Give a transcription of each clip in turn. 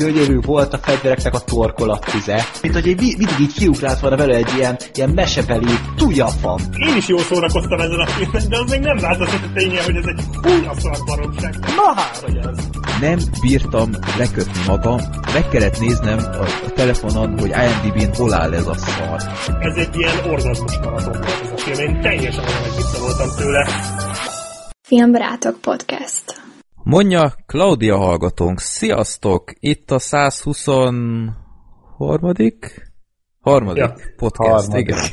gyönyörű volt a fegyvereknek a torkolatüze. Mint hogy egy, mindig így kiugrált volna vele egy ilyen, ilyen mesebeli tujafam. Én is jól szórakoztam ezen a filmen, de az még nem változott a ténye, hogy ez egy újaszar baromság. Na hát, hogy ez. Nem bírtam lekötni magam, meg kellett néznem a, a telefonon, hogy IMDb-n hol áll ez a szar. Ez egy ilyen orgazmus maraton volt ez a film, én teljesen olyan voltam tőle. Filmbarátok Podcast. Mondja Claudia hallgatónk, sziasztok! Itt a 123. Harmadik ja. podcast, Harmadik. igen.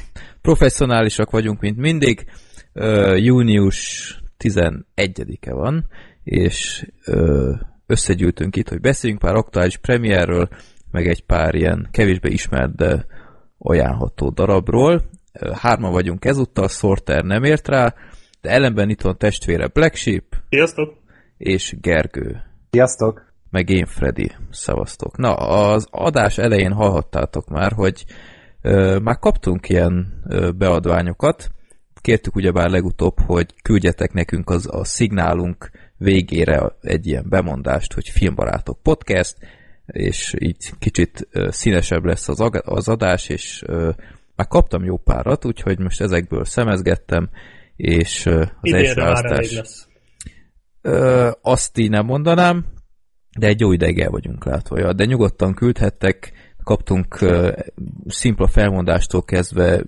Professzionálisak vagyunk, mint mindig. Uh, június 11-e van, és uh, összegyűltünk itt, hogy beszéljünk pár aktuális premierről, meg egy pár ilyen kevésbé ismert, de ajánlható darabról. Uh, hárman vagyunk ezúttal, Sorter nem ért rá, de ellenben itt van testvére Black Sheep. Sziasztok! És Gergő. Sziasztok! Meg én, Freddy. Szevasztok. Na, az adás elején hallhattátok már, hogy ö, már kaptunk ilyen ö, beadványokat. Kértük ugyebár legutóbb, hogy küldjetek nekünk az, a szignálunk végére egy ilyen bemondást, hogy Filmbarátok Podcast, és így kicsit ö, színesebb lesz az, az adás, és ö, már kaptam jó párat, úgyhogy most ezekből szemezgettem, és az Idénre első választás... Ö, azt így nem mondanám, de egy jó ideig el vagyunk látva. Ja, de nyugodtan küldhettek, kaptunk uh, szimpla felmondástól kezdve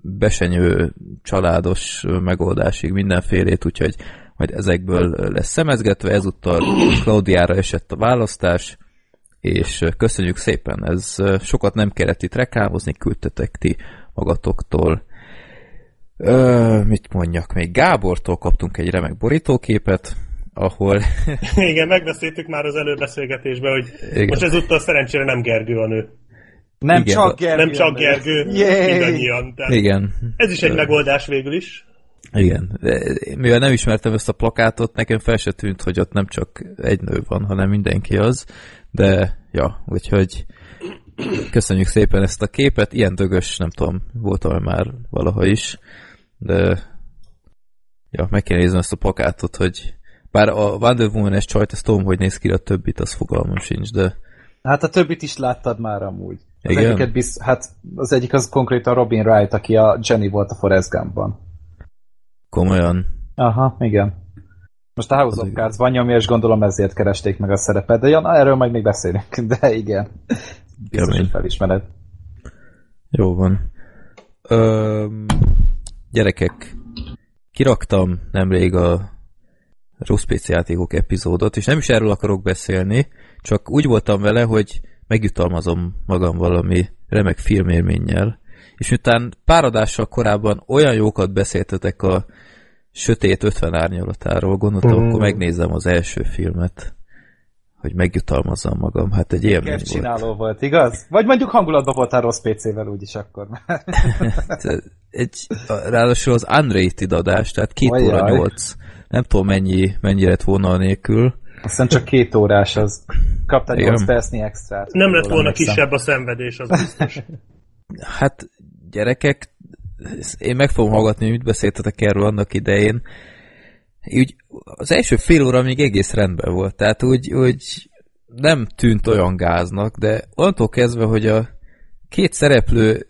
besenyő családos megoldásig mindenfélét, úgyhogy majd ezekből lesz szemezgetve, ezúttal Klaudiára esett a választás, és köszönjük szépen, ez sokat nem kellett itt rekámozni, küldtetek ti magatoktól Ö, mit mondjak még? Gábortól kaptunk egy remek borítóképet, ahol... Igen, megbeszéltük már az előbeszélgetésben, hogy Igen. most ezúttal szerencsére nem Gergő a nő. Nem Igen, csak Gergő. Nem csak Gergő, mindannyian. Tehát Igen. Ez is egy megoldás végül is. Igen. Mivel nem ismertem ezt a plakátot, nekem fel se tűnt, hogy ott nem csak egy nő van, hanem mindenki az. De, ja, úgyhogy köszönjük szépen ezt a képet. Ilyen dögös, nem tudom, voltam már valaha is de ja, meg kell nézni ezt a plakátot, hogy bár a Wonder Woman-es csajt, ezt tudom, hogy néz ki, a többit, az fogalmam sincs, de... Hát a többit is láttad már amúgy. Az Igen? egyiket biz... hát az egyik az konkrétan Robin Wright, aki a Jenny volt a Forrest Gumpban. Komolyan? Aha, igen. Most a House of Cards van nyomja, és gondolom ezért keresték meg a szerepet, de ja, na, erről majd még beszélünk, de igen. Biztos, hogy felismered. Jó van. Öm, Gyerekek, kiraktam nemrég a rossz PC játékok epizódot, és nem is erről akarok beszélni, csak úgy voltam vele, hogy megjutalmazom magam valami remek filmélménnyel. És miután pár adással korábban olyan jókat beszéltetek a Sötét 50 árnyalatáról, gondoltam, mm. akkor megnézem az első filmet hogy megjutalmazzam magam. Hát egy ilyen volt. csináló volt, igaz? Vagy mondjuk hangulatban voltál rossz PC-vel úgyis akkor. egy, ráadásul az unrated adás, tehát két Ajaj. óra nyolc. Nem tudom mennyi, mennyi lett volna a nélkül. Aztán csak két órás, az kaptál 8 percnyi extrát. Nem lett volna kisebb a szenvedés, az biztos. hát gyerekek, én meg fogom hallgatni, mit beszéltetek erről annak idején, úgy az első fél óra még egész rendben volt, tehát úgy, úgy nem tűnt olyan gáznak, de onnantól kezdve, hogy a két szereplő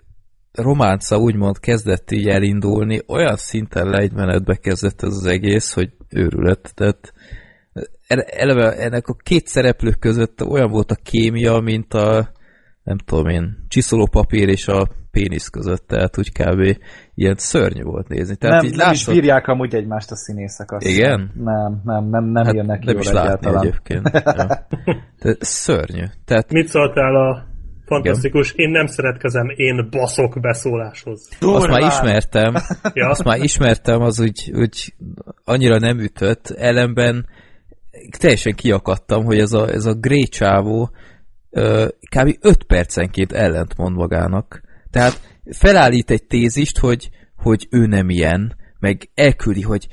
románca úgymond kezdett így elindulni, olyan szinten legymenetbe kezdett ez az egész, hogy őrület, tehát eleve ennek a két szereplő között olyan volt a kémia, mint a nem tudom én, csiszolópapír és a pénisz között, tehát úgy kb. ilyen szörnyű volt nézni. Tehát nem, így nem látszott... is bírják amúgy egymást a színészek. Azt Igen? Nem, nem, nem, nem hát jönnek Nem is látni egyáltalán. egyébként. ja. De szörnyű. Tehát... Mit szóltál a fantasztikus, Igen. én nem szeretkezem én baszok beszóláshoz. Durván. Azt már ismertem, ja. azt már ismertem, az úgy, úgy annyira nem ütött, ellenben teljesen kiakadtam, hogy ez a, ez a gré csávó kb. 5 percenként ellentmond magának. Tehát felállít egy tézist, hogy, hogy ő nem ilyen, meg elküldi, hogy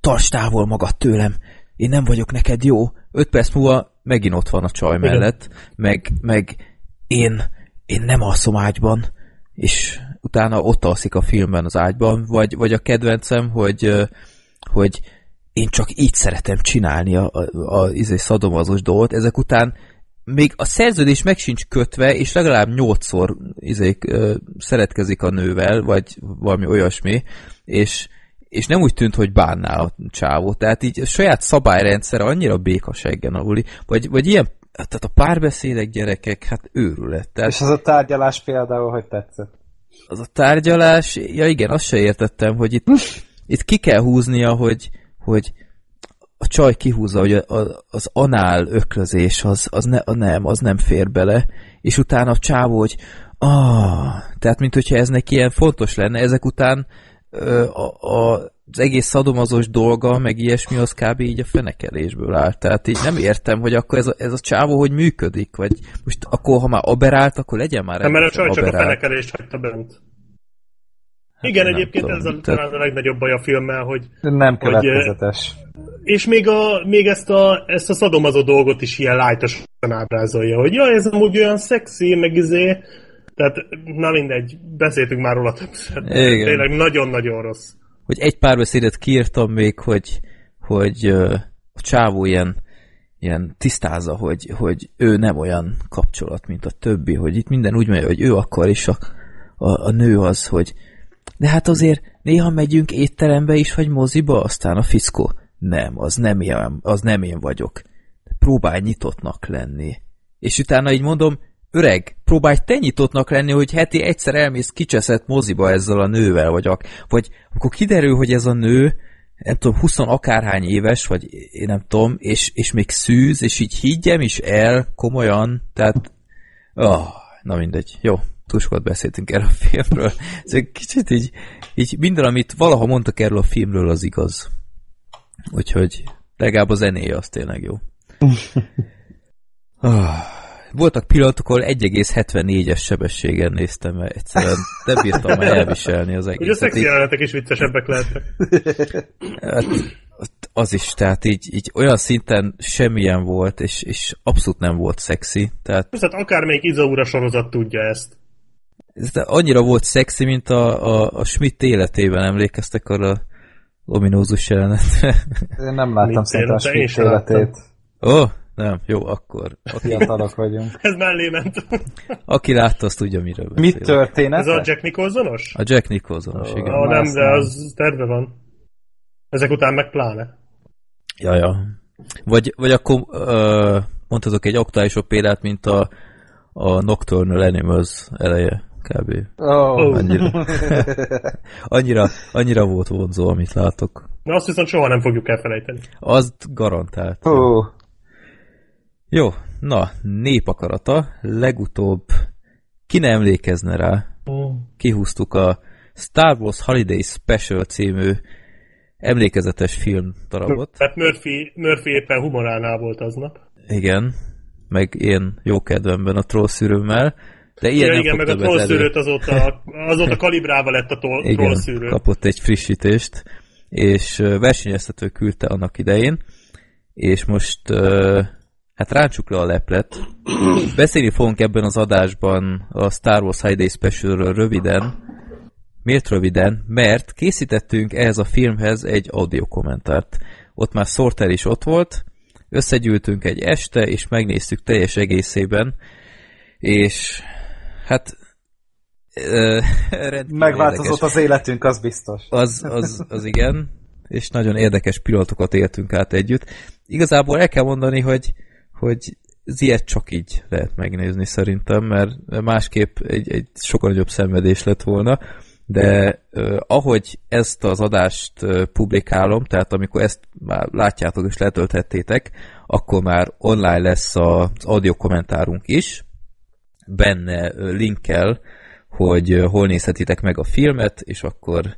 tarts távol magad tőlem, én nem vagyok neked jó. Öt perc múlva megint ott van a csaj mellett, meg, meg én, én nem alszom ágyban, és utána ott alszik a filmben az ágyban, vagy, vagy a kedvencem, hogy, hogy én csak így szeretem csinálni a, a, a, a izé, szadomazos dolgot, ezek után még a szerződés meg sincs kötve, és legalább nyolcszor izék, ö, szeretkezik a nővel, vagy valami olyasmi, és, és nem úgy tűnt, hogy bánnál a csávó. Tehát így a saját szabályrendszer annyira békaseggen aluli, vagy, vagy ilyen, tehát a párbeszédek gyerekek, hát őrület. Tehát, És az a tárgyalás például, hogy tetszett? az a tárgyalás, ja igen, azt se értettem, hogy itt, itt ki kell húznia, hogy, hogy a csaj kihúzza, hogy a, a, az anál öklözés, az, az ne, nem, az nem fér bele, és utána a csávó, hogy ah, tehát mint hogyha ez neki ilyen fontos lenne, ezek után a, a, az egész szadomazos dolga, meg ilyesmi, az kb. így a fenekelésből áll. Tehát így nem értem, hogy akkor ez a, ez a csávó hogy működik, vagy most akkor, ha már aberált, akkor legyen már Nem, mert a csaj csak a fenekelést hagyta bent. Igen, nem egyébként tudom, ez a, tehát- talán a legnagyobb baj a filmmel, hogy Nem Hogy, következetes. és még, a, még ezt, a, ezt a szadomazó dolgot is ilyen lájtosan ábrázolja, hogy ja, ez amúgy olyan szexi, meg izé, tehát na mindegy, beszéltünk már róla többször. Igen. Tényleg nagyon-nagyon rossz. hogy egy párbeszédet kiírtam még, hogy, hogy a csávó ilyen, ilyen tisztázza, hogy, hogy ő nem olyan kapcsolat, mint a többi, hogy itt minden úgy megy, hogy ő akar, és a, a, a nő az, hogy de hát azért néha megyünk étterembe is, vagy moziba, aztán a fiszkó. Nem, az nem én, az nem én vagyok. Próbálj nyitottnak lenni. És utána így mondom, öreg, próbálj te nyitottnak lenni, hogy heti egyszer elmész kicseszett moziba ezzel a nővel, vagy, ak- vagy akkor kiderül, hogy ez a nő, nem tudom, 20 akárhány éves, vagy én nem tudom, és, és még szűz, és így higgyem is el, komolyan, tehát, oh, na mindegy, jó, túl sokat beszéltünk erről a filmről. Ez egy kicsit így, így minden, amit valaha mondtak erről a filmről, az igaz. Úgyhogy legalább a zenéje az tényleg jó. Ah, Voltak pillanatok, ahol 1,74-es sebességen néztem, mert egyszerűen nem bírtam már elviselni az Ugye a egészet. szexi jelenetek is viccesebbek lehetnek. Hát, az is, tehát így, így olyan szinten semmilyen volt, és, és abszolút nem volt szexi. Tehát Tehát akármelyik Izaura sorozat tudja ezt. ez annyira volt szexi, mint a, a, a Schmidt életében, emlékeztek arra a ominózus jelenetre? Én nem láttam szerintem a Schmidt életét. Ó, oh, nem, jó, akkor. Aki, Fiatalok vagyunk. Ez mellé ment. aki látta, azt tudja, miről beszél. Mit történet? Ez a Jack Nicholsonos? A Jack Nicholsonos, igen. Ah, nem, de az terve van. Ezek után meg pláne. Ja, ja. Vagy, vagy akkor uh, mondhatok egy aktuálisabb példát, mint a, a Nocturnal Animals eleje, kb. Oh. Annyira, annyira, annyira volt vonzó, amit látok. Na azt viszont soha nem fogjuk elfelejteni. Azt garantált. Hú, Jó, na, népakarata, legutóbb ki ne emlékezne rá, kihúztuk a Star Wars Holiday Special című emlékezetes film darabot. Tehát Murphy, Murphy éppen humoránál volt aznap. Igen, meg én jó kedvemben a trollszűrőmmel, de ilyen Ja, nem igen, meg a trollszűrőt azóta, azóta kalibrálva lett a tol- Igen, trollszűrő. kapott egy frissítést, és versenyeztető küldte annak idején, és most ö, hát ráncsuk le a leplet. Beszélni fogunk ebben az adásban a Star Wars Holiday Specialről röviden. Miért röviden? Mert készítettünk ehhez a filmhez egy audio kommentárt. Ott már Sorter is ott volt, összegyűltünk egy este, és megnéztük teljes egészében, és hát ö, megváltozott érdekes. az életünk, az biztos. Az, az, az igen, és nagyon érdekes pillanatokat éltünk át együtt. Igazából el kell mondani, hogy, hogy ez ilyet csak így lehet megnézni szerintem, mert másképp egy, egy sokkal nagyobb szenvedés lett volna, de eh, ahogy ezt az adást eh, publikálom, tehát amikor ezt már látjátok és letölthettétek, akkor már online lesz az audio kommentárunk is, benne linkkel, hogy hol nézhetitek meg a filmet, és akkor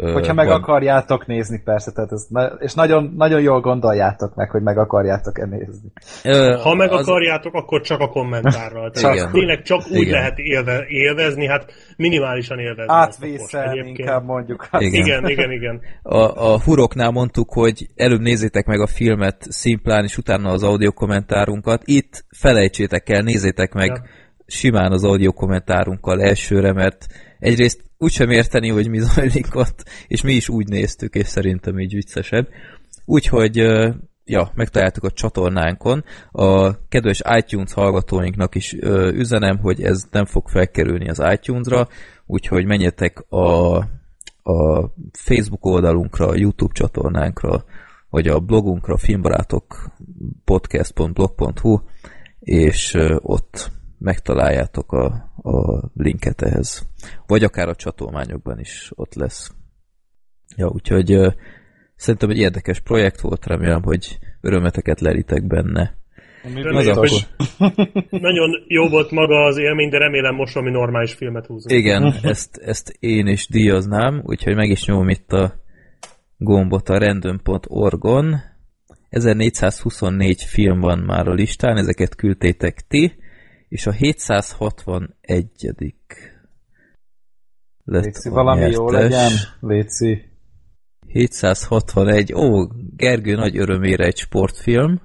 Hogyha meg van- akarjátok nézni, persze, tehát ez, na- és nagyon, nagyon jól gondoljátok meg, hogy meg akarjátok-e nézni. Ö, Ha meg az- akarjátok, akkor csak a kommentárral. Igen. Tehát tényleg csak úgy Igen. lehet élve, élvezni, hát minimálisan élvezni. Átvészel inkább mondjuk. Igen. Igen, igen, igen. A, a huroknál mondtuk, hogy előbb nézzétek meg a filmet szimplán, és utána az audio kommentárunkat. Itt felejtsétek el, nézzétek meg Ja. simán az audio kommentárunkkal elsőre, mert egyrészt úgysem érteni, hogy mi zajlik ott, és mi is úgy néztük, és szerintem így viccesebb. Úgyhogy ja, megtaláltuk a csatornánkon. A kedves iTunes hallgatóinknak is üzenem, hogy ez nem fog felkerülni az iTunes-ra, úgyhogy menjetek a, a Facebook oldalunkra, a YouTube csatornánkra, vagy a blogunkra, filmbarátok podcast.blog.hu, és ott megtaláljátok a, a linket ehhez. Vagy akár a csatolmányokban is ott lesz. Ja, úgyhogy ö, szerintem egy érdekes projekt volt, remélem, hogy örömeteket lelitek benne. Reméljük, hogy nagyon jó volt maga az élmény, de remélem most valami normális filmet húzunk. Igen, ezt, ezt én is díjaznám, úgyhogy meg is nyomom itt a gombot a random.org-on. 1424 film van már a listán, ezeket küldtétek ti, és a 761 lett Léci, valami nyertes. jó legyen, Léci. 761. Ó, Gergő nagy örömére egy sportfilm.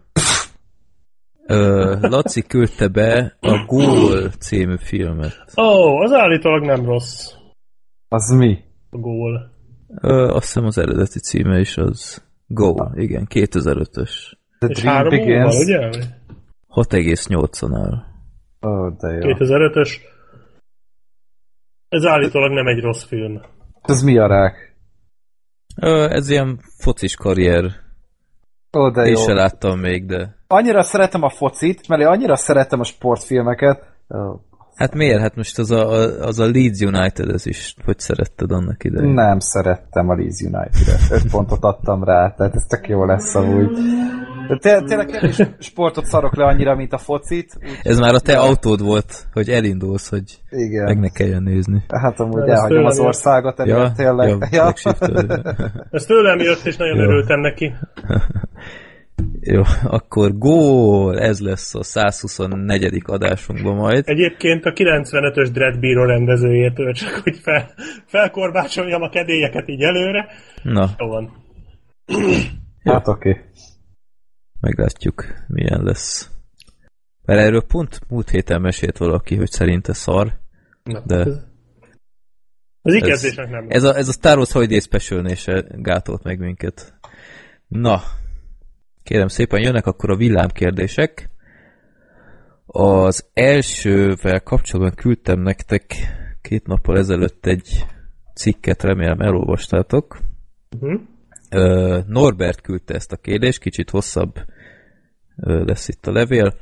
Ö, Laci küldte be a Gól című filmet. Ó, oh, az állítólag nem rossz Az mi? a gól. Ö, azt hiszem az eredeti címe is az Go, igen, 2005-ös. The És Dream Begins. ugye? 6,8-on áll. Ó, de jó. 2005-ös. Ez állítólag nem egy rossz film. Ez mi a rák? Ö, ez ilyen focis karrier. Ó, de Én jó. se láttam még, de... Annyira szeretem a focit, mert én annyira szeretem a sportfilmeket. Ó, Hát miért? Hát most az a, a- az a Leeds United, ez is, hogy szeretted annak idején? Nem szerettem a Leeds United-et. Öt pontot adtam rá, tehát ez tök jó lesz amúgy. De té- tényleg kevés sportot szarok le annyira, mint a focit. Úgy, Ez már a te autód volt, hogy elindulsz, hogy igen. meg ne kelljen nézni. Hát amúgy Ez elhagyom az országot, emiatt Ja, tényleg. ja, Ja. Ez tőlem jött, és nagyon Jó. örültem neki. Jó, akkor gól! Ez lesz a 124. adásunkban majd. Egyébként a 95-ös Dread Bíró rendezőjétől, csak hogy fel, felkorbácsoljam a kedélyeket így előre. Na, Jó van. Hát oké. Okay. Meglátjuk, milyen lesz. Mert erről pont múlt héten mesélt valaki, hogy szerinte szar. Na, De- Ez, az ikezésnek nem. Ez a, ez a Star Wars Holiday special se gátolt meg minket. Na, kérem szépen, jönnek akkor a villámkérdések. Az elsővel kapcsolatban küldtem nektek két nappal ezelőtt egy cikket, remélem elolvastátok. Uh-huh. Norbert küldte ezt a kérdést, kicsit hosszabb lesz itt a levél.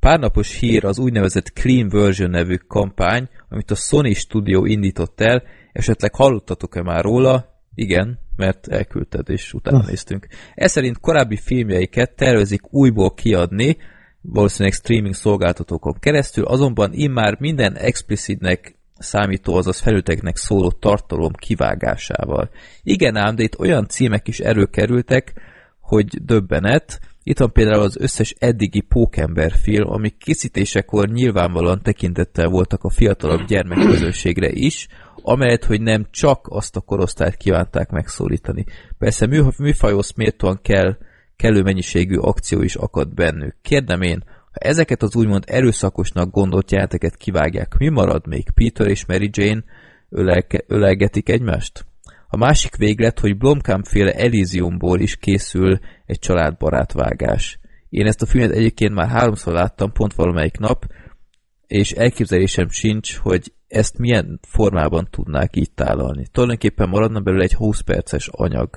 Párnapos hír az úgynevezett Clean Version nevű kampány, amit a Sony Studio indított el, esetleg hallottatok-e már róla? Igen, mert elküldted, és utána néztünk. Ez szerint korábbi filmjeiket tervezik újból kiadni, valószínűleg streaming szolgáltatókon keresztül, azonban immár minden explicitnek számító, azaz felülteknek szóló tartalom kivágásával. Igen ám, de itt olyan címek is előkerültek, hogy döbbenet. Itt van például az összes eddigi Pókember film, amik készítésekor nyilvánvalóan tekintettel voltak a fiatalabb gyermekközönségre is, amelyet, hogy nem csak azt a korosztályt kívánták megszólítani. Persze mű, műfajhoz méltóan kell, kellő mennyiségű akció is akad bennük. Kérdem én, ha ezeket az úgymond erőszakosnak gondolt jeleneteket kivágják, mi marad még? Peter és Mary Jane ölelke, ölelgetik egymást? A másik véglet, hogy Blomkamp féle Elysiumból is készül egy családbarát vágás. Én ezt a filmet egyébként már háromszor láttam, pont valamelyik nap, és elképzelésem sincs, hogy ezt milyen formában tudnák így tálalni. Tulajdonképpen maradna belőle egy 20 perces anyag.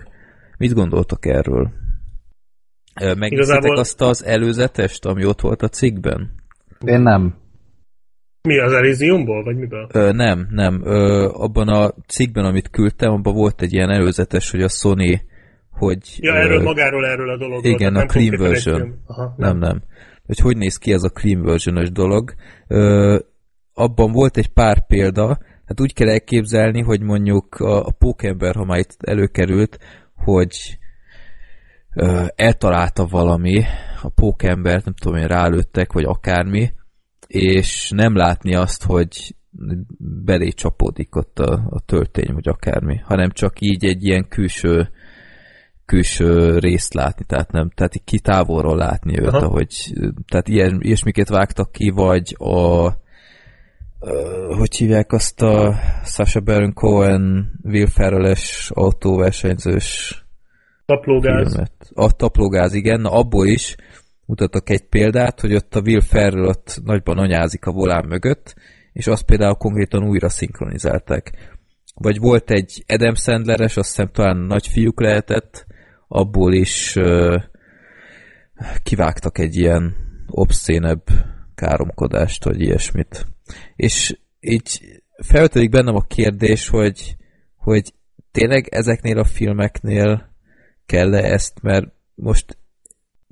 Mit gondoltok erről? Megnéztétek Igazából- azt az előzetest, ami ott volt a cikkben? Én nem. Mi az Elysiumból, vagy miből? Ö, nem, nem. Ö, abban a cikkben, amit küldtem, abban volt egy ilyen előzetes, hogy a Sony, hogy... Ja, ö, erről magáról, erről a dologról. igen, a nem egy version. Aha, Nem, nem. Hogy hogy néz ki ez a clean version dolog. Ö, abban volt egy pár példa, hát úgy kell elképzelni, hogy mondjuk a, a pókember, ha már itt előkerült, hogy ö, eltalálta valami, a pókembert, nem tudom én, rálőttek, vagy akármi, és nem látni azt, hogy belé csapódik ott a, a töltény, vagy akármi, hanem csak így egy ilyen külső külső részt látni, tehát nem, tehát így ki távolról látni őt, Aha. ahogy, tehát ilyen, ilyesmiket vágtak ki, vagy a hogy hívják azt a Sasha Baron Cohen Will Ferrell-es autóversenyzős Taplógáz. filmet. A taplógáz, igen, na abból is mutatok egy példát, hogy ott a Will Ferrell ott nagyban anyázik a volán mögött, és azt például konkrétan újra szinkronizálták. Vagy volt egy Adam Sandleres, azt hiszem talán nagyfiúk lehetett, abból is uh, kivágtak egy ilyen obszénebb káromkodást, vagy ilyesmit. És így felvetődik bennem a kérdés, hogy, hogy tényleg ezeknél a filmeknél kell -e ezt, mert most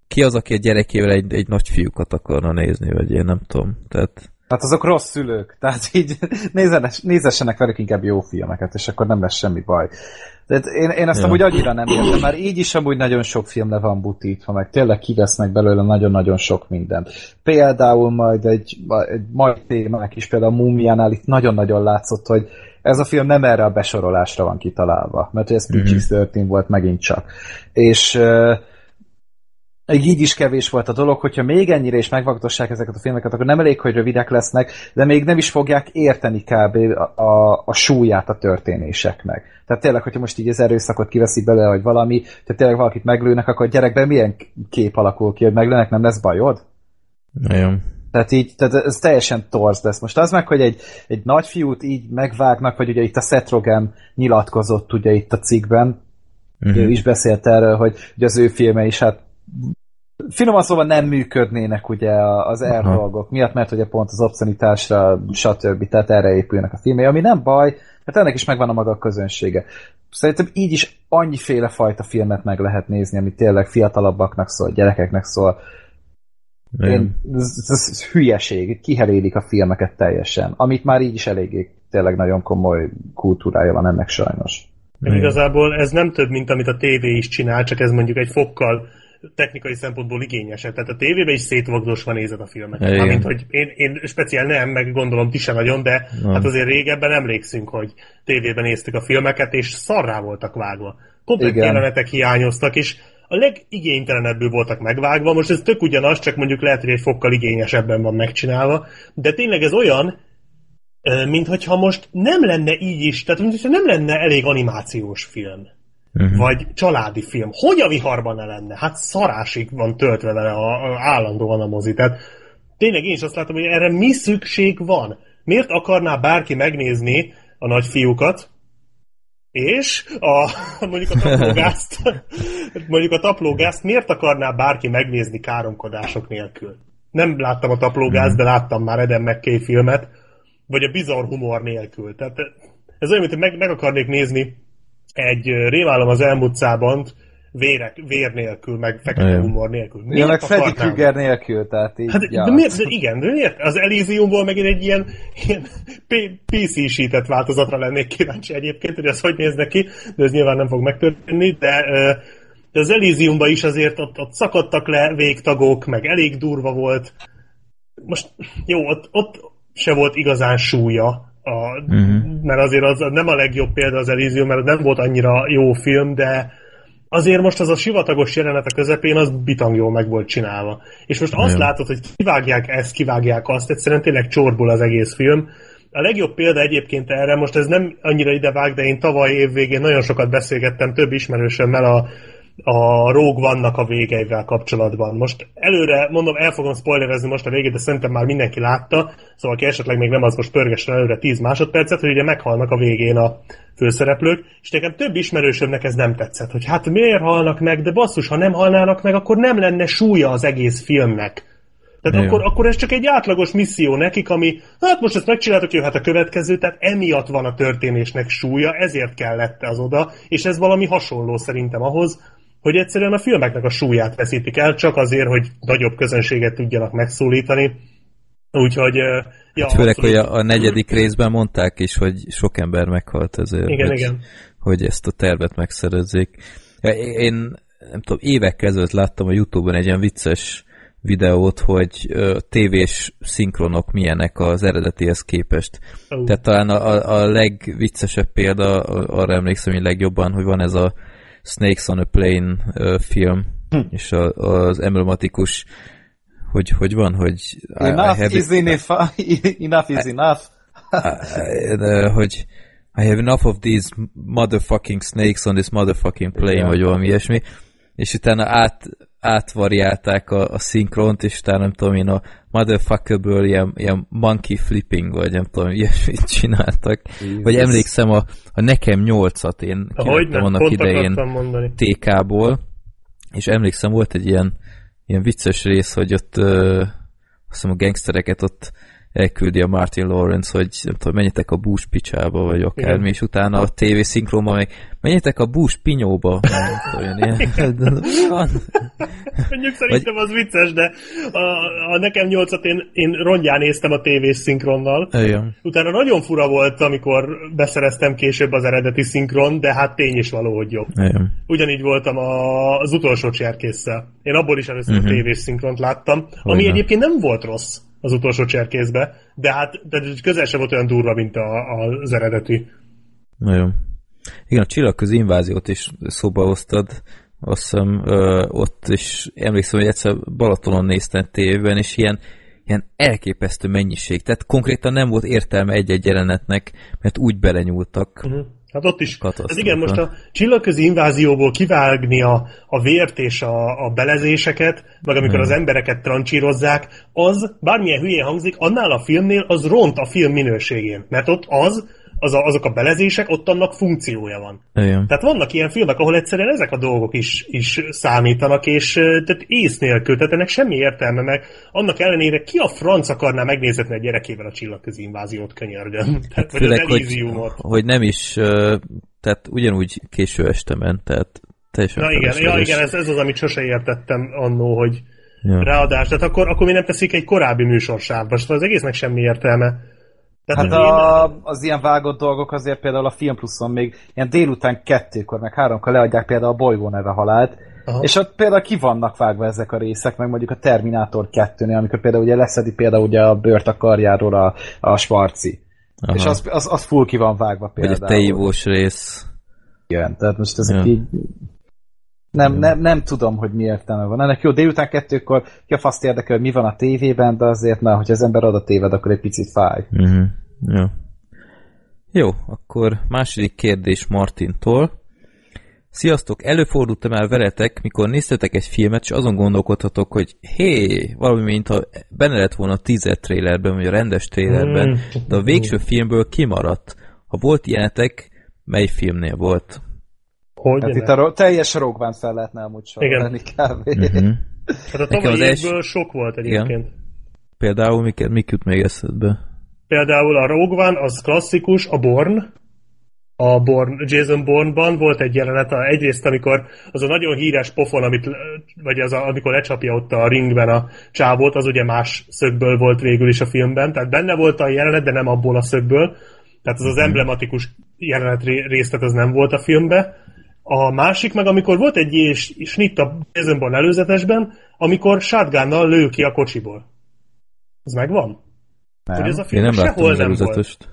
ki az, aki a gyerekével egy, egy nagy fiúkat akarna nézni, vagy én nem tudom. Tehát... Hát azok rossz szülők, tehát így nézzenes, nézessenek velük inkább jó filmeket, és akkor nem lesz semmi baj. Tehát én, én ezt ja. amúgy annyira nem értem, mert így is amúgy nagyon sok film le van butítva, meg tényleg kivesznek belőle nagyon-nagyon sok mindent. Például majd egy, egy mai témák is, például a Múmiánál itt nagyon-nagyon látszott, hogy ez a film nem erre a besorolásra van kitalálva, mert ez mm-hmm. PG-13 volt megint csak. És uh, így is kevés volt a dolog, hogyha még ennyire is megvagdossák ezeket a filmeket, akkor nem elég, hogy rövidek lesznek, de még nem is fogják érteni kb. a, a, a súlyát a történéseknek. Tehát tényleg, hogyha most így az erőszakot kiveszik bele, vagy valami, tehát tényleg valakit meglőnek, akkor a gyerekben milyen kép alakul ki, hogy meglőnek, nem lesz bajod? Nagyon. Tehát így, tehát ez teljesen torz lesz. Most az meg, hogy egy, egy nagyfiút így megvágnak, vagy ugye itt a Seth Rogen nyilatkozott ugye itt a cikkben, uh-huh. ő is beszélt erről, hogy ugye az ő filme is hát finoman szóval nem működnének ugye az R dolgok miatt, mert ugye pont az obszenitásra, stb. Tehát erre épülnek a filmei, ami nem baj, mert ennek is megvan a maga a közönsége. Szerintem így is annyiféle fajta filmet meg lehet nézni, ami tényleg fiatalabbaknak szól, gyerekeknek szól. Én, ez, ez, ez hülyeség, kiherélik a filmeket teljesen, amit már így is eléggé tényleg nagyon komoly kultúrája van ennek sajnos. Meg igazából ez nem több, mint amit a tévé is csinál, csak ez mondjuk egy fokkal technikai szempontból igényesebb. Tehát a tévében is szétvagdosva nézed a filmet. Mármint, hogy én, én speciál nem, meg gondolom ti se nagyon, de nem. hát azért régebben emlékszünk, hogy tévében néztük a filmeket, és szarrá voltak vágva. Komplet Igen. jelenetek hiányoztak, és a legigénytelenebbül voltak megvágva. Most ez tök ugyanaz, csak mondjuk lehet, hogy egy fokkal igényesebben van megcsinálva. De tényleg ez olyan, mint hogyha most nem lenne így is, tehát mint hogyha nem lenne elég animációs film uh-huh. vagy családi film. Hogy a viharban ne lenne? Hát szarásig van töltve vele a, a, állandóan a mozi. Tehát tényleg én is azt látom, hogy erre mi szükség van. Miért akarná bárki megnézni a nagyfiúkat, és a, mondjuk a taplógázt, mondjuk a taplógázt miért akarná bárki megnézni káromkodások nélkül? Nem láttam a taplógázt, de láttam már Eden McKay filmet, vagy a bizarr humor nélkül. Tehát ez olyan, mint hogy meg, meg akarnék nézni egy rémálom az elmúlt szában vérek, vér nélkül, meg fekete Igen. humor nélkül. Miért ja, meg Freddy Krueger nélkül, tehát így, hát, ja. de miért, de igen, de miért? Az Elysiumból megint egy ilyen, ilyen PC-sített változatra lennék kíváncsi egyébként, hogy az hogy néz neki, de ez nyilván nem fog megtörténni, de, de az Elysiumban is azért ott, ott szakadtak le végtagok, meg elég durva volt. Most jó, ott, ott se volt igazán súlya, a, uh-huh. mert azért az nem a legjobb példa az Elysium, mert nem volt annyira jó film, de azért most az a sivatagos jelenet a közepén, az bitang jól meg volt csinálva. És most azt látod, hogy kivágják ezt, kivágják azt, egyszerűen tényleg csorbul az egész film. A legjobb példa egyébként erre, most ez nem annyira idevág, de én tavaly év végén nagyon sokat beszélgettem több ismerősömmel a a Rogue vannak a végeivel kapcsolatban. Most előre, mondom, el fogom spoilerezni most a végét, de szerintem már mindenki látta, szóval aki esetleg még nem, az most pörgessen előre 10 másodpercet, hogy ugye meghalnak a végén a főszereplők, és nekem több ismerősömnek ez nem tetszett, hogy hát miért halnak meg, de basszus, ha nem halnának meg, akkor nem lenne súlya az egész filmnek. Tehát akkor, akkor ez csak egy átlagos misszió nekik, ami, hát most ezt megcsináltuk, jó, hát a következő, tehát emiatt van a történésnek súlya, ezért kellett az oda, és ez valami hasonló szerintem ahhoz, hogy egyszerűen a filmeknek a súlyát veszítik el, csak azért, hogy nagyobb közönséget tudjanak megszólítani. Úgyhogy... Ja, hát főleg, hogy a, a negyedik részben mondták is, hogy sok ember meghalt ezért, igen, hogy, igen. hogy ezt a tervet megszerezzék. Én nem tudom, évek ezelőtt láttam a Youtube-on egy ilyen vicces videót, hogy ö, tévés szinkronok milyenek az eredetihez képest. Uh. Tehát talán a, a, a legviccesebb példa, arra emlékszem, hogy legjobban, hogy van ez a Snakes on a Plane uh, film, hm. és a, az emblematikus hogy, hogy van, hogy enough I, I is enough, enough is enough. hogy I have enough of these motherfucking snakes on this motherfucking plane, Igen. vagy valami ilyesmi, és utána át, átvariálták a, a szinkront, és utána nem tudom én a motherfuckerből ilyen, ilyen monkey flipping, vagy nem tudom, ilyesmit csináltak. Vagy emlékszem a, a nekem nyolcat én kivettem annak pont idején. TK-ból, és emlékszem, volt egy ilyen, ilyen vicces rész, hogy ott ö, azt hiszem a gangstereket ott elküldi a Martin Lawrence, hogy nem tudom, menjetek a Bush picsába, vagy akármi, Igen. és utána a TV szinkronban meg menjetek a Bush pinyóba. Tudom, ilyen, mi van? Mondjuk szerintem az vicces, de a, a nekem nyolcat én, én rongyán néztem a tévés szinkronnal. Igen. Utána nagyon fura volt, amikor beszereztem később az eredeti szinkron, de hát tény is való, hogy jobb. Igen. Ugyanígy voltam a, az utolsó cserkésszel. Én abból is először uh-huh. a tévés szinkront láttam, ami Hogyne. egyébként nem volt rossz az utolsó cserkészbe, de hát de közel sem volt olyan durva, mint a, a, az eredeti. Nagyon. Igen, a csillagközi inváziót is szóba hoztad. Azt hiszem, ö, ott is emlékszem, hogy egyszer Balatonon néztem tévében, és ilyen, ilyen elképesztő mennyiség. Tehát konkrétan nem volt értelme egy-egy jelenetnek, mert úgy belenyúltak. Uh-huh. Hát ott is. Ez igen, most a csillagközi invázióból kivágni a, a vért és a, a belezéseket, meg amikor Hmm. az embereket trancsírozzák, az, bármilyen hülyén hangzik, annál a filmnél az ront a film minőségén. Mert ott az, az a, azok a belezések, ott annak funkciója van. Igen. Tehát vannak ilyen filmek, ahol egyszerűen ezek a dolgok is, is számítanak, és tehát ész nélkül, tehát ennek semmi értelme, meg annak ellenére ki a franc akarná megnézetni a gyerekével a csillagközi inváziót könyörgöm. Tehát, vagy Főleg, hogy, Elysiumot. hogy nem is, tehát ugyanúgy késő este ment, tehát teljesen Na igen, ja, igen ez, ez az, amit sose értettem annó, hogy Ja. ráadás. Tehát akkor, akkor mi nem teszik egy korábbi műsorsávba, szóval az egésznek semmi értelme. Tehát Hát a, az ilyen vágott dolgok azért például a Film Pluszon még ilyen délután kettőkor, meg háromkor leadják például a Bolygó neve halált, Aha. és ott például ki vannak vágva ezek a részek, meg mondjuk a Terminátor 2-nél, amikor például ugye leszedi például ugye a bőrt a karjáról a, a Schwarzi. Aha. És az, az, az full ki van vágva Vagy például. a teívós rész. Igen, tehát most ezek Ja. így... Nem, nem, nem tudom, hogy mi értelme van. Ennek jó, délután kettőkor ki a faszt érdekel, hogy mi van a tévében, de azért, na, hogy az ember oda téved, akkor egy picit fáj. Uh-huh. Jó. Jó, akkor második kérdés Martintól. Sziasztok, előfordultam el veletek, mikor néztetek egy filmet, és azon gondolkodhatok, hogy hé, valami, mintha benne lett volna a teaser trailerben, vagy a rendes trailerben, Mm. de a végső filmből kimaradt. Ha volt ilyenetek, mely filmnél volt? Hogy Hát itt a ro- teljes rogván fel lehetne amúgy Igen. sorolni kb. Uh-huh. Hát a tavalyi évből sok volt egyébként. Például mik, mik jut még eszedbe? Például a Rogue One, az klasszikus, a Born, a Born, Jason Bourne-ban volt egy jelenet, egyrészt amikor az a nagyon híres pofon, amit, vagy az a, amikor lecsapja ott a ringben a csávót, az ugye más szögből volt végül is a filmben, tehát benne volt a jelenet, de nem abból a szögből, tehát az az emblematikus jelenet ré- részt, tehát az nem volt a filmbe. A másik meg, amikor volt egy és snitt a Jason Bourne előzetesben, amikor shotgunnal lő ki a kocsiból. Ez megvan? Nem. Hogy ez a Én film nem láttam sehol az nem volt. előzetest.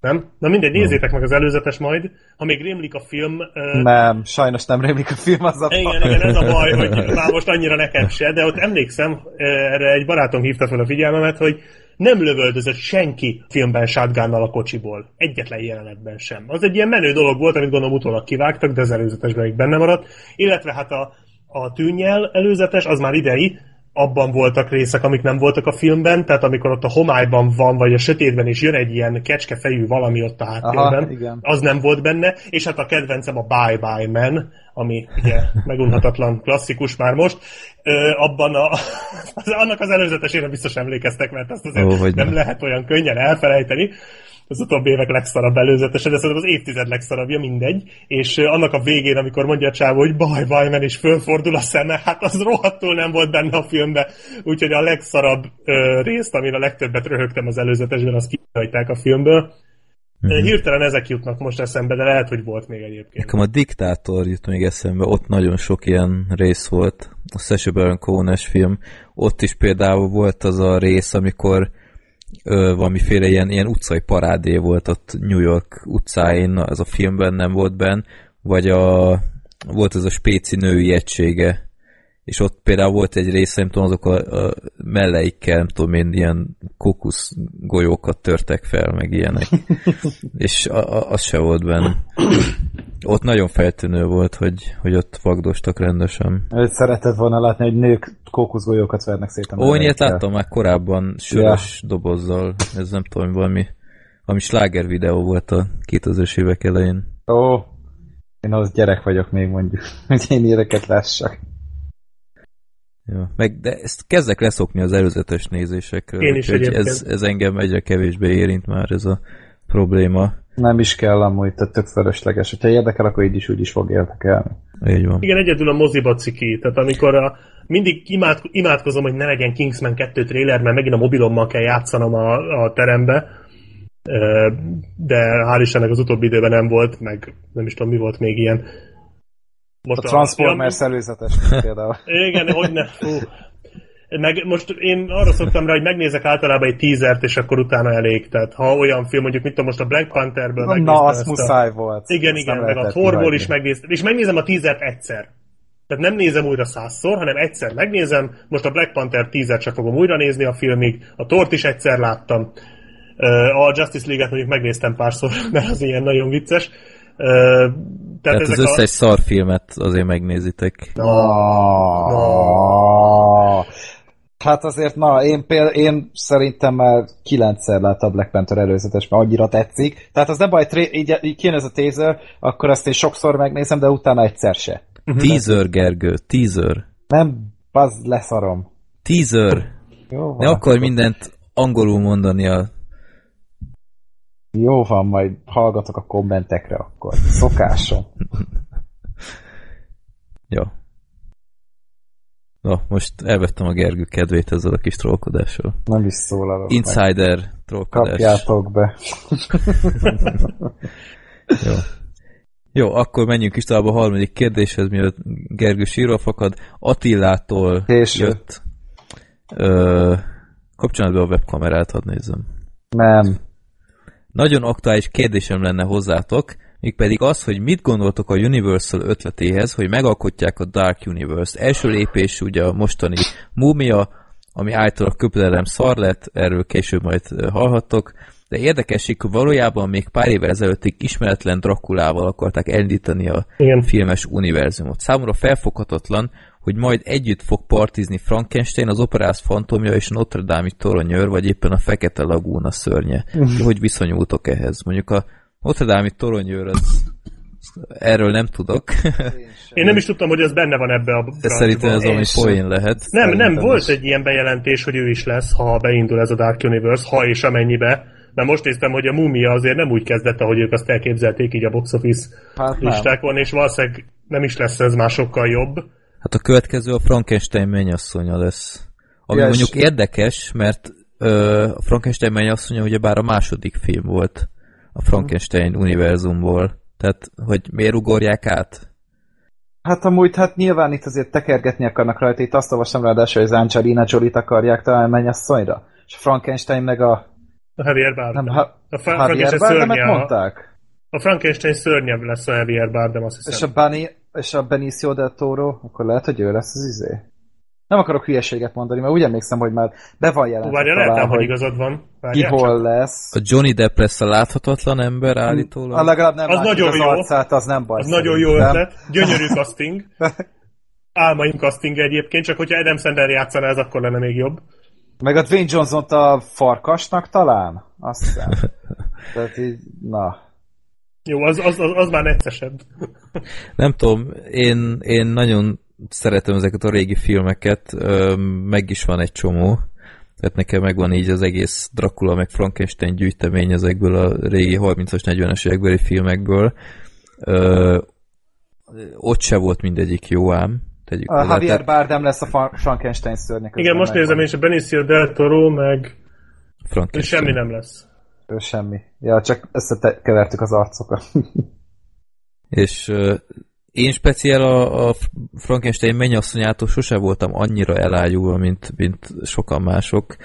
Nem? Na mindegy, nézzétek meg az előzetes majd. Ha még rémlik a film... Uh, Nem, sajnos nem rémlik a film, az a igen, igen, ez a baj, hogy már most annyira neked se, de ott emlékszem, erre egy barátom hívta fel a figyelmemet, hogy nem lövöldözött senki filmben shotgunnal a kocsiból. Egyetlen jelenetben sem. Az egy ilyen menő dolog volt, amit gondolom utólag kivágtak, de az előzetesben még benne maradt. Illetve hát a, a tűnnyel előzetes, az már idei, abban voltak részek, amik nem voltak a filmben, tehát amikor ott a homályban van, vagy a sötétben, és jön egy ilyen kecskefejű valami ott a háttérben, Aha, igen. az nem volt benne, és hát a kedvencem a Bye Bye Man, ami ugye megunhatatlan klasszikus már most, Ö, abban a, az, annak az előzetesére biztos emlékeztek, mert azt azért Ó, nem ne. lehet olyan könnyen elfelejteni, az utóbbi évek legszarabb előzetese, de szerintem az évtized legszarabbja, mindegy. És annak a végén, amikor mondja a csávó, hogy baj, baj, men, és fölfordul a szeme, hát az rohadtul nem volt benne a filmbe. Úgyhogy a legszarabb ö, részt, amin a legtöbbet röhögtem az előzetesben, azt kihagyták a filmből. Uh-huh. Hirtelen ezek jutnak most eszembe, de lehet, hogy volt még egyébként. Nekem a Diktátor jut még eszembe, ott nagyon sok ilyen rész volt, a Sacha Baron Cohen-es film, ott is például volt az a rész, amikor ö, valamiféle ilyen, ilyen utcai parádé volt ott New York utcáin, az a filmben nem volt benn, vagy a, volt az a spéci női egysége, és ott például volt egy része, nem tudom, azok a, a melleikkel, nem tudom én, ilyen kókusz golyókat törtek fel, meg ilyenek. és a, a, az se volt benne. Ott nagyon feltűnő volt, hogy, hogy ott vagdostak rendesen. Őt szeretett volna látni, hogy nők kókuszgolyókat vernek szét a Ó, ilyet láttam már korábban sörös dobozzal, ez nem tudom, valami, valami sláger videó volt a 2000-es évek elején. Ó, én az gyerek vagyok még mondjuk, hogy én ilyeneket lássak. Ja. Meg, de ezt kezdek leszokni az előzetes nézésekről. Én is ez, ez engem egyre kevésbé érint már ez a probléma. Nem is kell amúgy, tehát tök fölösleges. Ha érdekel, akkor így is úgy is fog érdekelni. Így van. Igen, egyedül a moziba ciki. Tehát amikor a, mindig imád, imádkozom, hogy ne legyen Kingsman 2 trailer, mert megint a mobilommal kell játszanom a, a terembe. De hál' Istennek az utóbbi időben nem volt, meg nem is tudom, mi volt még ilyen. Most A Transformers előzetes például. Igen, hogy ne. Fú. Meg most én arra szoktam rá, hogy megnézek általában egy teasert, és akkor utána elég. Tehát ha olyan film, mondjuk mit tudom, most a Black Pantherből Na, megnéztem az ezt a- muszáj volt. igen, Ezt igen, meg a Thorból is megnéztem. És megnézem a teasert egyszer. Tehát nem nézem újra százszor, hanem egyszer megnézem. Most a Black Panther teasert csak fogom újra nézni a filmig. A Tort is egyszer láttam. A Justice League-et mondjuk megnéztem párszor, mert az ilyen nagyon vicces. Tehát, Tehát az ezek a... összes szarfilmet azért megnézitek. Ah. Hát azért, na, én, péld, én szerintem már kilencszer láttam a Black Panther előzetes, mert annyira tetszik. Tehát az nem baj, tré- így, így kijön ez a tézer, akkor azt én sokszor megnézem, de utána egyszer se. Teaser, Gergő, teaser. Nem, az leszarom. Teaser. Jó van, Ne akarj mindent angolul mondani a... Jó van, majd hallgatok a kommentekre akkor. Szokásom. Jó. Na, most elvettem a Gergő kedvét ezzel a kis trollkodással. Nem is szólalok. meg. Insider trollkodás. Kapjátok be. Jó. Jó, akkor menjünk is tovább a harmadik kérdéshez, mielőtt Gergő sírva fakad. Attillától Késő. jött. Ö, kapcsolat be a webkamerát, hadd nézzem. Nem. Nagyon aktuális kérdésem lenne hozzátok, mégpedig az, hogy mit gondoltok a Universal ötletéhez, hogy megalkotják a Dark Universe. Első lépés ugye a mostani Múmia, ami által a köpedelem szar lett, erről később majd hallhattok, de érdekesség, hogy valójában még pár évvel ezelőttig ismeretlen Drakulával akarták elindítani a Igen. filmes univerzumot. Számomra felfoghatatlan, hogy majd együtt fog partizni Frankenstein, az operász fantomja és Notre Dame-i toronyőr, vagy éppen a Fekete Lagúna szörnye. Hogy viszonyultok ehhez? Mondjuk a Notre Dame-i toronyőr, az, erről nem tudok. Én nem is tudtam, hogy ez benne van ebbe a De szerintem ez valami poén lehet. Nem, nem, volt is. egy ilyen bejelentés, hogy ő is lesz, ha beindul ez a Dark Universe, ha és amennyibe. Mert most néztem, hogy a Mumia azért nem úgy kezdett, ahogy ők azt elképzelték így a box office Hát listákon, és valószínűleg nem is lesz ez már sokkal jobb. Hát a következő a Frankenstein mennyasszonya lesz. Ami és- mondjuk érdekes, mert ö, a Frankenstein mennyasszonya ugyebár a második film volt a Frankenstein univerzumból. Tehát, hogy miért ugorják át? Hát amúgy, hát nyilván itt azért tekergetni akarnak rajta. Itt azt olvastam ráadásul, hogy az Angelina Jolie-t akarják talán mennyasszonyra. És Frankenstein meg a... A Javier Bardem. Nem, ha, a Fra- Javier Frankenstein Bardemet mondták? a Frankenstein szörnyebb lesz a Javier Bardem, azt És hiszem. a, Bunny, és a Benicio del Toro, akkor lehet, hogy ő lesz az izé? Nem akarok hülyeséget mondani, mert úgy emlékszem, hogy már be van jelentve Várja, lehet, talán, hogy hogy igazad van. ki Várjál csak. hol lesz. A Johnny Depp lesz a láthatatlan ember A állítólag? legalább nem Az nagyon az jó. arcát, az nem baj. Az nagyon jó ötlet. Gyönyörű casting. Álmaim casting egyébként, csak hogyha Adam Sandler játszaná, ez akkor lenne még jobb. Meg a Dwayne johnson a farkasnak talán? Azt hiszem. Tehát így, na. Jó, az, az, az, az már neccesebb. Nem tudom, én, én nagyon szeretem ezeket a régi filmeket, ö, meg is van egy csomó, tehát nekem megvan így az egész Dracula meg Frankenstein gyűjtemény ezekből a régi 30-as, 40-es évekbeli filmekből. Ö, ott se volt mindegyik jó ám. Tegyük A Javier tehát Bardem lesz a Frankenstein szörnyek. Igen, most nézem, és a Benicio del Toro, meg Frankenstein. semmi nem lesz. Ő semmi. Ja, csak összekevertük az arcokat. És én speciál a, a Frankenstein mennyasszonyától sose voltam annyira elájulva, mint, mint sokan mások.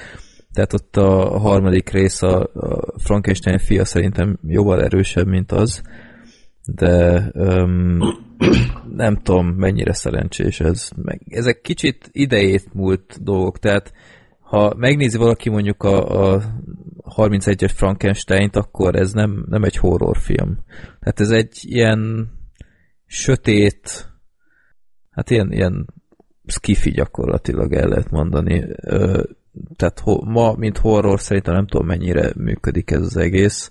Tehát ott a harmadik rész, a, a Frankenstein fia szerintem jóval erősebb, mint az. de um, nem tudom, mennyire szerencsés ez. Meg ezek kicsit idejét múlt dolgok, tehát ha megnézi valaki mondjuk a, a 31-es Frankenstein-t, akkor ez nem, nem egy horrorfilm. Tehát ez egy ilyen sötét, hát ilyen, ilyen skifi gyakorlatilag el lehet mondani. Tehát ma, mint horror, szerintem nem tudom mennyire működik ez az egész.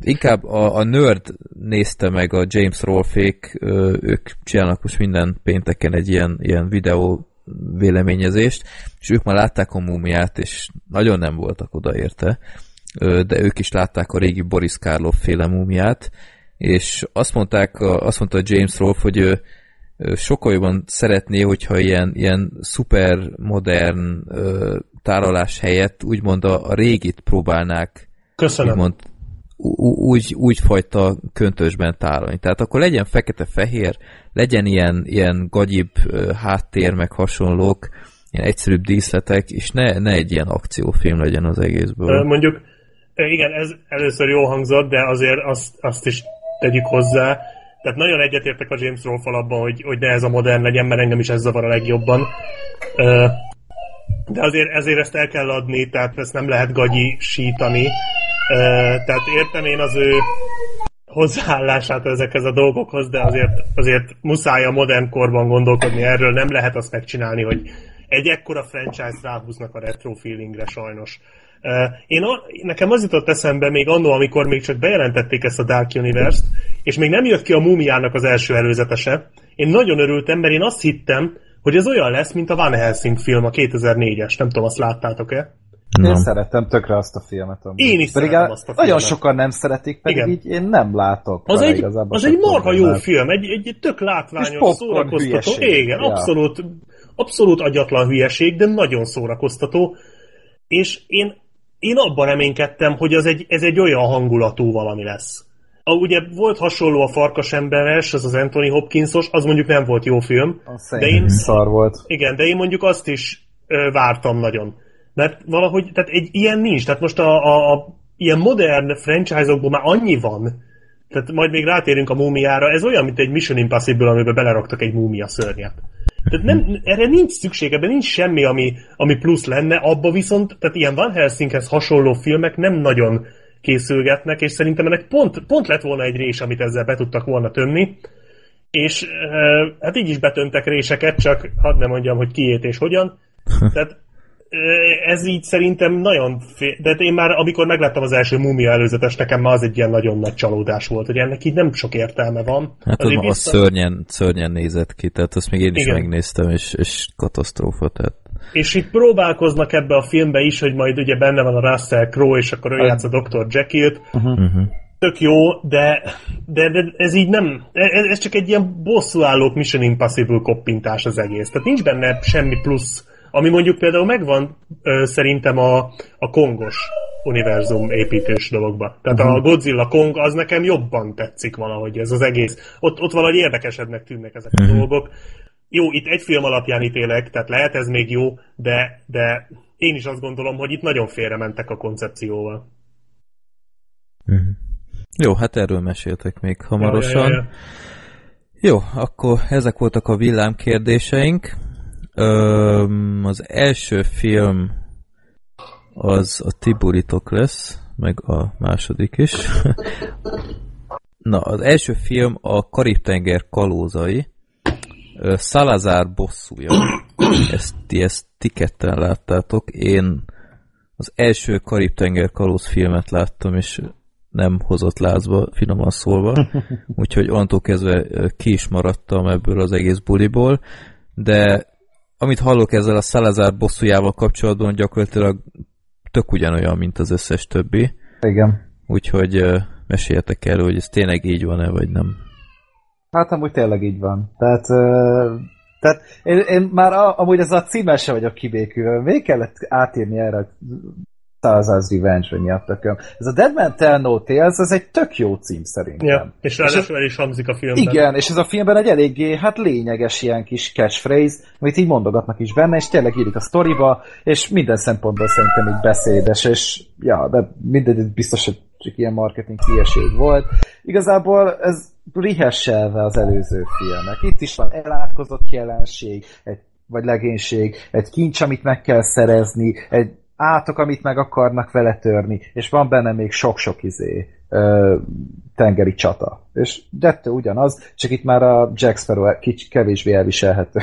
Inkább a, a Nerd nézte meg a James Rolfék, ők csinálnak most minden pénteken egy ilyen, ilyen videó véleményezést, és ők már látták a múmiát, és nagyon nem voltak odaérte, de ők is látták a régi Boris Karloff féle múmiát, és azt mondták, azt mondta James Rolfe, hogy ő sokkal jobban szeretné, hogyha ilyen, ilyen szuper modern tárolás helyett úgymond a, a régit próbálnák Köszönöm. Úgymond, úgy, úgy fajta köntösben tárolni. Tehát akkor legyen fekete-fehér, legyen ilyen, ilyen gagyibb háttér, meg hasonlók, ilyen egyszerűbb díszletek, és ne, ne egy ilyen akciófilm legyen az egészből. Mondjuk, igen, ez először jó hangzott, de azért azt, azt is tegyük hozzá, tehát nagyon egyetértek a James Rolfe abban, hogy, hogy ne ez a modern legyen, mert engem is ez zavar a legjobban. De azért ezért ezt el kell adni, tehát ezt nem lehet gagyi sítani. Tehát értem én az ő hozzáállását ezekhez a dolgokhoz, de azért, azért muszáj a modern korban gondolkodni erről, nem lehet azt megcsinálni, hogy egy ekkora franchise ráhúznak a retro feelingre sajnos. Én a, nekem az jutott eszembe még annó, amikor még csak bejelentették ezt a Dark Universe-t, és még nem jött ki a Múmiának az első előzetese. Én nagyon örültem, mert én azt hittem, hogy ez olyan lesz, mint a Van Helsing film, a 2004-es. Nem tudom, azt láttátok-e? Nem. Én szerettem tökre azt a filmet. Amúgy. Én is pedig szeretem azt a filmet. Nagyon sokan nem szeretik, pedig Igen. így én nem látok. Az egy, az egy marha jó film, egy, egy tök látványos, szórakoztató. Hülyeség. Igen, ja. abszolút, abszolút agyatlan hülyeség, de nagyon szórakoztató. És én én abban reménykedtem, hogy az egy, ez egy olyan hangulatú valami lesz. A, ugye volt hasonló a Farkasemberes, az az Anthony Hopkinsos, az mondjuk nem volt jó film. de én, szar volt. Igen, de én mondjuk azt is ö, vártam nagyon. Mert valahogy, tehát egy ilyen nincs. Tehát most a, a, a ilyen modern franchise-okból már annyi van, tehát majd még rátérünk a múmiára, ez olyan, mint egy Mission Impossible, amiben beleraktak egy múmia szörnyet. Tehát nem, erre nincs szükség, ebben nincs semmi, ami, ami plusz lenne, abba viszont, tehát ilyen Van Helsinghez hasonló filmek nem nagyon készülgetnek, és szerintem ennek pont, pont lett volna egy rés, amit ezzel be tudtak volna tömni, és e, hát így is betöntek réseket, csak hadd ne mondjam, hogy kiét és hogyan. Tehát ez így szerintem nagyon fél... De én már, amikor megláttam az első mumia előzetes, nekem már az egy ilyen nagyon nagy csalódás volt, hogy ennek így nem sok értelme van. Hát az, az szörnyen, szörnyen nézett ki, tehát azt még én is Igen. megnéztem, és, és katasztrófa, tehát... És itt próbálkoznak ebbe a filmbe is, hogy majd ugye benne van a Russell Crowe, és akkor ő játsz a Dr. Jekyll-t. Uh-huh. uh-huh. Tök jó, de, de, de ez így nem... Ez, ez csak egy ilyen bosszúállók Mission Impossible koppintás az egész. Tehát nincs benne semmi plusz ami mondjuk például megvan ö, szerintem a, a kongos univerzum építős dologba. Tehát uh-huh. a mhm. Godzilla Kong az nekem jobban tetszik valahogy ez az egész. Ott, ott valahogy érdekesebbnek tűnnek ezek uh-huh. a mhm. dolgok. Jó, itt egy film alapján ítélek, tehát lehet ez még jó, de, de én is azt gondolom, hogy itt nagyon félre mentek a koncepcióval. Uh-huh. Jó, hát erről meséltek még hamarosan. Ja, ja, ja. Jó, akkor ezek voltak a villámkérdéseink. Öm, az első film az a Tiburitok lesz, meg a második is. Na, az első film a Karib-tenger kalózai. Salazar bosszúja. Ezt ti ezt ti ketten láttátok. Én az első Karib-tenger kalóz filmet láttam, és nem hozott lázba, finoman szólva. Úgyhogy onnantól kezdve ki is maradtam ebből az egész buliból. De amit hallok ezzel a Salazar bosszújával kapcsolatban, gyakorlatilag tök ugyanolyan, mint az összes többi. Igen. Úgyhogy meséljetek el, hogy ez tényleg így van-e, vagy nem. Hát amúgy tényleg így van. Tehát, tehát én, én már a, amúgy ez a címmel sem vagyok kibékülve. Még kellett átírni erre Salazar's Revenge, vagy mi a tököm. Ez a Dead Man Tell No Tales, ez egy tök jó cím szerintem. Ja, és ráadásul el is hangzik a filmben. Igen, és ez a filmben egy eléggé, hát lényeges ilyen kis catchphrase, amit így mondogatnak is benne, és tényleg írik a sztoriba, és minden szempontból szerintem így beszédes, és ja, de mindegy, biztos, hogy csak ilyen marketing hülyeség volt. Igazából ez rihesselve az előző filmek. Itt is van elátkozott jelenség, egy, vagy legénység, egy kincs, amit meg kell szerezni, egy átok, amit meg akarnak vele törni, és van benne még sok-sok izé, ö, tengeri csata. És dettő ugyanaz, csak itt már a Jack Sparrow kicsi, kevésbé elviselhető.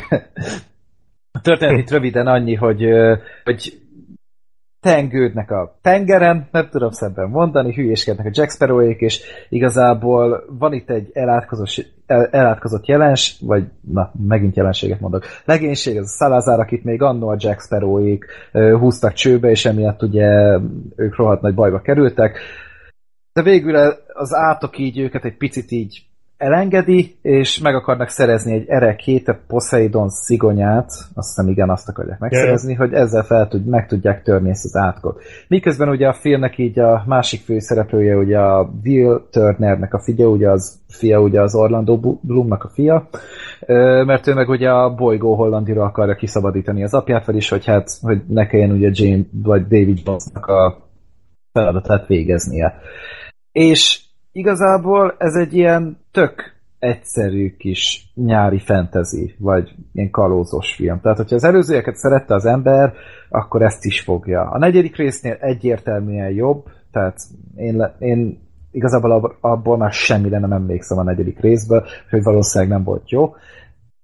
A történet itt röviden annyi, hogy, hogy tengődnek a tengeren, nem tudom szebben mondani, hülyéskednek a Jack Sparrow-ék, és igazából van itt egy elátkozott, elátkozott jelens, vagy na, megint jelenséget mondok. Legénység, ez a Salazar, akit még annó a Jack Sparrow-ék húztak csőbe, és emiatt ugye ők rohadt nagy bajba kerültek. De végül az átok így őket egy picit így elengedi, és meg akarnak szerezni egy Erekéte Poseidon szigonyát, azt hiszem igen, azt akarják megszerezni, yeah. hogy ezzel fel tud, meg tudják törni ezt az átkot. Miközben ugye a filmnek így a másik főszereplője, ugye a Will Turnernek a fia, ugye az fia, ugye az Orlando Bloomnak a fia, mert ő meg ugye a bolygó hollandira akarja kiszabadítani az apját, vagyis hogy hát, hogy ne kelljen ugye Jane vagy David Bossnak a feladatát végeznie. És igazából ez egy ilyen tök egyszerű kis nyári fantasy, vagy ilyen kalózos film. Tehát, hogyha az előzőeket szerette az ember, akkor ezt is fogja. A negyedik résznél egyértelműen jobb, tehát én, én igazából abból már semmire nem emlékszem a negyedik részből, hogy valószínűleg nem volt jó.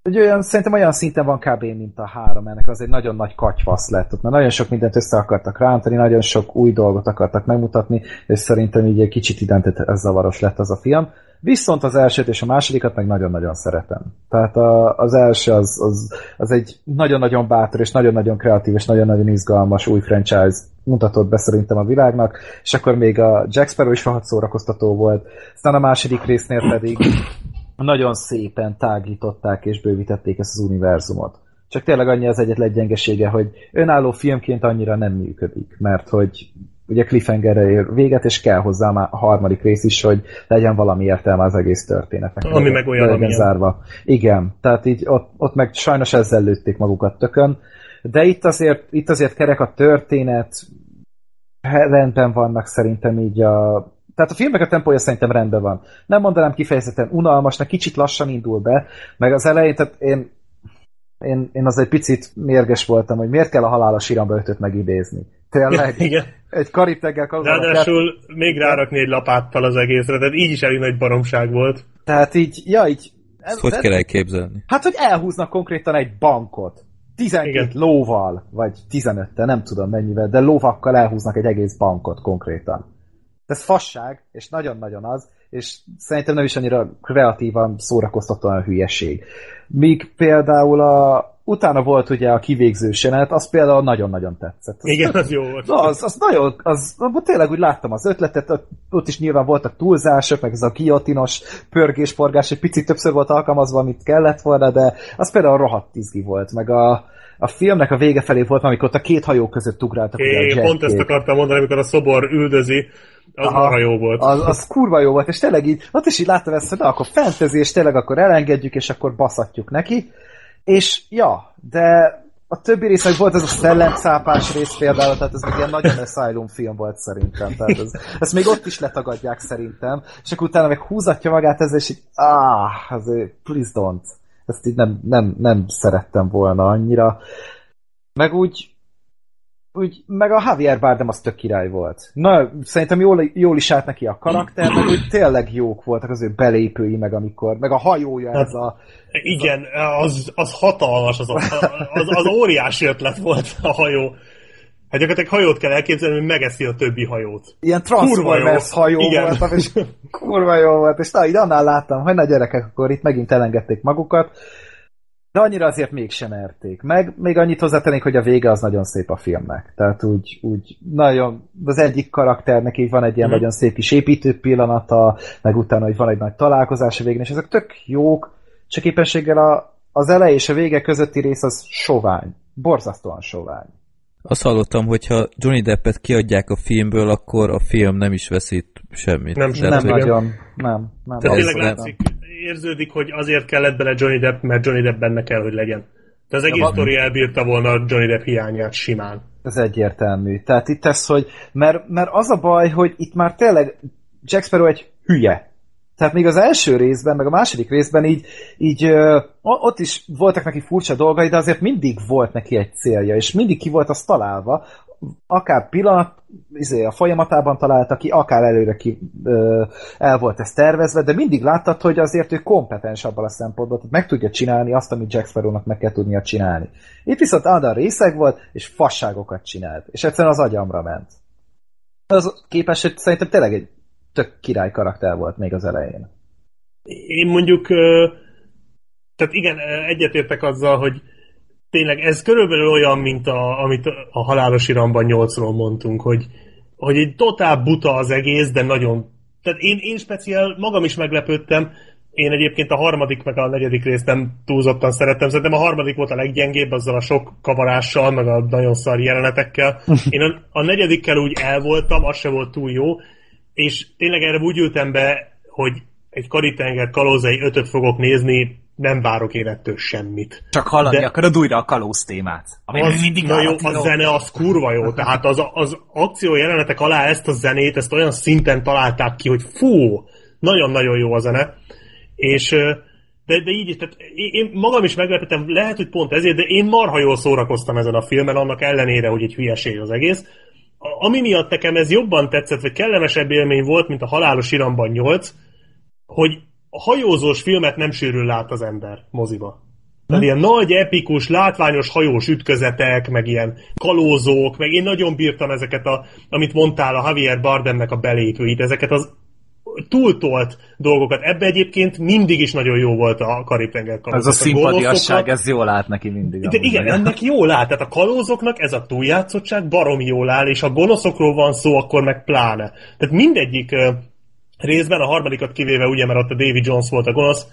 Egy olyan, szerintem olyan szinten van kb. mint a három, ennek az egy nagyon nagy katyvasz lett, mert nagyon sok mindent össze akartak rántani, nagyon sok új dolgot akartak megmutatni, és szerintem így egy kicsit ez zavaros lett az a film. Viszont az elsőt és a másodikat meg nagyon-nagyon szeretem. Tehát a, az első az, az, az egy nagyon-nagyon bátor és nagyon-nagyon kreatív és nagyon-nagyon izgalmas új franchise mutatott be szerintem a világnak, és akkor még a Jack Sparrow is rohadt szórakoztató volt. Aztán a második résznél pedig nagyon szépen tágították és bővítették ezt az univerzumot. Csak tényleg annyi az egyetlen gyengesége, hogy önálló filmként annyira nem működik, mert hogy ugye cliffhangerre ér véget, és kell hozzá a harmadik rész is, hogy legyen valami értelme az egész történetnek. Ami meg olyan, legyen zárva. Igen, tehát így ott, ott meg sajnos ezzel lőtték magukat tökön, de itt azért, itt azért kerek a történet, rendben vannak szerintem így a tehát a filmek a tempója szerintem rendben van. Nem mondanám kifejezetten unalmasnak, kicsit lassan indul be, meg az elején, tehát én, én, én az egy picit mérges voltam, hogy miért kell a halálos iramba ötöt megidézni. Tényleg? Igen. Egy kariteggel Ráadásul kert... még rárakni egy lapáttal az egészre, tehát így is elég nagy baromság volt. Tehát így, ja, így... Ez, hogy kell elképzelni? Hát, hogy elhúznak konkrétan egy bankot. 12 Igen. lóval, vagy 15 nem tudom mennyivel, de lóvakkal elhúznak egy egész bankot konkrétan ez fasság, és nagyon-nagyon az, és szerintem nem is annyira kreatívan szórakoztatóan a hülyeség. Míg például a, utána volt ugye a kivégző senet, az például nagyon-nagyon tetszett. Az, Igen, az jó volt. Az, az nagyon, az, tényleg úgy láttam az ötletet, ott is nyilván voltak túlzások, meg ez a kiotinos pörgésforgás egy picit többször volt alkalmazva, amit kellett volna, de az például rohadt izgi volt, meg a, a filmnek a vége felé volt, amikor ott a két hajó között ugráltak. É, pont ezt akartam mondani, amikor a szobor üldözi, az Aha, marha jó volt. Az, az kurva jó volt, és tényleg így, ott is így láttam ezt, hogy na, akkor fantasy, és tényleg akkor elengedjük, és akkor baszatjuk neki. És ja, de a többi résznek volt ez a szellemcápás rész például, tehát ez egy ilyen nagyon Asylum film volt szerintem. Tehát ez, ezt még ott is letagadják szerintem, és akkor utána meg húzatja magát ezzel, és így, ah, azért, please don't. Ezt így nem, nem, nem szerettem volna annyira. Meg úgy, úgy, meg a Javier Bardem az tök király volt. Na, szerintem jól, jól is állt neki a karakter, meg úgy tényleg jók voltak az ő belépői, meg amikor, meg a hajója ez a... Igen, az, az hatalmas, az, az, az, az óriási ötlet volt a hajó. Hát gyakorlatilag hajót kell elképzelni, hogy megeszi a többi hajót. Ilyen Transformers hajó Igen. volt, és kurva jó volt, és na, így annál láttam, hogy na gyerekek, akkor itt megint elengedték magukat, de annyira azért mégsem erték. Meg még annyit hozzátennék, hogy a vége az nagyon szép a filmnek. Tehát úgy, úgy nagyon, az egyik karakternek így van egy ilyen mm. nagyon szép kis építő pillanata, meg utána, hogy van egy nagy találkozás a végén, és ezek tök jók, csak éppenséggel a, az elej és a vége közötti rész az sovány. Borzasztóan sovány. Azt hallottam, hogy ha Johnny Deppet kiadják a filmből, akkor a film nem is veszít semmit. Nem, nem, nem nagyon. Nem, nem. Tehát tényleg látszik, érződik, hogy azért kellett bele Johnny Depp, mert Johnny Depp benne kell, hogy legyen. De az egész sztori elbírta volna Johnny Depp hiányát simán. Ez egyértelmű. Tehát itt ez, hogy mert, mert az a baj, hogy itt már tényleg Jack Sparrow egy hülye. Tehát még az első részben, meg a második részben így, így ö, ott is voltak neki furcsa dolgai, de azért mindig volt neki egy célja, és mindig ki volt az találva, akár pillanat, izé, a folyamatában találta ki, akár előre ki ö, el volt ez tervezve, de mindig láttad, hogy azért ő kompetens abban a szempontból, hogy meg tudja csinálni azt, amit Jack Sparrow-nak meg kell tudnia csinálni. Itt viszont állandóan részeg volt, és fasságokat csinált, és egyszerűen az agyamra ment. Az képes, hogy szerintem tényleg egy tök király karakter volt még az elején. Én mondjuk, tehát igen, egyetértek azzal, hogy tényleg ez körülbelül olyan, mint a, amit a halálos iramban nyolcról mondtunk, hogy, hogy egy totál buta az egész, de nagyon... Tehát én, én speciál magam is meglepődtem, én egyébként a harmadik meg a negyedik részt nem túlzottan szerettem, szerintem a harmadik volt a leggyengébb, azzal a sok kavarással, meg a nagyon szar jelenetekkel. Én a, a negyedikkel úgy el voltam, az se volt túl jó, és tényleg erre úgy ültem be, hogy egy karitenger kalózai ötöt fogok nézni, nem várok én ettől semmit. Csak hallani De akarod újra a kalóz témát. Ami az, mindig na jó, a zene az kurva jó. Tehát az, az akció jelenetek alá ezt a zenét, ezt olyan szinten találták ki, hogy fú, nagyon-nagyon jó a zene. És de, de így tehát én magam is meglepettem, lehet, hogy pont ezért, de én marha jól szórakoztam ezen a filmen, annak ellenére, hogy egy hülyeség az egész. Ami miatt nekem ez jobban tetszett, vagy kellemesebb élmény volt, mint a Halálos Iramban 8, hogy a hajózós filmet nem sűrűn lát az ember moziba. Tehát ilyen nagy, epikus, látványos hajós ütközetek, meg ilyen kalózók, meg én nagyon bírtam ezeket, a, amit mondtál, a Javier Bardemnek a belépőit, ezeket az túltolt dolgokat. Ebbe egyébként mindig is nagyon jó volt a Karib-tenger Ez a szimpatiasság, ez jól lát neki mindig. De igen, meg. ennek jól áll. Tehát a kalózoknak ez a túljátszottság barom jól áll, és ha gonoszokról van szó, akkor meg pláne. Tehát mindegyik részben, a harmadikat kivéve ugye, mert ott a David Jones volt a gonosz,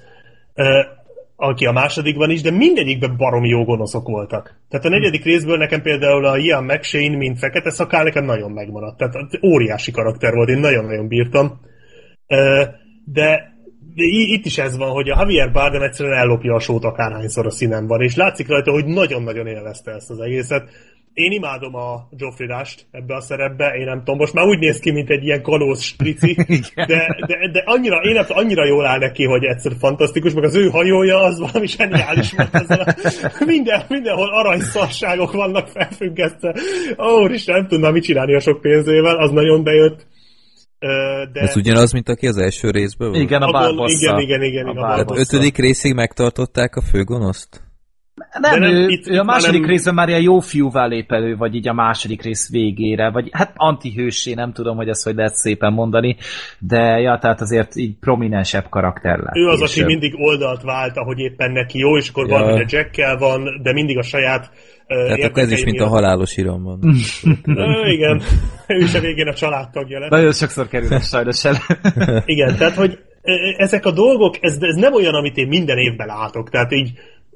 aki a másodikban is, de mindegyikben barom jó gonoszok voltak. Tehát a negyedik részből nekem például a Ian McShane, mint fekete szakál, nekem nagyon megmaradt. Tehát óriási karakter volt, én nagyon-nagyon bírtam. De, de itt is ez van, hogy a Javier Bardem egyszerűen ellopja a sót akárhányszor a színen van, és látszik rajta, hogy nagyon-nagyon élvezte ezt az egészet. Én imádom a Geoffrey Rush ebbe a szerepbe, én nem tudom, most már úgy néz ki, mint egy ilyen kalóz strici, de, de, de annyira, én nem annyira jól áll neki, hogy egyszer fantasztikus, meg az ő hajója az valami zseniális volt ezzel a, minden, mindenhol aranyszarságok vannak felfüggesztve. Ó, és nem tudna mit csinálni a sok pénzével, az nagyon bejött. De... Ez ugyanaz, mint aki az első részből volt? Igen, a bárbossza. Igen, igen, igen. A igen a ötödik részig megtartották a főgonoszt? Nem, nem ő, itt, ő a második nem... részben már ilyen jó fiúvá lép elő, vagy így a második rész végére, vagy hát antihősé, nem tudom, hogy ezt hogy lehet szépen mondani, de ja, tehát azért így prominensebb karakter lett. Ő az, aki mindig oldalt vált, ahogy éppen neki jó, és akkor ja. van, hogy a Jackkel van, de mindig a saját tehát akkor ez is, mint a halálos iramban. igen, ő is a végén a családtagja lett. Nagyon sokszor kerül sajnos el. igen, tehát hogy ezek a dolgok, ez, ez nem olyan, amit én minden évben látok. Tehát így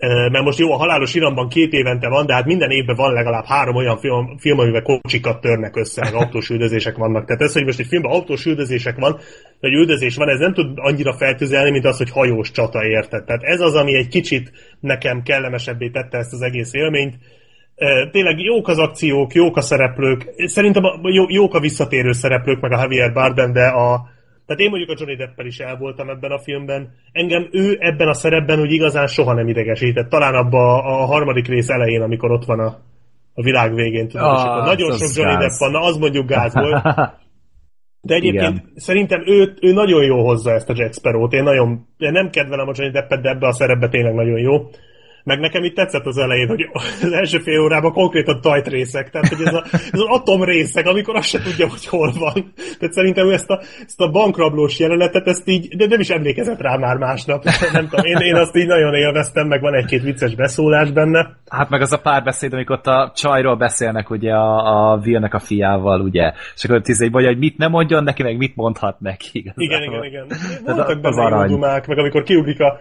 mert most jó, a halálos iramban két évente van, de hát minden évben van legalább három olyan film, film amiben kocsikat törnek össze, meg autós üldözések vannak. Tehát ez, hogy most egy filmben autós üldözések van, vagy üldözés van, ez nem tud annyira feltüzelni, mint az, hogy hajós csata érted. Tehát ez az, ami egy kicsit nekem kellemesebbé tette ezt az egész élményt. Tényleg jók az akciók, jók a szereplők, szerintem jó, jók a visszatérő szereplők, meg a Javier Bardem, de a, tehát én mondjuk a Johnny Deppel is el voltam ebben a filmben. Engem ő ebben a szerepben úgy igazán soha nem idegesített. Talán abban a, a harmadik rész elején, amikor ott van a, a világ végén. Tudod, ah, és akkor nagyon sok Johnny. Depp van, na az mondjuk gáz volt. De egyébként Igen. szerintem ő, ő nagyon jó hozza ezt a Jack Sparrow-t. Én nagyon, én nem kedvelem a Johnny Deppet, de ebbe a szerepbe tényleg nagyon jó. Meg nekem itt tetszett az elején, hogy az első fél órában konkrétan tajt részek, tehát hogy ez, a, ez az atom részek, amikor azt se tudja, hogy hol van. Tehát szerintem ezt a, ezt a bankrablós jelenetet, ezt így, de nem is emlékezett rá már másnap. Nem tudom, én, én azt így nagyon élveztem, meg van egy-két vicces beszólás benne. Hát meg az a párbeszéd, amikor ott a csajról beszélnek ugye a, a Vilnek a fiával, ugye, és akkor tíz vagy, hogy mit nem mondjon neki, meg mit mondhat neki. Igazából. Igen, igen, igen. Voltak benne meg amikor kiugrik a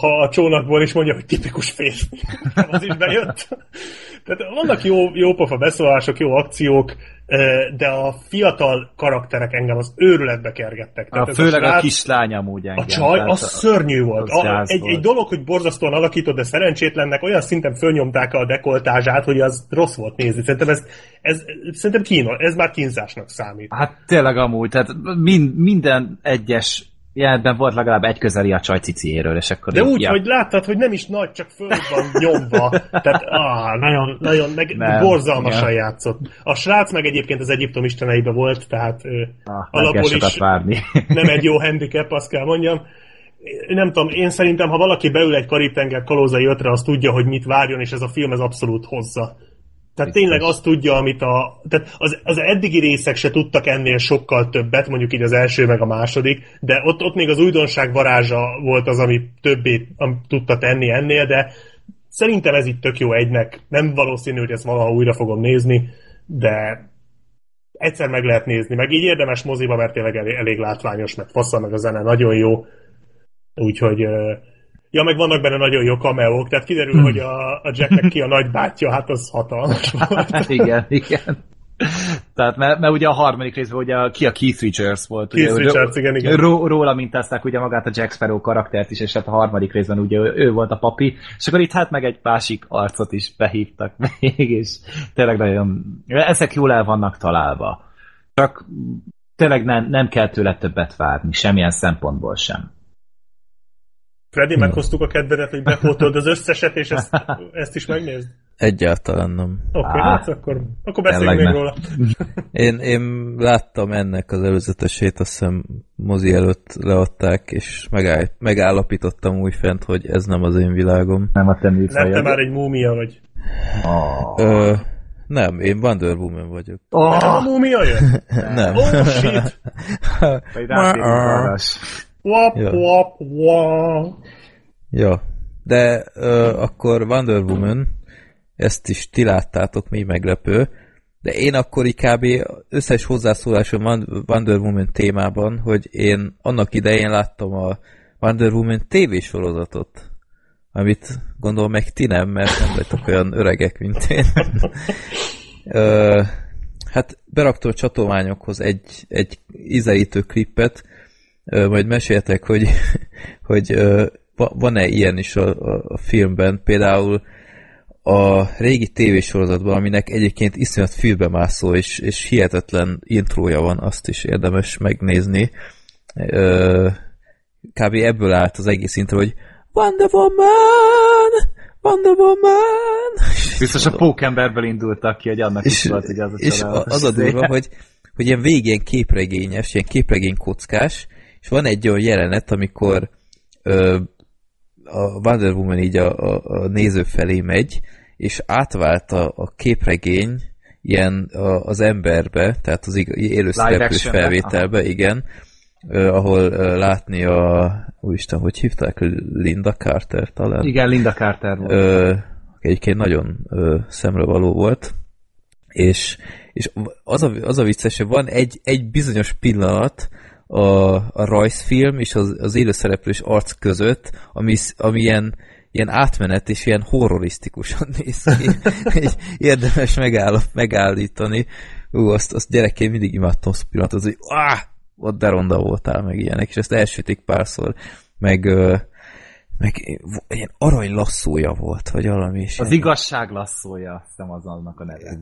ha a csónakból is mondja, hogy tipikus férfi. az is bejött. Tehát vannak jó, jó pofa beszólások, jó akciók, de a fiatal karakterek engem az őrületbe kergettek. Tehát a főleg a, srác, a kislány amúgy engem. A csaj, az a, szörnyű volt. A, egy, egy dolog, hogy borzasztóan alakított, de szerencsétlennek olyan szinten fölnyomták a dekoltázsát, hogy az rossz volt nézni. Szerintem ez, ez szerintem kínos, ez már kínzásnak számít. Hát tényleg amúgy, tehát mind, minden egyes jelenetben volt legalább egy közeli a csaj ciciéről, és akkor... De úgy, ja. hogy láttad, hogy nem is nagy, csak föl van nyomva. Tehát, ah, nagyon, nagyon, meg nem, borzalmasan ja. játszott. A srác meg egyébként az Egyiptom isteneibe volt, tehát ah, alapból is várni. nem egy jó handicap, azt kell mondjam. Nem tudom, én szerintem, ha valaki beül egy Karib-tenger kalózai ötre, az tudja, hogy mit várjon, és ez a film ez abszolút hozza. Tehát Biztos. tényleg azt tudja, amit a... Tehát az, az eddigi részek se tudtak ennél sokkal többet, mondjuk így az első meg a második, de ott, ott még az újdonság varázsa volt az, ami többé am, tudta tenni ennél, de szerintem ez itt tök jó egynek. Nem valószínű, hogy ezt valaha újra fogom nézni, de egyszer meg lehet nézni, meg így érdemes moziba, mert tényleg elég, elég látványos, meg faszal, meg a zene nagyon jó. Úgyhogy Ja, meg vannak benne nagyon jó kameók, tehát kiderül, hmm. hogy a, a Jacknek ki a nagybátyja, hát az hatalmas volt. igen, igen. Tehát, mert, mert ugye a harmadik részben ugye ki a Keith Richards volt. Keith ugye, Richards, igen, igen. Ró, róla mintázták ugye magát a Jack Sparrow karaktert is, és hát a harmadik részben ugye ő, ő volt a papi, és akkor itt hát meg egy másik arcot is behívtak még, és tényleg nagyon, ezek jól el vannak találva. Csak tényleg nem, nem kell tőle többet várni, semmilyen szempontból sem. Freddy, meghoztuk a kedvedet, hogy befótold az összeset, és ezt, ezt is megnézd? Egyáltalán nem. Oké, okay, hát akkor, akkor beszéljünk még róla. Én, én láttam ennek az előzetesét, azt hiszem mozi előtt leadták, és megáll, megállapítottam úgy fent, hogy ez nem az én világom. Nem a te Nem, te már egy múmia vagy. Oh. Ö, nem, én Wonder Woman vagyok. Oh. Nem a múmia jön? nem. Oh, shit! Wap, ja. wap, wap. Ja, de ö, akkor Wonder Woman, ezt is ti láttátok, mi meglepő, de én akkor kb. összes hozzászólásom Wonder Woman témában, hogy én annak idején láttam a Wonder Woman tévésorozatot, amit gondolom meg ti nem, mert nem vagytok olyan öregek, mint én. Ö, hát beraktam a csatolmányokhoz egy, egy ízelítő klippet, majd meséltek, hogy, hogy van-e ilyen is a, a, a filmben, például a régi tévésorozatban, aminek egyébként iszonyat fülbemászó és, és hihetetlen intrója van, azt is érdemes megnézni. Kb. ebből állt az egész intro, hogy Wonder Woman! Wonder Woman! Biztos a pókemberből indultak ki, hogy annak és, is volt, hogy az a És az a durva, hogy, hogy ilyen végén képregényes, ilyen képregény kockás, és van egy olyan jelenet, amikor ö, a Wonder Woman így a, a, a néző felé megy, és átvált a, a képregény ilyen a, az emberbe, tehát az élő szereplős felvételbe, aha. igen, ö, ahol ö, látni a, úristen, hogy hívták? Linda Carter talán? Igen, Linda Carter volt. Ö, egyébként nagyon ö, szemrevaló volt, és, és az, a, az a vicces, hogy van egy, egy bizonyos pillanat, a, a rajzfilm és az, az élőszereplős arc között, ami, ami ilyen, ilyen átmenet és ilyen horrorisztikusan néz ki. Érdemes megáll, megállítani. Ú, azt, azt gyerekként mindig imádtam azt a pillanatot, hogy áh, ott de ronda voltál, meg ilyenek, és ezt elsütik párszor, meg meg ilyen arany lasszója volt, vagy valami is. Az ilyen... igazság lasszója, hiszem az annak a neve.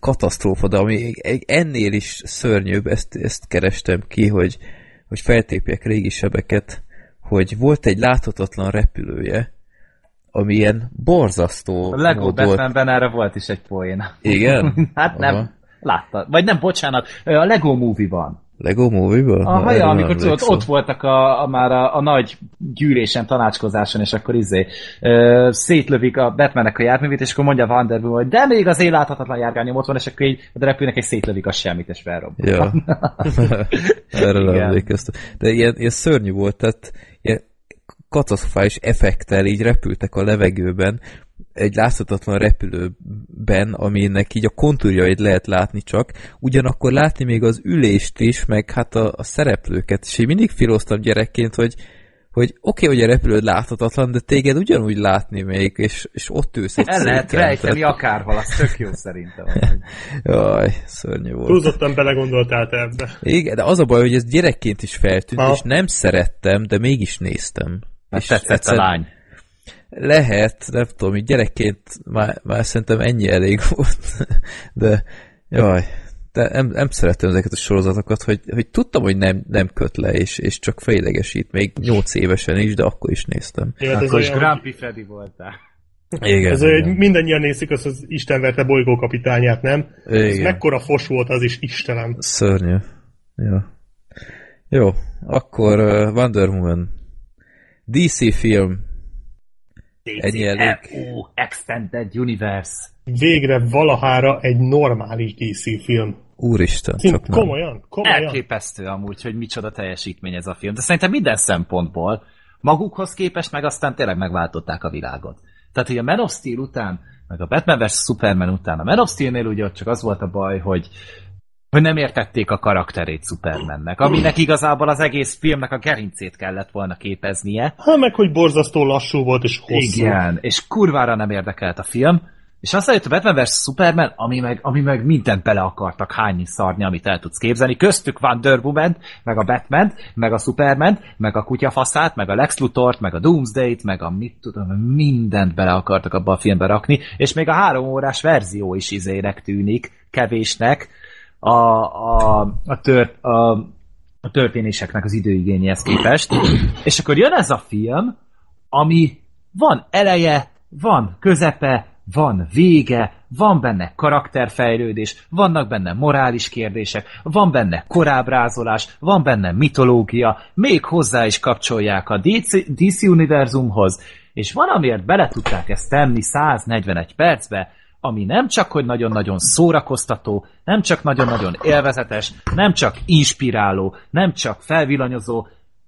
Katasztrófa, de ami ennél is szörnyűbb, ezt, ezt kerestem ki, hogy, hogy feltépjek régi sebeket, hogy volt egy láthatatlan repülője, ami ilyen borzasztó A Lego Batmanben erre volt is egy poén. Igen? hát nem, Aha. látta. Vagy nem, bocsánat, a Lego Movie-ban. Lego Movie-ből? A haja, amikor tudod, ott voltak a, a már a, a nagy gyűlésen, tanácskozáson, és akkor izé ö, szétlövik a Batmannek a járművét, és akkor mondja Wonder Woman, hogy de még az én láthatatlan járgányom ott van, és akkor így a repülnek egy szétlövik a semmit, és felrobb. Ja. Erről emlékeztem. De ilyen, ilyen szörnyű volt, tehát ilyen katasztrofális effektel így repültek a levegőben, egy láthatatlan repülőben, aminek így a kontúrjait lehet látni csak, ugyanakkor látni még az ülést is, meg hát a, a szereplőket, és én mindig filoztam gyerekként, hogy hogy oké, okay, hogy a repülőd láthatatlan, de téged ugyanúgy látni még, és, és ott ülsz egy El lehet rejteni akárhol, az tök jó szerintem. Jaj, szörnyű volt. Túlzottan belegondoltál te ebbe. Igen, de az a baj, hogy ez gyerekként is feltűnt, ha. és nem szerettem, de mégis néztem. Mert és tetszett egyszer... a lány. Lehet, nem tudom, így gyerekként már, már szerintem ennyi elég volt, de jaj, de nem, nem szeretem ezeket a sorozatokat, hogy, hogy tudtam, hogy nem, nem köt le, és, és csak fejlegesít, még 8 évesen is, de akkor is néztem. Igen, hát akkor is Grumpy Freddy voltál. Igen, ez igen. mindannyian nézik azt az Isten verte bolygókapitányát, nem? Igen. Ez mekkora fos volt az is, Istenem. Szörnyű. Jó. Jó, akkor uh, Wonder Woman. DC film. DC Ennyi elég. Extended Universe. Végre valahára egy normális DC film. Úristen, Szint, csak nem. Komolyan, komolyan. Elképesztő amúgy, hogy micsoda teljesítmény ez a film. De szerintem minden szempontból magukhoz képest meg aztán tényleg megváltották a világot. Tehát, hogy a Man of Steel után, meg a Batman vs. Superman után, a Man of Steel-nél ugye csak az volt a baj, hogy hogy nem értették a karakterét Supermannek, aminek igazából az egész filmnek a gerincét kellett volna képeznie. Hát meg, hogy borzasztó lassú volt és hosszú. Igen, és kurvára nem érdekelt a film, és aztán jött a Batman vs. Superman, ami meg, ami meg mindent bele akartak hányni szarni, amit el tudsz képzelni. Köztük Wonder woman meg a Batman, meg a Superman, meg a kutyafaszát, meg a Lex Luthort, meg a Doomsday-t, meg a mit tudom, mindent bele akartak abba a filmbe rakni, és még a három órás verzió is izének tűnik, kevésnek, a, a, a, tört, a, a történéseknek az időigényéhez képest. És akkor jön ez a film, ami van eleje, van közepe, van vége, van benne karakterfejlődés, vannak benne morális kérdések, van benne korábrázolás, van benne mitológia, még hozzá is kapcsolják a DC, DC univerzumhoz, és van, amiért bele tudták ezt tenni 141 percbe, ami nem csak, hogy nagyon-nagyon szórakoztató, nem csak nagyon-nagyon élvezetes, nem csak inspiráló, nem csak felvillanyozó,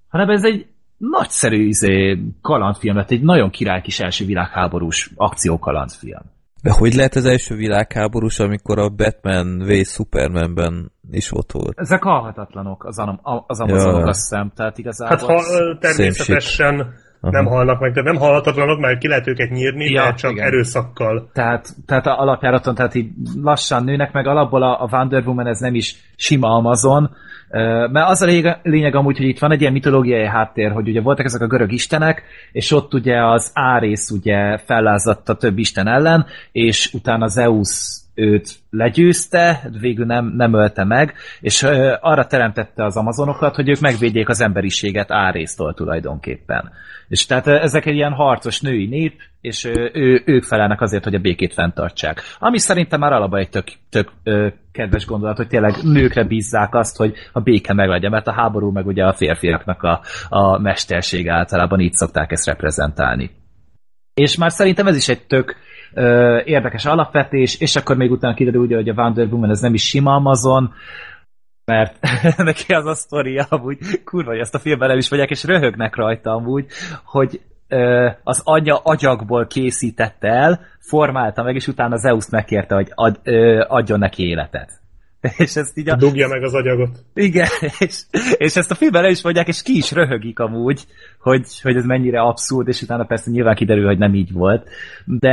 hanem ez egy nagyszerű izé, kalandfilm lett, egy nagyon király kis első világháborús akciókalandfilm. De hogy lehet az első világháborús, amikor a Batman v Supermanben is ott volt? Ezek halhatatlanok, az, az Amazonok, ja. azt hiszem, tehát igazából... Hát ha, természetesen Aha. nem halnak meg, de nem halhatatlanok, mert ki lehet őket nyírni, ja, de csak igen. erőszakkal. Tehát, tehát a alapjáraton, tehát így lassan nőnek meg, alapból a, a Wonder Woman ez nem is sima Amazon, mert az a lényeg, lényeg amúgy, hogy itt van egy ilyen mitológiai háttér, hogy ugye voltak ezek a görög istenek, és ott ugye az Árész ugye fellázadt a több isten ellen, és utána Zeus őt legyőzte, végül nem, nem ölte meg, és arra teremtette az amazonokat, hogy ők megvédjék az emberiséget Árésztól tulajdonképpen. És tehát ezek egy ilyen harcos női nép, és ő, ők felelnek azért, hogy a békét fenntartsák. Ami szerintem már alapban egy tök, tök ö, kedves gondolat, hogy tényleg nőkre bízzák azt, hogy a béke meglegyen, mert a háború meg ugye a férfiaknak a, a mesterség általában így szokták ezt reprezentálni. És már szerintem ez is egy tök ö, érdekes alapvetés, és akkor még utána kiderül, hogy a Wonder Woman ez nem is sima Amazon, mert neki az a sztoria amúgy, kurva, hogy ezt a filmben nem is vagyok, és röhögnek rajta amúgy, hogy ö, az anyja agyagból készítette el, formálta meg, és utána Zeus megkérte, hogy ad, ö, adjon neki életet. És ezt így a... Dugja meg az agyagot. Igen, és, és ezt a filmben is mondják, és ki is röhögik amúgy, hogy, hogy ez mennyire abszurd, és utána persze nyilván kiderül, hogy nem így volt. De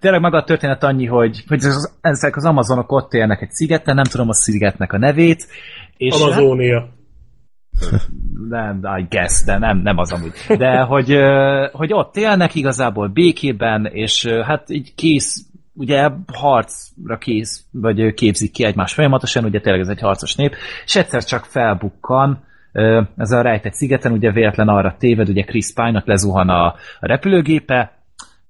tényleg maga a történet annyi, hogy, hogy ezek az amazonok ott élnek egy szigeten, nem tudom a szigetnek a nevét. És Amazónia. nem, I guess, de nem, nem az amúgy. De hogy, hogy ott élnek igazából békében, és hát így kész ugye harcra kész, vagy képzik ki egymást folyamatosan, ugye tényleg ez egy harcos nép, és egyszer csak felbukkan, ez a rejtett szigeten, ugye véletlen arra téved, ugye Chris Pine-nak lezuhan a, a repülőgépe,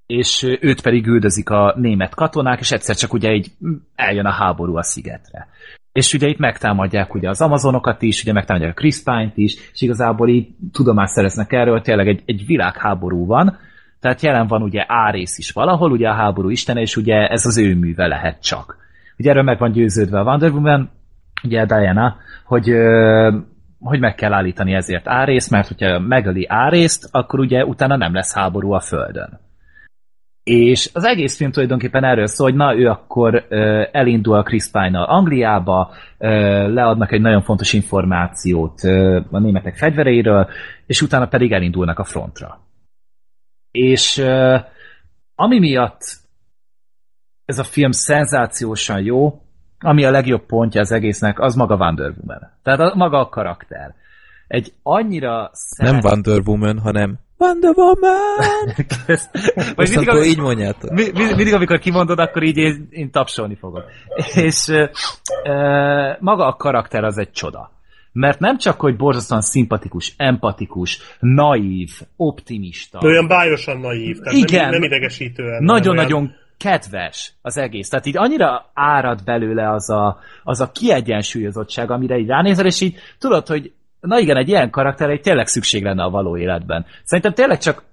és őt pedig üldözik a német katonák, és egyszer csak ugye így eljön a háború a szigetre. És ugye itt megtámadják ugye az amazonokat is, ugye megtámadják a Chris Pine-t is, és igazából így tudomást szereznek erről, tényleg egy, egy világháború van, tehát jelen van ugye Árész is valahol, ugye a háború istene, és ugye ez az ő műve lehet csak. Ugye erről meg van győződve a Wonder Woman, ugye Diana, hogy, hogy meg kell állítani ezért Árészt, mert hogyha megöli Árészt, akkor ugye utána nem lesz háború a Földön. És az egész film tulajdonképpen erről szól, hogy na, ő akkor uh, elindul a Chris pine Angliába, uh, leadnak egy nagyon fontos információt uh, a németek fegyvereiről, és utána pedig elindulnak a frontra. És uh, ami miatt ez a film szenzációsan jó, ami a legjobb pontja az egésznek, az maga Wonder Woman. Tehát a, maga a karakter. Egy annyira szeret... Nem Wonder Woman, hanem Wonder Woman! Most mindig, amikor, így mondjátok. Mi, mindig, amikor kimondod, akkor így én, én tapsolni fogok. És uh, maga a karakter az egy csoda. Mert nem csak, hogy borzasztóan szimpatikus, empatikus, naív, optimista. De olyan bájosan naív, tehát Igen, nem, nem idegesítően. Nagyon-nagyon kedves az egész. Tehát így annyira árad belőle az a, az a kiegyensúlyozottság, amire így ránézel, és így tudod, hogy na igen, egy ilyen karakter egy tényleg szükség lenne a való életben. Szerintem tényleg csak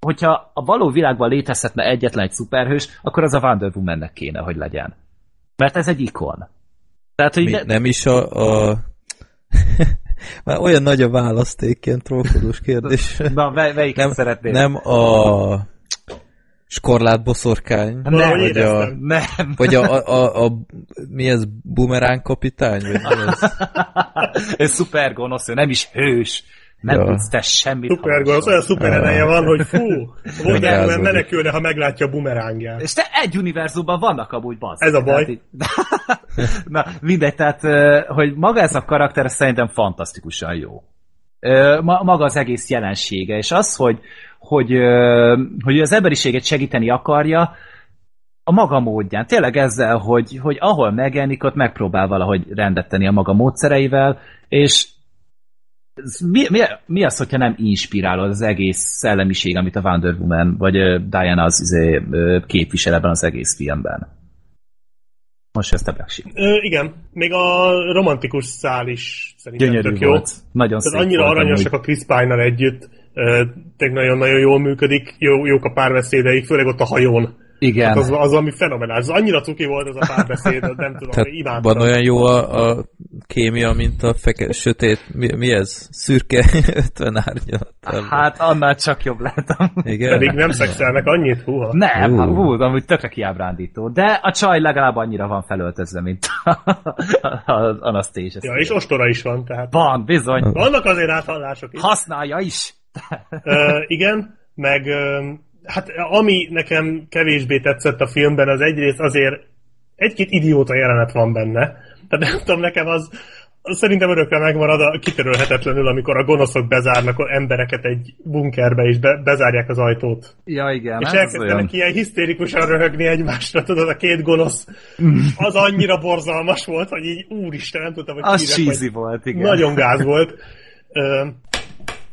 hogyha a való világban létezhetne egyetlen egy szuperhős, akkor az a Wonder Woman-nek kéne, hogy legyen. Mert ez egy ikon. Tehát, hogy Mi, ne... Nem is a... a... Már olyan nagy a választék, ilyen trókodós kérdés. Na, melyik nem, szeretnél? Nem a skorlát boszorkány? Nem, vagy a, nem. Vagy a, a, a, a, mi ez, bumerán kapitány? Vagy mi ez? ez szuper gonosz, ő nem is hős. Nem ja. tudsz te semmit. Szuper gonosz, olyan szuper ereje van, hogy fú, Wonder menekülne, ha meglátja a bumerángját. És te egy univerzumban vannak amúgy bazd. Ez a baj. Na, mindegy, tehát, hogy maga ez a karakter szerintem fantasztikusan jó. Maga az egész jelensége, és az, hogy, hogy, hogy az emberiséget segíteni akarja, a maga módján. Tényleg ezzel, hogy, hogy ahol megjelenik, ott megpróbál valahogy rendet tenni a maga módszereivel, és mi, mi, mi az, hogyha nem inspirálod az egész szellemiség, amit a Wonder Woman vagy Diana az izé, képvisel ebben az egész filmben? Most ezt a Black Igen, még a romantikus szál is szerintem Gyönyörű tök jó. Volt. Nagyon Tehát szép annyira aranyosak a Chris Pine-nal együtt, tényleg nagyon-nagyon jól működik, jó, jók a párbeszédeik, főleg ott a hajón. Igen. Hát az, az ami fenomenális. Az annyira cuki volt az a párbeszéd, nem tudom, Tehát imádtam. Van olyan jó a, a kémia, mint a feke, sötét, mi, mi ez? Szürke 50 árnyalat. Hát annál csak jobb lettem. Igen? Pedig nem szexelnek annyit, húha. Nem, uh. hú, amúgy tökre kiábrándító. De a csaj legalább annyira van felöltözve, mint az Anastasia. Ja, és ostora is van, tehát. Van, bizony. Vannak azért áthallások is. Használja is. uh, igen, meg uh, hát ami nekem kevésbé tetszett a filmben, az egyrészt azért egy-két idióta jelenet van benne. Tehát nem tudom, nekem az, az szerintem örökre megmarad a kitörölhetetlenül, amikor a gonoszok bezárnak a embereket egy bunkerbe, és be, bezárják az ajtót. Ja, igen. És elkezdenek olyan... ilyen hisztérikusan röhögni egymásra, tudod, a két gonosz. Az annyira borzalmas volt, hogy így úristen, nem tudtam, hogy Az cheesy volt, igen. Nagyon gáz volt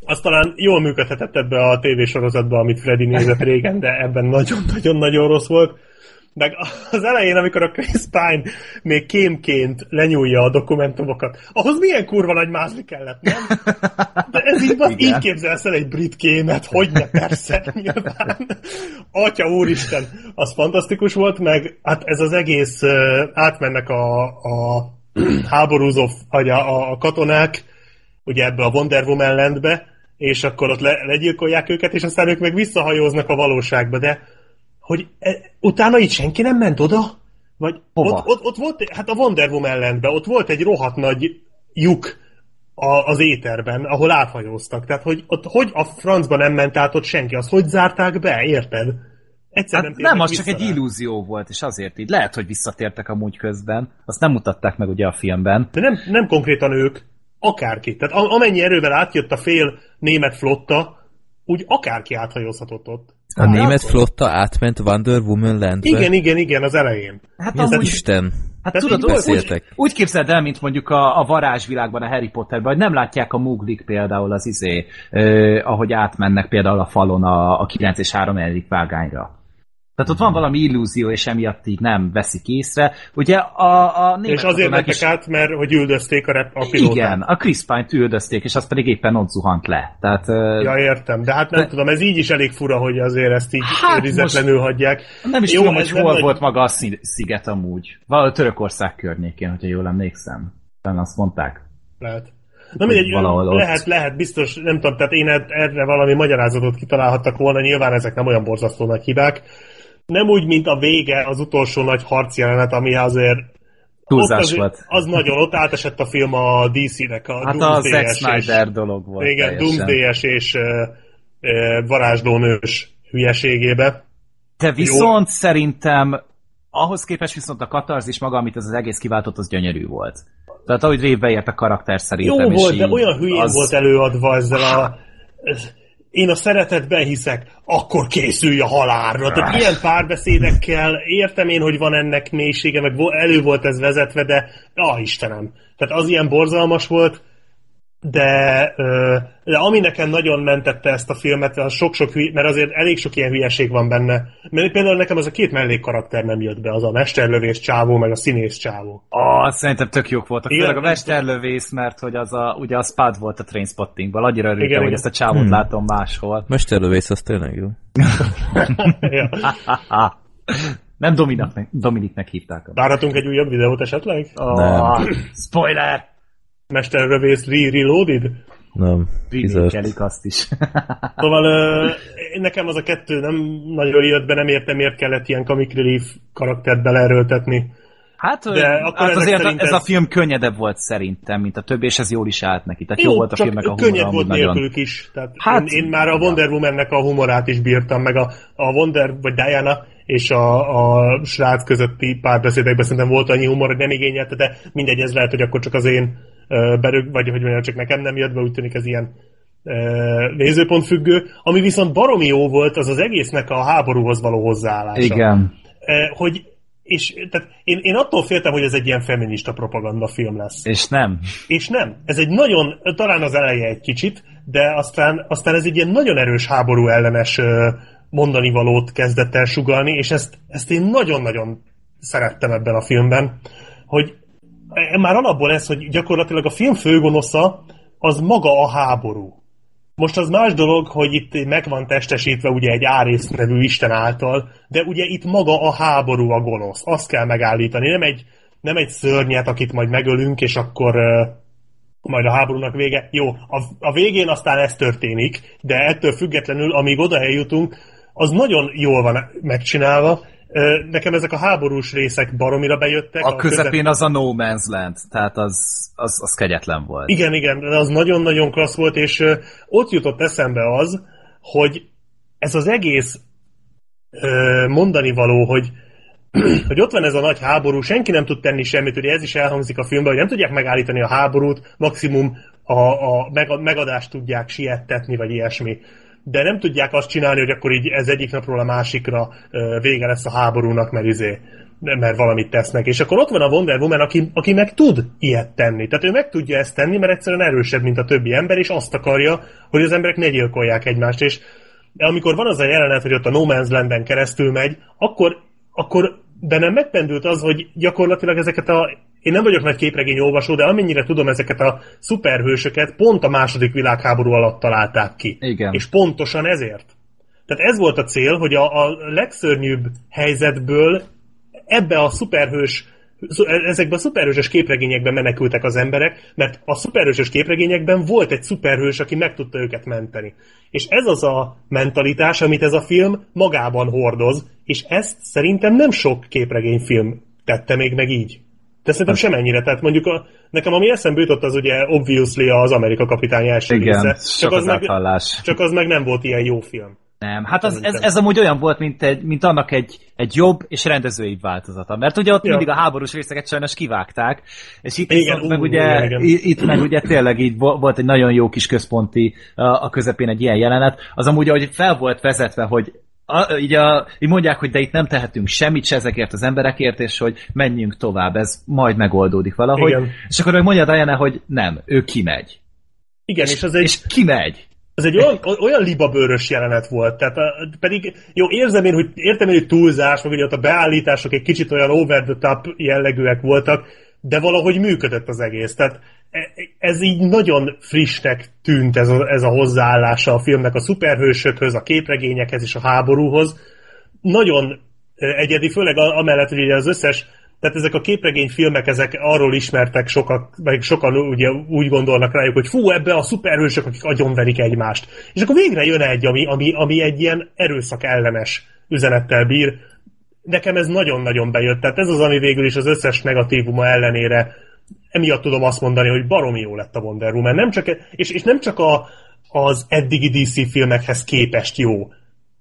az talán jól működhetett ebbe a tévésorozatba, amit Freddy nézett régen, de ebben nagyon-nagyon-nagyon rossz volt. Meg az elején, amikor a Chris Pine még kémként lenyúlja a dokumentumokat, ahhoz milyen kurva nagy mázli kellett, nem? De ez így, van, így képzelsz el egy brit kémet, hogy ne, persze, nyilván. Atya úristen, az fantasztikus volt, meg hát ez az egész átmennek a, a háborúzó, vagy a, a katonák, ugye ebbe a Wonder Woman landbe, és akkor ott le, legyilkolják őket, és aztán ők meg visszahajóznak a valóságba, de hogy e, utána itt senki nem ment oda? Vagy Hova? Ott, ott, ott volt, hát a Wonder Woman landben, ott volt egy rohadt nagy lyuk a, az éterben, ahol áthajóztak. Tehát, hogy ott hogy a francba nem ment át ott senki, az hogy zárták be, érted? Egyszer hát nem, nem az csak egy illúzió volt, és azért így. Lehet, hogy visszatértek amúgy közben. Azt nem mutatták meg ugye a filmben. De nem, nem konkrétan ők akárki. Tehát amennyi erővel átjött a fél német flotta, úgy akárki áthajózhatott ott. A hát, német flotta átment Wonder Woman landbe? Igen, igen, igen, az elején. Hát az amúgy... Isten. Hát tudod, úgy, úgy képzeld el, mint mondjuk a, a varázsvilágban, a Harry Potterben, hogy nem látják a muglik például az izé, eh, ahogy átmennek például a falon a, a 9 és 3 vágányra. Tehát ott van valami illúzió, és emiatt így nem veszik észre. Ugye a, a És azért mentek is... át, mert hogy üldözték a, rep, a pilótát. Igen, a Chris Pine-t üldözték, és az pedig éppen ott zuhant le. Tehát, ja, értem, de hát nem de... tudom, ez így is elég fura, hogy azért ezt így hát rizetlenül hagyják. Nem is Jó, tudom, hogy hol nagy... volt maga a sziget amúgy. Valahol Törökország környékén, hogyha jól emlékszem. Talán azt mondták. Lehet. Na mindegy, lehet, lehet, biztos, nem tudom, tehát én erre valami magyarázatot kitalálhattak volna, nyilván ezek nem olyan borzasztó nagy hibák, nem úgy, mint a vége, az utolsó nagy jelenet, ami azért Túlzás volt. Az nagyon, ott átesett a film a DC-nek a Hát a Zack Snyder és, dolog volt. Igen, Doomsday-es és uh, uh, varázslónős hülyeségébe. De viszont Jó. szerintem ahhoz képest viszont a katarzis maga, amit ez az egész kiváltott, az gyönyörű volt. Tehát ahogy révbe ért a karakter szerintem. Jó volt, de olyan hülyén az... volt előadva ezzel a én a szeretetben hiszek, akkor készülj a halálra. Tehát ilyen párbeszédekkel értem én, hogy van ennek mélysége, meg elő volt ez vezetve, de ah Istenem. Tehát az ilyen borzalmas volt, de, de ami nekem nagyon mentette ezt a filmet, az sok-sok hülye, mert azért elég sok ilyen hülyeség van benne. Mert például nekem az a két mellékkarakter nem jött be, az a mesterlövész csávó, meg a színész csávó. Ah, szerintem tök jók voltak. Igen, a mesterlövész, mert hogy az a, ugye a Spud volt a Trainspottingban. Annyira örültem, igen, hogy igen. ezt a csávót hmm. látom máshol. Mesterlövész, az tényleg jó. nem Dominiknek, Dominiknek hívták. Várhatunk egy újabb videót esetleg? Oh, spoiler! Mesterlövész Re-Reloaded? Nem. Remékelik azt is. szóval uh, nekem az a kettő nem nagyon jött be, nem értem, miért kellett ilyen comic relief karaktert beleerőltetni. Hát, De akkor hát azért ez, ez a film könnyedebb volt szerintem, mint a többi, és ez jól is állt neki. Tehát jó, jó volt a filmnek a humora. könnyed volt nélkülük is. Tehát hát, én, én, már a Wonder Woman-nek a humorát is bírtam, meg a, a Wonder, vagy Diana és a, a srác közötti párbeszédekben szerintem volt annyi humor, hogy nem igényelte, de mindegy, ez lehet, hogy akkor csak az én berög, vagy hogy mondjam, csak nekem nem jött be, úgy tűnik ez ilyen nézőpont függő. Ami viszont baromi jó volt, az az egésznek a háborúhoz való hozzáállása. Igen. Hogy és tehát én, én attól féltem, hogy ez egy ilyen feminista propaganda film lesz. És nem. És nem. Ez egy nagyon, talán az eleje egy kicsit, de aztán, aztán ez egy ilyen nagyon erős háború ellenes mondani valót kezdett el sugalni, és ezt, ezt én nagyon-nagyon szerettem ebben a filmben, hogy már alapból ez, hogy gyakorlatilag a film főgonosza az maga a háború. Most az más dolog, hogy itt meg van testesítve ugye egy Árész nevű Isten által, de ugye itt maga a háború a gonosz. Azt kell megállítani. Nem egy, nem egy szörnyet, akit majd megölünk, és akkor uh, majd a háborúnak vége. Jó, a, a végén aztán ez történik, de ettől függetlenül, amíg oda eljutunk, az nagyon jól van megcsinálva, Nekem ezek a háborús részek baromira bejöttek. A, a közepén közep... az a No Man's Land, tehát az, az, az kegyetlen volt. Igen, igen, az nagyon-nagyon klassz volt, és ott jutott eszembe az, hogy ez az egész mondani való, hogy hogy ott van ez a nagy háború, senki nem tud tenni semmit, ugye ez is elhangzik a filmben, hogy nem tudják megállítani a háborút, maximum a, a megadást tudják siettetni, vagy ilyesmi de nem tudják azt csinálni, hogy akkor így ez egyik napról a másikra vége lesz a háborúnak, mert izé, mert valamit tesznek. És akkor ott van a Wonder Woman, aki, aki meg tud ilyet tenni. Tehát ő meg tudja ezt tenni, mert egyszerűen erősebb, mint a többi ember, és azt akarja, hogy az emberek ne gyilkolják egymást. És amikor van az a jelenet, hogy ott a No Man's Land-en keresztül megy, akkor, akkor bennem megpendült az, hogy gyakorlatilag ezeket a én nem vagyok nagy képregény olvasó, de amennyire tudom ezeket a szuperhősöket pont a második világháború alatt találták ki. Igen. És pontosan ezért. Tehát ez volt a cél, hogy a, a legszörnyűbb helyzetből ebbe a szuperhős ezekben a szuperhősös képregényekben menekültek az emberek, mert a szuperhősös képregényekben volt egy szuperhős, aki meg tudta őket menteni. És ez az a mentalitás, amit ez a film magában hordoz, és ezt szerintem nem sok képregényfilm tette még meg így. De szerintem hát- semennyire. Tehát mondjuk a, nekem ami eszembe jutott, az ugye obviously az Amerika kapitány első Igen, része. Csak az, meg, csak az meg nem volt ilyen jó film. Nem, hát az, ez, ez amúgy olyan volt, mint, egy, mint annak egy, egy jobb és rendezői változata. Mert ugye ott ja. mindig a háborús részeket sajnos kivágták, és itt igen, meg ugye, igen. itt meg ugye tényleg így volt egy nagyon jó kis központi a közepén egy ilyen jelenet. Az amúgy, ahogy fel volt vezetve, hogy a, így, a, így mondják, hogy de itt nem tehetünk semmit se ezekért az emberekért, és hogy menjünk tovább, ez majd megoldódik valahogy. Igen. És akkor mondja Diana, hogy nem, ő kimegy. Igen, és, és az egy... És kimegy. Ez egy olyan, olyan libabőrös jelenet volt, tehát a, pedig jó, érzem én, hogy értem én, hogy túlzás, meg ugye ott a beállítások egy kicsit olyan over the top jellegűek voltak, de valahogy működött az egész. Tehát e, ez így nagyon frissnek tűnt ez a, ez a hozzáállása a filmnek a szuperhősökhöz, a képregényekhez és a háborúhoz. Nagyon egyedi, főleg amellett, hogy az összes tehát ezek a képregényfilmek, ezek arról ismertek sokak, meg sokan ugye úgy gondolnak rájuk, hogy fú, ebbe a szuperhősök, akik agyonverik egymást. És akkor végre jön egy, ami, ami, ami egy ilyen erőszak ellenes üzenettel bír. Nekem ez nagyon-nagyon bejött. Tehát ez az, ami végül is az összes negatívuma ellenére emiatt tudom azt mondani, hogy baromi jó lett a Wonder Woman. Nem csak, és, és nem csak a, az eddigi DC filmekhez képest jó.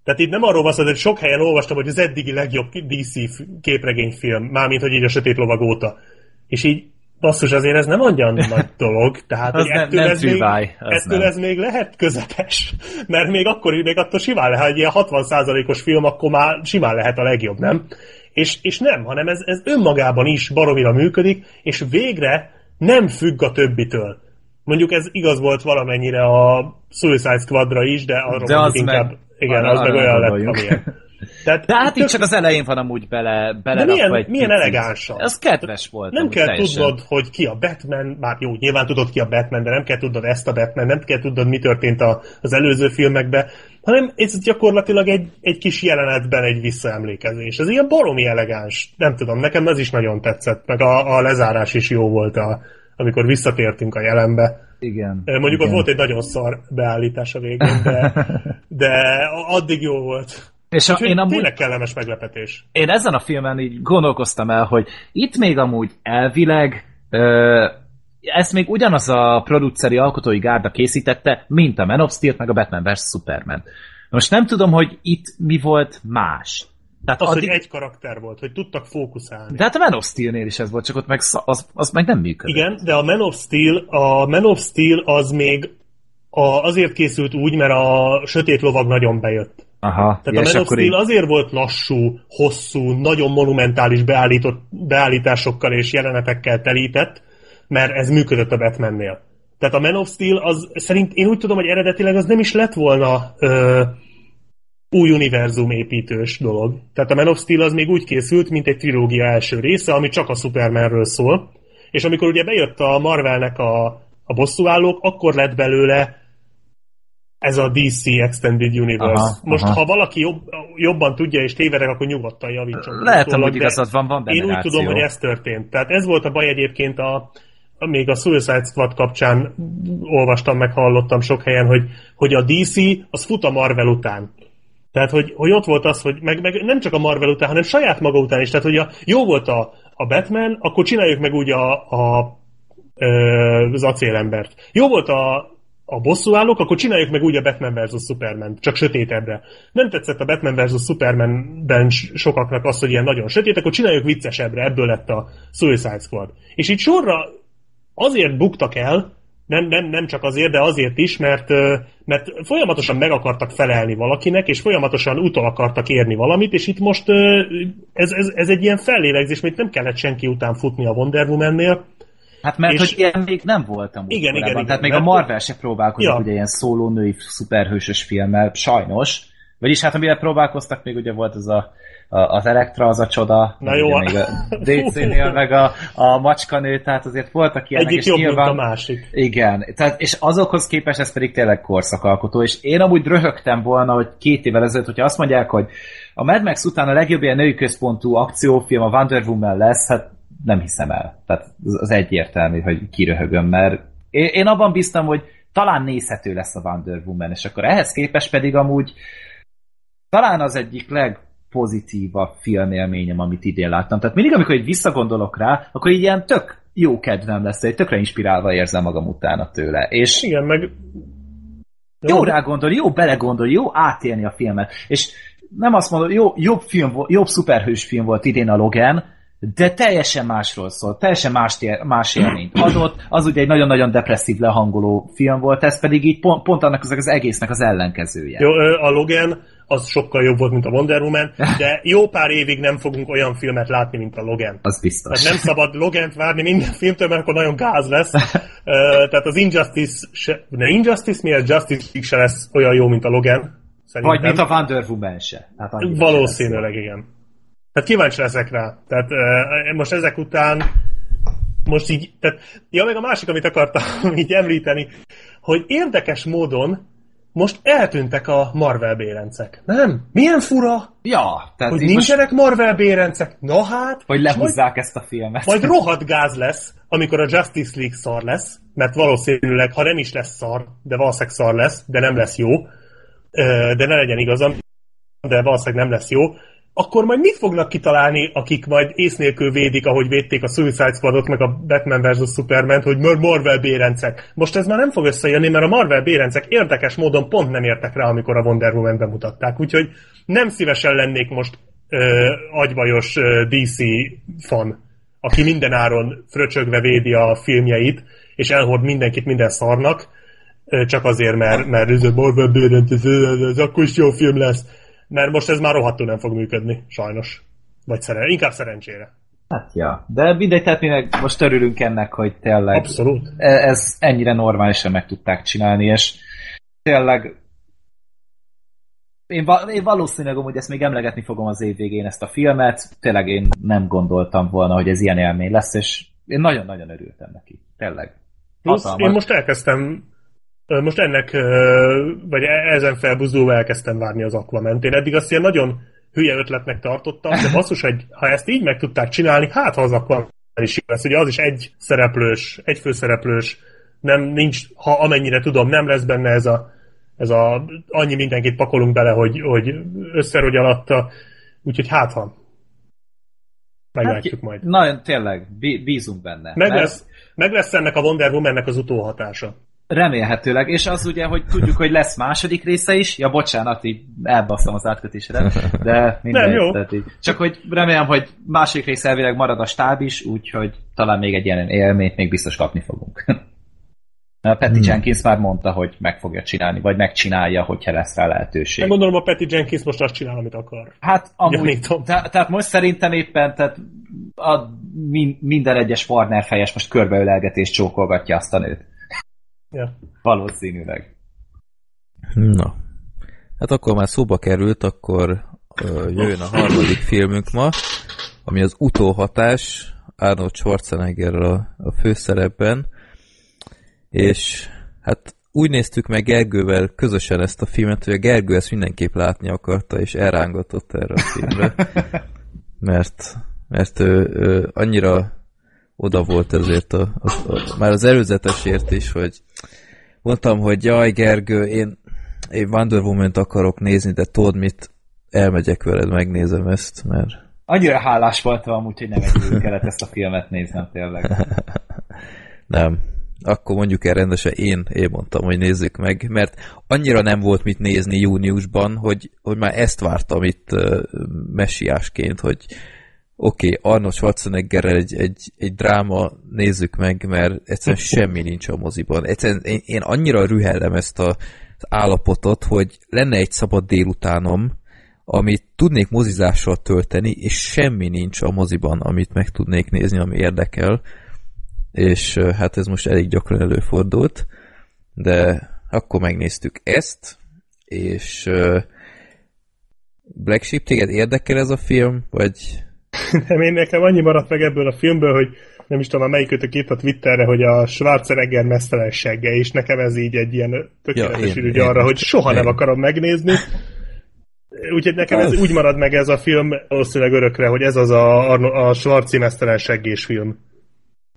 Tehát itt nem arról van szó, hogy sok helyen olvastam, hogy az eddigi legjobb DC képregényfilm, mármint, hogy így a Sötét Lovag óta. És így basszus, azért ez nem olyan nagy dolog. Tehát, az nem, ettől, nem ez, még, tűváj, ettől ez még lehet közepes. Mert még akkor még attól simán lehet, egy ilyen 60%-os film, akkor már simán lehet a legjobb, nem? És, és nem, hanem ez, ez önmagában is baromira működik, és végre nem függ a többitől. Mondjuk ez igaz volt valamennyire a Suicide Squadra is, de arra De az inkább, meg- igen, arra- az meg olyan lett, amilyen. Tehát De hát itt tök- csak az elején van amúgy bele, bele De milyen- egy milyen elegánsan. Ez kedves volt. nem kell teljesen. tudnod, hogy ki a Batman, bár jó, nyilván tudod ki a Batman, de nem kell tudnod ezt a Batman, nem kell tudnod, mi történt a, az előző filmekben, hanem ez gyakorlatilag egy, egy kis jelenetben egy visszaemlékezés. Ez ilyen baromi elegáns. Nem tudom, nekem ez is nagyon tetszett, meg a, a lezárás is jó volt, a, amikor visszatértünk a jelenbe. Igen. Mondjuk igen. ott volt egy nagyon szar beállítás a végén, de, de addig jó volt. És a, Úgyhogy én amúgy tényleg kellemes meglepetés. én ezen a filmen így gondolkoztam el, hogy itt még amúgy elvileg ö, ezt még ugyanaz a produceri alkotói gárda készítette, mint a Man of Steel meg a Batman vs. Superman. Most nem tudom, hogy itt mi volt más. Tehát Az, addig, hogy egy karakter volt, hogy tudtak fókuszálni. De hát a Man of Steel-nél is ez volt, csak ott meg az, az meg nem működött. Igen, de a Man of Steel, a Man of Steel az még a, azért készült úgy, mert a Sötét Lovag nagyon bejött. Aha, Tehát a Man of Steel így, azért volt lassú, hosszú, nagyon monumentális beállított, beállításokkal és jelenetekkel telített, mert ez működött a Batmannél. Tehát a Man of Steel az szerint én úgy tudom, hogy eredetileg az nem is lett volna ö, új univerzum építős dolog. Tehát a Man of Steel az még úgy készült, mint egy trilógia első része, ami csak a Supermanről szól. És amikor ugye bejött a Marvelnek a, a bosszúállók, akkor lett belőle ez a DC Extended Universe. Aha, Most, aha. ha valaki jobb, jobban tudja és tévedek, akkor nyugodtan javítson. Lehet, hogy igazad van, van Én úgy tudom, hogy ez történt. Tehát ez volt a baj egyébként a, még a Suicide Squad kapcsán olvastam, meg hallottam sok helyen, hogy, hogy a DC az fut a Marvel után. Tehát, hogy, hogy ott volt az, hogy meg, meg nem csak a Marvel után, hanem saját maga után is. Tehát, hogy a, jó volt a, a Batman, akkor csináljuk meg úgy a, a, az acélembert. Jó volt a, a bosszúállók, akkor csináljuk meg úgy a Batman vs. Superman, csak sötétebbre. Nem tetszett a Batman vs. Supermanben sokaknak az, hogy ilyen nagyon sötét, akkor csináljuk viccesebbre, ebből lett a Suicide Squad. És így sorra azért buktak el, nem, nem, nem csak azért, de azért is, mert, mert folyamatosan meg akartak felelni valakinek, és folyamatosan utol akartak érni valamit, és itt most ez, ez, ez egy ilyen fellélegzés, mert nem kellett senki után futni a Wonder Woman-nél. Hát mert És- hogy ilyen még nem voltam. Igen, igen, igen, Tehát még mert- a Marvel se próbálkozik Ja. ugye ilyen szóló női szuperhősös filmmel, sajnos. Vagyis hát amire próbálkoztak, még ugye volt az a, a az Elektra, az a csoda. Na jó, még a DC-nél, meg a, a macskanő, tehát azért voltak ilyenek, Egyik és jobb, nyilván... mint a másik. Igen, tehát, és azokhoz képest ez pedig tényleg korszakalkotó, és én amúgy röhögtem volna, hogy két évvel ezelőtt, hogyha azt mondják, hogy a Mad Max után a legjobb ilyen női központú akciófilm a Wonder Woman lesz, hát nem hiszem el. Tehát az egyértelmű, hogy kiröhögöm, mert én, abban bíztam, hogy talán nézhető lesz a Wonder Woman, és akkor ehhez képest pedig amúgy talán az egyik legpozitívabb filmélményem, amit idén láttam. Tehát mindig, amikor így visszagondolok rá, akkor így ilyen tök jó kedvem lesz, egy tökre inspirálva érzem magam utána tőle. És Igen, meg... jó rá gondolni, jó belegondolni, jó átélni a filmet. És nem azt mondom, jó, jobb, film, jobb szuperhős film volt idén a Logan, de teljesen másról szólt, teljesen más, más élményt adott. Az ugye egy nagyon-nagyon depresszív, lehangoló film volt, ez pedig így pont, pont annak az, az egésznek az ellenkezője. Jó, a Logan az sokkal jobb volt, mint a Wonder Woman, de jó pár évig nem fogunk olyan filmet látni, mint a Logan. Az biztos. Tehát nem szabad Logent várni minden filmtől, mert akkor nagyon gáz lesz. Tehát az Injustice, se, ne Injustice miért Justice League se lesz olyan jó, mint a Logan. Szerintem. Vagy mint a Wonder Woman se. Hát Valószínűleg igen. Tehát kíváncsi leszek rá. Tehát uh, most ezek után most így, tehát, ja, meg a másik, amit akartam így említeni, hogy érdekes módon most eltűntek a Marvel bérencek. Nem? Milyen fura, Ja, tehát hogy így most, nincsenek Marvel bérencek. Na hát, hogy és majd, lehúzzák ezt a filmet. majd rohadt gáz lesz, amikor a Justice League szar lesz, mert valószínűleg, ha nem is lesz szar, de valószínűleg szar lesz, de nem lesz jó, de ne legyen igazam, de valószínűleg nem lesz jó, akkor majd mit fognak kitalálni, akik majd ész nélkül védik, ahogy védték a Suicide Squadot, meg a Batman vs. Superman, hogy Marvel bérencek. Most ez már nem fog összejönni, mert a Marvel bérencek érdekes módon pont nem értek rá, amikor a Wonder Woman bemutatták. Úgyhogy nem szívesen lennék most ö, agybajos ö, DC fan, aki minden áron fröcsögve védi a filmjeit, és elhord mindenkit minden szarnak, ö, csak azért, mert, mert ez a Marvel bérent, ez, ez, akkor is jó film lesz mert most ez már rohadtul nem fog működni, sajnos. Vagy szeren, inkább szerencsére. Hát ja, de mindegy, tehát mi meg most örülünk ennek, hogy tényleg Abszolút. E- ez ennyire normálisan meg tudták csinálni, és tényleg én, val- én valószínűleg hogy ezt még emlegetni fogom az év végén ezt a filmet, tényleg én nem gondoltam volna, hogy ez ilyen élmény lesz, és én nagyon-nagyon örültem neki, tényleg. Plusz én most elkezdtem most ennek, vagy e- ezen felbuzulva elkezdtem várni az Aquament. Én eddig azt ilyen nagyon hülye ötletnek tartottam, de basszus, hogy ha ezt így meg tudták csinálni, hát ha az Aquaman is jó lesz. Ugye az is egy szereplős, egy főszereplős, nem, nincs, ha amennyire tudom, nem lesz benne ez a, ez a annyi mindenkit pakolunk bele, hogy, hogy összerogy alatta, úgyhogy hát ha. Meglátjuk hát, majd. Nagyon tényleg, bízunk benne. Meg, lesz, meg lesz ennek a Wonder Woman-nek az utóhatása. Remélhetőleg, és az ugye, hogy tudjuk, hogy lesz második része is, ja bocsánat, így elbasszom az átkötésre, de minden. Nem, jó. Tehát így. Csak hogy remélem, hogy második része elvileg marad a stáb is, úgyhogy talán még egy ilyen élményt még biztos kapni fogunk. Patty hmm. Jenkins már mondta, hogy meg fogja csinálni, vagy megcsinálja, hogyha lesz rá lehetőség. Én gondolom a Patty Jenkins most azt csinál, amit akar. Hát amúgy, te, tehát most szerintem éppen tehát a, minden egyes Warner fejes most körbeölelgetés csókolgatja azt a nőt. Ja. Valószínűleg. Na. Hát akkor már szóba került, akkor ö, jöjjön a harmadik filmünk ma, ami az utóhatás, Arnold Schwarzenegger a, a főszerepben, és hát úgy néztük meg Gergővel közösen ezt a filmet, hogy a Gergő ezt mindenképp látni akarta, és elrángatott erre a filmre, mert, mert ő, ő annyira oda volt ezért a, a, a, már az előzetesért is, hogy mondtam, hogy jaj Gergő, én, én Wonder Woman-t akarok nézni, de tudod mit, elmegyek veled, megnézem ezt, mert... Annyira hálás voltam amúgy, hogy nem egyedül kellett ezt a filmet néznem tényleg. nem. Akkor mondjuk el rendesen én, én mondtam, hogy nézzük meg, mert annyira nem volt mit nézni júniusban, hogy, hogy már ezt vártam itt uh, messiásként, hogy oké, okay, Arnold Schwarzeneggerrel egy, egy, egy dráma nézzük meg, mert egyszerűen semmi nincs a moziban. Egyszerűen én, én annyira rühellem ezt a, az állapotot, hogy lenne egy szabad délutánom, amit tudnék mozizással tölteni, és semmi nincs a moziban, amit meg tudnék nézni, ami érdekel. És hát ez most elég gyakran előfordult, de akkor megnéztük ezt, és Black Sheep, téged érdekel ez a film, vagy nem, én nekem annyi maradt meg ebből a filmből, hogy nem is tudom, a melyikötök írt a Twitterre, hogy a Schwarzenegger mesztelen segge, és nekem ez így egy ilyen tökéletes ja, ürügy arra, hogy soha én. nem akarom megnézni. Úgyhogy nekem ez úgy marad meg ez a film valószínűleg örökre, hogy ez az a, a Schwarzi mesztelen seggés film.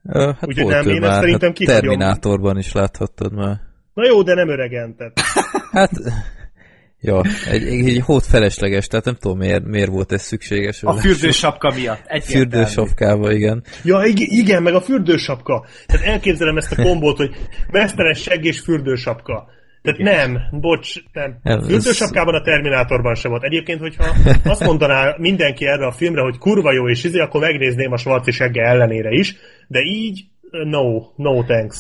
Hát Úgyhogy nem, én már, szerintem hát Terminátorban is láthattad már. Na jó, de nem öregen, tehát. hát Ja, egy, egy hót felesleges, tehát nem tudom miért, miért volt ez szükséges. A fürdősapka miatt. Egy fürdősapkába, igen. Ja, igen, meg a fürdősapka. Tehát elképzelem ezt a kombót, hogy mesztelen segg és fürdősapka. Tehát igen. nem, bocs, nem. nem Fürdősapkában a Terminátorban sem volt. Egyébként, hogyha azt mondaná mindenki erre a filmre, hogy kurva jó és izé, akkor megnézném a Svarci segge ellenére is, de így no, no thanks.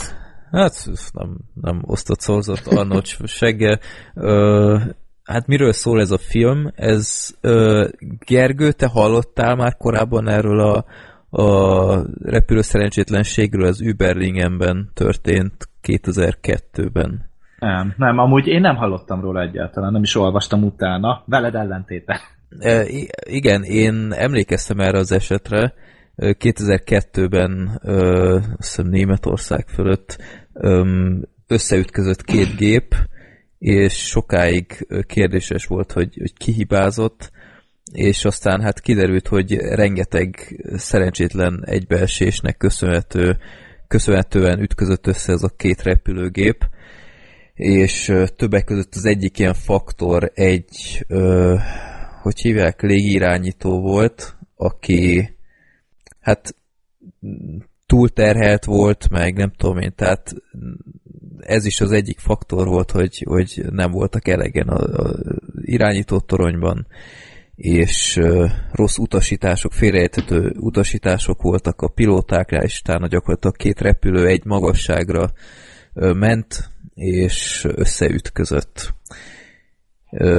Hát nem, nem osztott szózott Arnold segge. Ö, Hát miről szól ez a film? Ez ö, Gergő, te hallottál már korábban erről a, a repülő szerencsétlenségről az Überlingenben történt 2002-ben? Nem, nem, amúgy én nem hallottam róla egyáltalán, nem is olvastam utána, veled ellentéte. E, igen, én emlékeztem erre az esetre, 2002-ben ö, azt hiszem Németország fölött összeütközött két gép, és sokáig kérdéses volt, hogy, hogy ki hibázott, és aztán hát kiderült, hogy rengeteg szerencsétlen egybeesésnek köszönhető, köszönhetően ütközött össze ez a két repülőgép, és többek között az egyik ilyen faktor egy, ö, hogy hívják, légirányító volt, aki hát túlterhelt volt, meg nem tudom én, tehát ez is az egyik faktor volt, hogy, hogy nem voltak elegen a, a irányító toronyban, és rossz utasítások, félrejtető utasítások voltak a pilótákra, és utána gyakorlatilag két repülő egy magasságra ment, és összeütközött.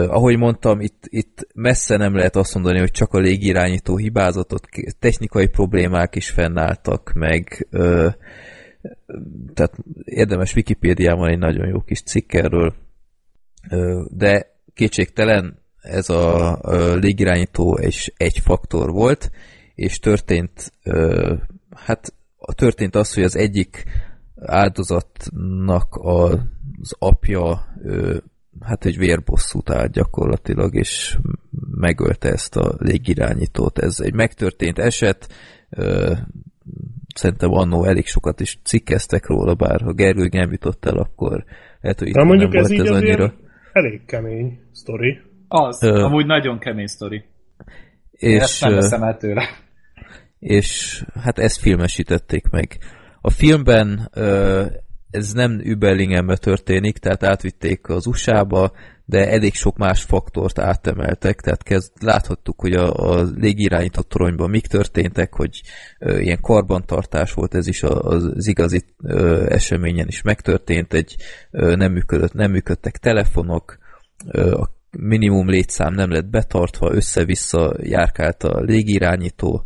Ahogy mondtam, itt, itt messze nem lehet azt mondani, hogy csak a légirányító hibázatot, technikai problémák is fennálltak, meg tehát érdemes Wikipédiában egy nagyon jó kis cikk erről, de kétségtelen ez a, légirányító egy, egy faktor volt, és történt, hát történt az, hogy az egyik áldozatnak az apja hát egy vérbosszút állt gyakorlatilag, és megölte ezt a légirányítót. Ez egy megtörtént eset, szerintem annó elég sokat is cikkeztek róla, bár ha Gergő nem jutott el, akkor lehet, hogy itt mondjuk nem ez volt ez annyira. elég kemény sztori. Az, Ö, amúgy nagyon kemény sztori. És, ezt nem veszem el tőle. És hát ezt filmesítették meg. A filmben ez nem Überlingenbe történik, tehát átvitték az USA-ba, de elég sok más faktort átemeltek, tehát kezd, láthattuk, hogy a, a légirányított toronyban mik történtek, hogy ö, ilyen karbantartás volt, ez is az, az igazi ö, eseményen is megtörtént, egy ö, nem, működött, nem működtek telefonok, ö, a minimum létszám nem lett betartva, össze-vissza járkált a légirányító,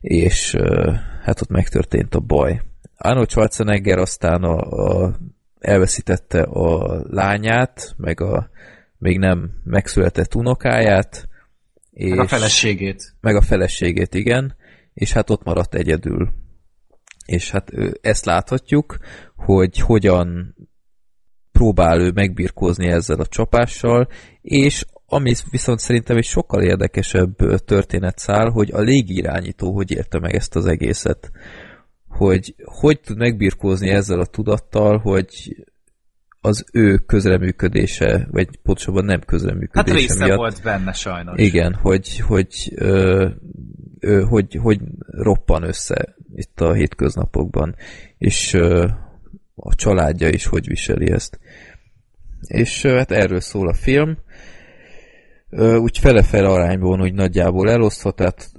és ö, hát ott megtörtént a baj. Arnold Schwarzenegger aztán a, a, elveszítette a lányát, meg a még nem megszületett unokáját. És, meg a feleségét. Meg a feleségét, igen. És hát ott maradt egyedül. És hát ezt láthatjuk, hogy hogyan próbál ő megbirkózni ezzel a csapással, és ami viszont szerintem egy sokkal érdekesebb történetszál, hogy a légirányító hogy érte meg ezt az egészet hogy hogy tud megbirkózni ezzel a tudattal, hogy az ő közreműködése, vagy pontosabban nem közreműködése Hát része miatt, volt benne sajnos. Igen, hogy, hogy, ö, ö, hogy, hogy roppan össze itt a hétköznapokban, és ö, a családja is hogy viseli ezt. És ö, hát erről szól a film. Ö, úgy fele-fele arányban úgy nagyjából elosztva, tehát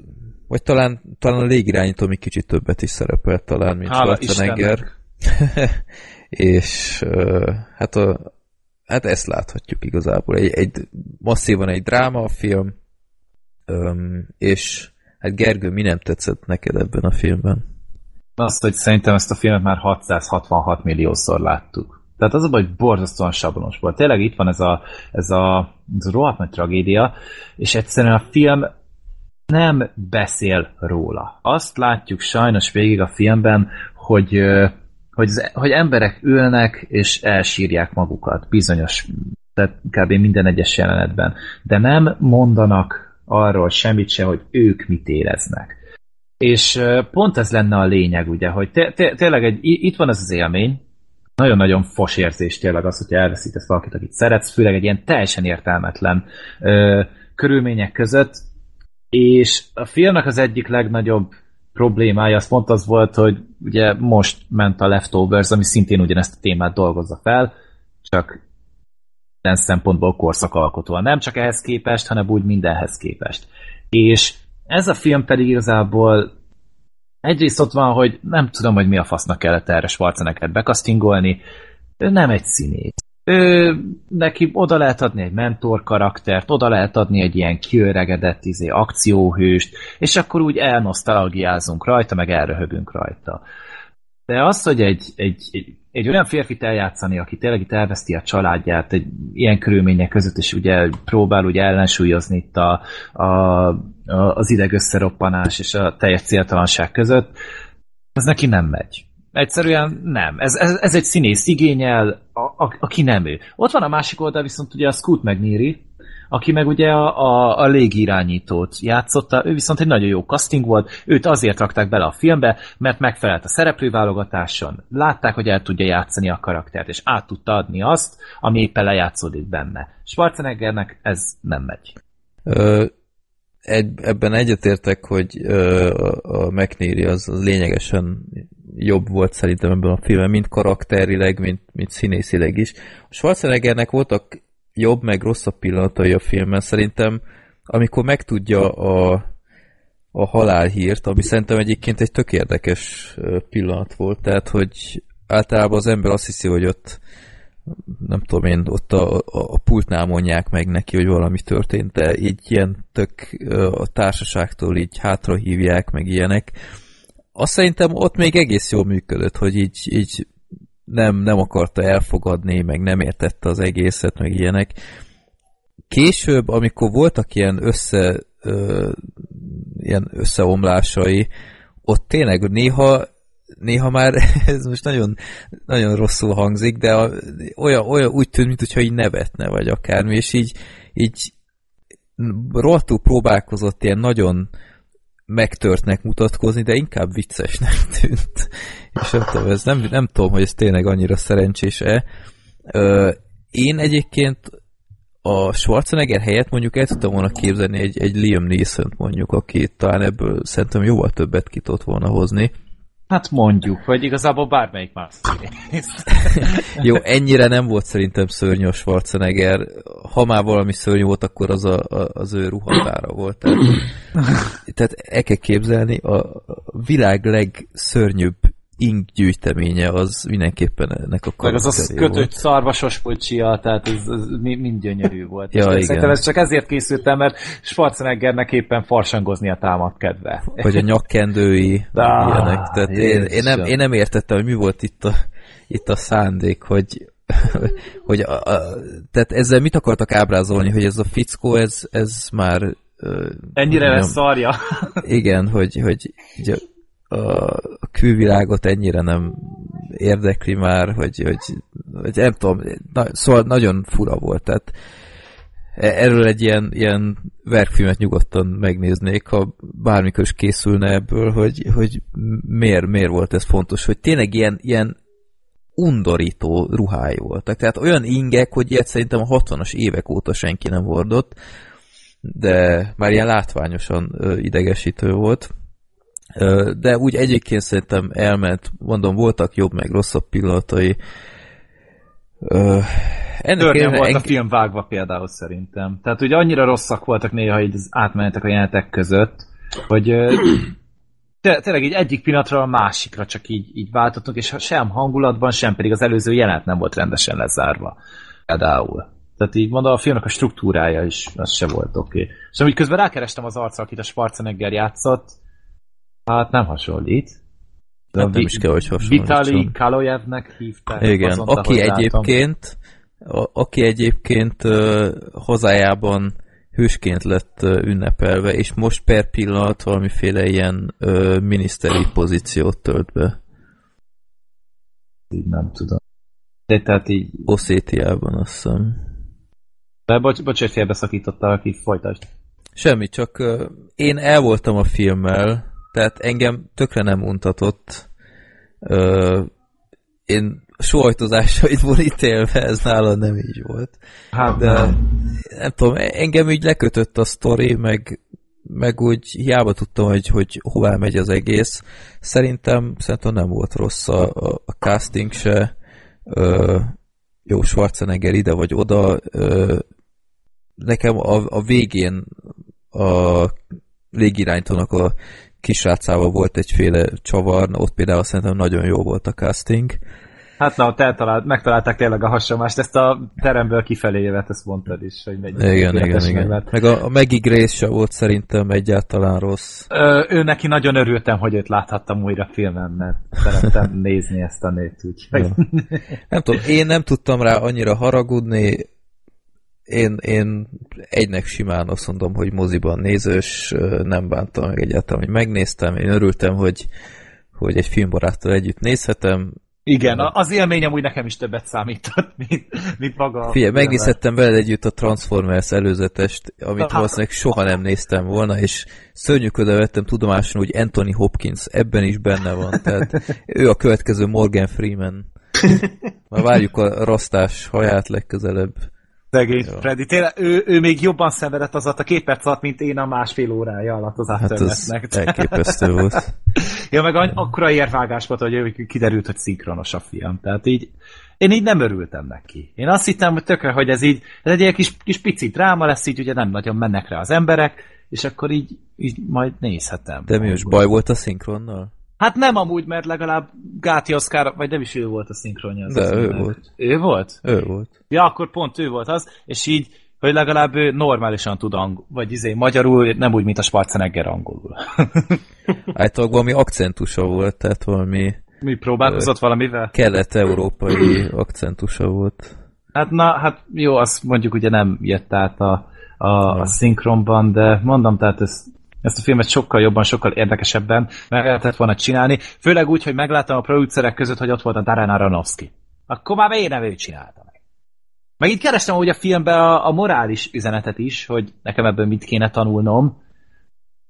vagy talán, talán a légirányító még kicsit többet is szerepelt talán, mint Hála Schwarzenegger. és hát, a, hát ezt láthatjuk igazából. Egy, egy masszívan egy dráma a film, és hát Gergő, mi nem tetszett neked ebben a filmben? Azt, hogy szerintem ezt a filmet már 666 milliószor láttuk. Tehát az a baj, hogy borzasztóan sablonos volt. Tényleg itt van ez a, ez a, ez a rohadt nagy tragédia, és egyszerűen a film nem beszél róla. Azt látjuk sajnos végig a filmben, hogy, hogy, hogy emberek ülnek és elsírják magukat bizonyos, tehát kb. minden egyes jelenetben. De nem mondanak arról semmit se, hogy ők mit éreznek. És pont ez lenne a lényeg, ugye, hogy tényleg egy, itt van ez az élmény, nagyon-nagyon fos érzés tényleg az, hogy elveszítesz valakit, akit szeretsz, főleg egy ilyen teljesen értelmetlen ö, körülmények között, és a filmnek az egyik legnagyobb problémája az pont az volt, hogy ugye most ment a Leftovers, ami szintén ugyanezt a témát dolgozza fel, csak minden szempontból korszakalkotóan. Nem csak ehhez képest, hanem úgy mindenhez képest. És ez a film pedig igazából egyrészt ott van, hogy nem tudom, hogy mi a fasznak kellett erre Schwarzeneggert bekasztingolni, ő nem egy színész ő, neki oda lehet adni egy mentor karaktert, oda lehet adni egy ilyen kiöregedett izé, akcióhőst, és akkor úgy elnosztalgiázunk rajta, meg elröhögünk rajta. De az, hogy egy, egy, egy, egy olyan férfit eljátszani, aki tényleg itt elveszti a családját egy ilyen körülmények között, és ugye próbál ugye ellensúlyozni itt a, a, a, az idegösszeroppanás és a teljes céltalanság között, ez neki nem megy. Egyszerűen nem. Ez, ez, ez egy színész igényel, a, a, aki nem ő. Ott van a másik oldal viszont ugye a Scoot McNeary, aki meg ugye a, a, a légirányítót játszotta, ő viszont egy nagyon jó casting volt, őt azért rakták bele a filmbe, mert megfelelt a szereplőválogatáson, látták, hogy el tudja játszani a karaktert, és át tudta adni azt, ami éppen lejátszódik benne. Schwarzeneggernek ez nem megy. egy, ebben egyetértek, hogy a, a McNeary az, az lényegesen jobb volt szerintem ebben a filmben, mint karakterileg, mint, mint színészileg is. A Schwarzeneggernek voltak jobb, meg rosszabb pillanatai a filmben. Szerintem, amikor megtudja a, a halálhírt, ami szerintem egyébként egy tök érdekes pillanat volt, tehát, hogy általában az ember azt hiszi, hogy ott nem tudom én, ott a, a, a pultnál mondják meg neki, hogy valami történt, de így ilyen tök a társaságtól így hátra hívják, meg ilyenek. Azt szerintem ott még egész jól működött, hogy így, így nem, nem akarta elfogadni, meg nem értette az egészet, meg ilyenek. Később, amikor voltak ilyen össze ö, ilyen összeomlásai, ott tényleg néha néha már ez most nagyon, nagyon rosszul hangzik, de olyan, olyan úgy tűnt, mintha így nevetne, vagy akármi, és így, így rohadtul próbálkozott ilyen nagyon megtörtnek mutatkozni, de inkább viccesnek tűnt. És nem tudom, ez nem, nem tudom, hogy ez tényleg annyira szerencsés-e. Én egyébként a Schwarzenegger helyett mondjuk el tudtam volna képzelni egy, egy Liam neeson mondjuk, aki talán ebből szerintem jóval többet ki tudott volna hozni. Hát mondjuk, vagy igazából bármelyik más Jó, ennyire nem volt szerintem szörnyű a Schwarzenegger. Ha már valami szörnyű volt, akkor az a, a, az ő ruhatára volt. Tehát, tehát el kell képzelni, a világ legszörnyűbb ink gyűjteménye az mindenképpen ennek a Meg az az kötött szarvasos pocsia, tehát ez, ez mind gyönyörű volt. ja, igen. Szerintem ez csak ezért készültem, mert Schwarzeneggernek éppen farsangoznia támad kedve. Vagy a nyakkendői De, ilyenek. Tehát én, én, nem, én nem értettem, hogy mi volt itt a, itt a szándék, hogy hogy a, a, tehát ezzel mit akartak ábrázolni, hogy ez a fickó, ez, ez már Ennyire lesz szarja. Igen, hogy, hogy ugye, a külvilágot ennyire nem érdekli már, hogy, hogy, hogy nem tudom, na, szóval nagyon fura volt, tehát e, erről egy ilyen, ilyen verkfilmet nyugodtan megnéznék, ha bármikor is készülne ebből, hogy, hogy miért, miért volt ez fontos, hogy tényleg ilyen, ilyen undorító ruhái voltak. Tehát olyan ingek, hogy ilyet szerintem a 60-as évek óta senki nem hordott, de már ilyen látványosan idegesítő volt. De úgy egyébként szerintem elment, mondom, voltak jobb meg rosszabb pillanatai. Ennek Törnyen volt eng... a film vágva például szerintem. Tehát ugye annyira rosszak voltak néha így átmenetek a jelenetek között, hogy tényleg így egyik pillanatra a másikra csak így, így váltottunk, és sem hangulatban, sem pedig az előző jelenet nem volt rendesen lezárva. Például. Tehát így mondom, a filmnek a struktúrája is az se volt oké. Okay. És amúgy közben rákerestem az arcra, akit a Schwarzenegger játszott, Hát nem hasonlít. De nem, nem is kell, hogy hasonlítson. Vitali Kalojevnek hívták. Igen, azonta, aki egyébként a, aki egyébként uh, hazájában hősként lett uh, ünnepelve, és most per pillanat valamiféle ilyen uh, miniszteri pozíciót tölt be. Így nem tudom. De tehát így... Oszétiában azt hiszem. De bocs, bocs hogy félbeszakította, aki folytasd. Semmi, csak uh, én el voltam a filmmel, tehát engem tökre nem untatott. Ö, én sóhajtozásaidból ítélve ez nála nem így volt. Hát de nem. nem tudom, engem így lekötött a sztori, meg, meg úgy hiába tudtam, hogy, hogy hová megy az egész. Szerintem, szerintem nem volt rossz a, a, a casting se. Ö, jó, Schwarzenegger ide vagy oda. Ö, nekem a, a végén a légiránytónak a kisrácával volt egyféle csavar, ott például szerintem nagyon jó volt a casting. Hát na, te talált, megtalálták tényleg a hasonlást, ezt a teremből kifelé jövet, ezt mondtad is, hogy megy. Igen, igen, igen. Mert... Meg a, a Maggie Grace se volt szerintem egyáltalán rossz. Ö, ő neki nagyon örültem, hogy őt láthattam újra filmen, mert szerettem nézni ezt a nőt, úgyhogy. Nem tudom, én nem tudtam rá annyira haragudni, én, én egynek simán azt mondom, hogy moziban nézős, nem bántam meg egyáltalán, hogy megnéztem, én örültem, hogy, hogy egy filmbaráttal együtt nézhetem. Igen, az élményem úgy nekem is többet számított, mint, mint maga. Figyelj, megnézhettem veled együtt a Transformers előzetest, amit valószínűleg soha nem néztem volna, és szörnyűködve vettem tudomásul, hogy Anthony Hopkins ebben is benne van, tehát ő a következő Morgan Freeman. Már várjuk a rasztás haját legközelebb. Szegény Freddy. Tényleg, ő, ő még jobban szenvedett az a két perc alatt, mint én a másfél órája alatt az Hát az elképesztő volt. ja, meg akkora érvágás volt, hogy kiderült, hogy szinkronos a fiam. Tehát így, én így nem örültem neki. Én azt hittem, hogy tökre, hogy ez így, ez egy ilyen kis, kis pici dráma lesz, így ugye nem nagyon mennek rá az emberek, és akkor így, így majd nézhetem. De mi most baj volt a szinkronnal? Hát nem amúgy, mert legalább Gáti Oszkár, vagy nem is ő volt a szinkronja. Az De az ő ember. volt. Ő volt? Ő volt. Ja, akkor pont ő volt az, és így, hogy legalább ő normálisan tud angol, vagy izé, magyarul, nem úgy, mint a Schwarzenegger angolul. Általában valami akcentusa volt, tehát valami Mi próbálkozott valamivel? kelet-európai akcentusa volt. Hát na, hát jó, azt mondjuk ugye nem jött át a, a, a szinkronban, de mondom, tehát ez, ezt a filmet sokkal jobban, sokkal érdekesebben meg lehetett volna csinálni, főleg úgy, hogy megláttam a producerek között, hogy ott volt a Darren Aronofsky. Akkor már miért nem ő csinálta meg? Meg itt kerestem úgy a filmben a, a morális üzenetet is, hogy nekem ebből mit kéne tanulnom,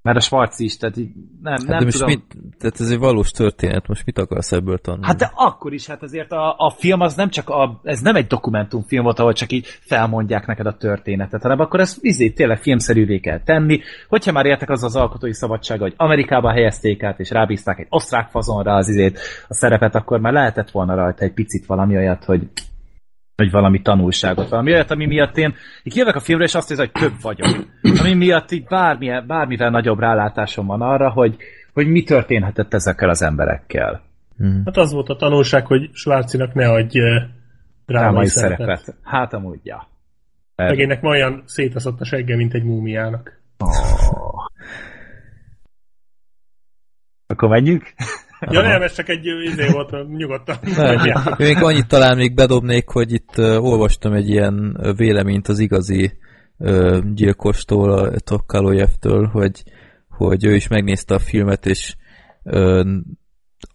mert a Schwarz is, tehát így nem, Hát nem de most tudom. mit, tehát ez egy valós történet, most mit akarsz ebből tanulni? Hát de akkor is, hát azért a, a film az nem csak a, ez nem egy dokumentumfilm volt, ahol csak így felmondják neked a történetet, hanem akkor ezt izé, tényleg filmszerűvé kell tenni. Hogyha már értek az az alkotói szabadsága, hogy Amerikába helyezték át, és rábízták egy osztrák fazonra az izét, a szerepet, akkor már lehetett volna rajta egy picit valami olyat, hogy hogy valami tanulságot, valami olyat, ami miatt én így jövök a filmre, és azt hiszem, hogy több vagyok. Ami miatt így bármilyen, bármivel nagyobb rálátásom van arra, hogy, hogy mi történhetett ezekkel az emberekkel. Hmm. Hát az volt a tanulság, hogy Svárcinak ne adj Drámai drámai szerepet. szerepet. Hát amúgy, ja. Megének ma olyan szétaszott a segge, mint egy múmiának. Oh. Akkor menjünk? Ja nem, ez csak egy izé volt, nyugodtan. Nem, én még annyit talán még bedobnék, hogy itt uh, olvastam egy ilyen ö, véleményt az igazi uh, gyilkostól, a Tokkalójevtől, hogy, hogy ő is megnézte a filmet, és uh,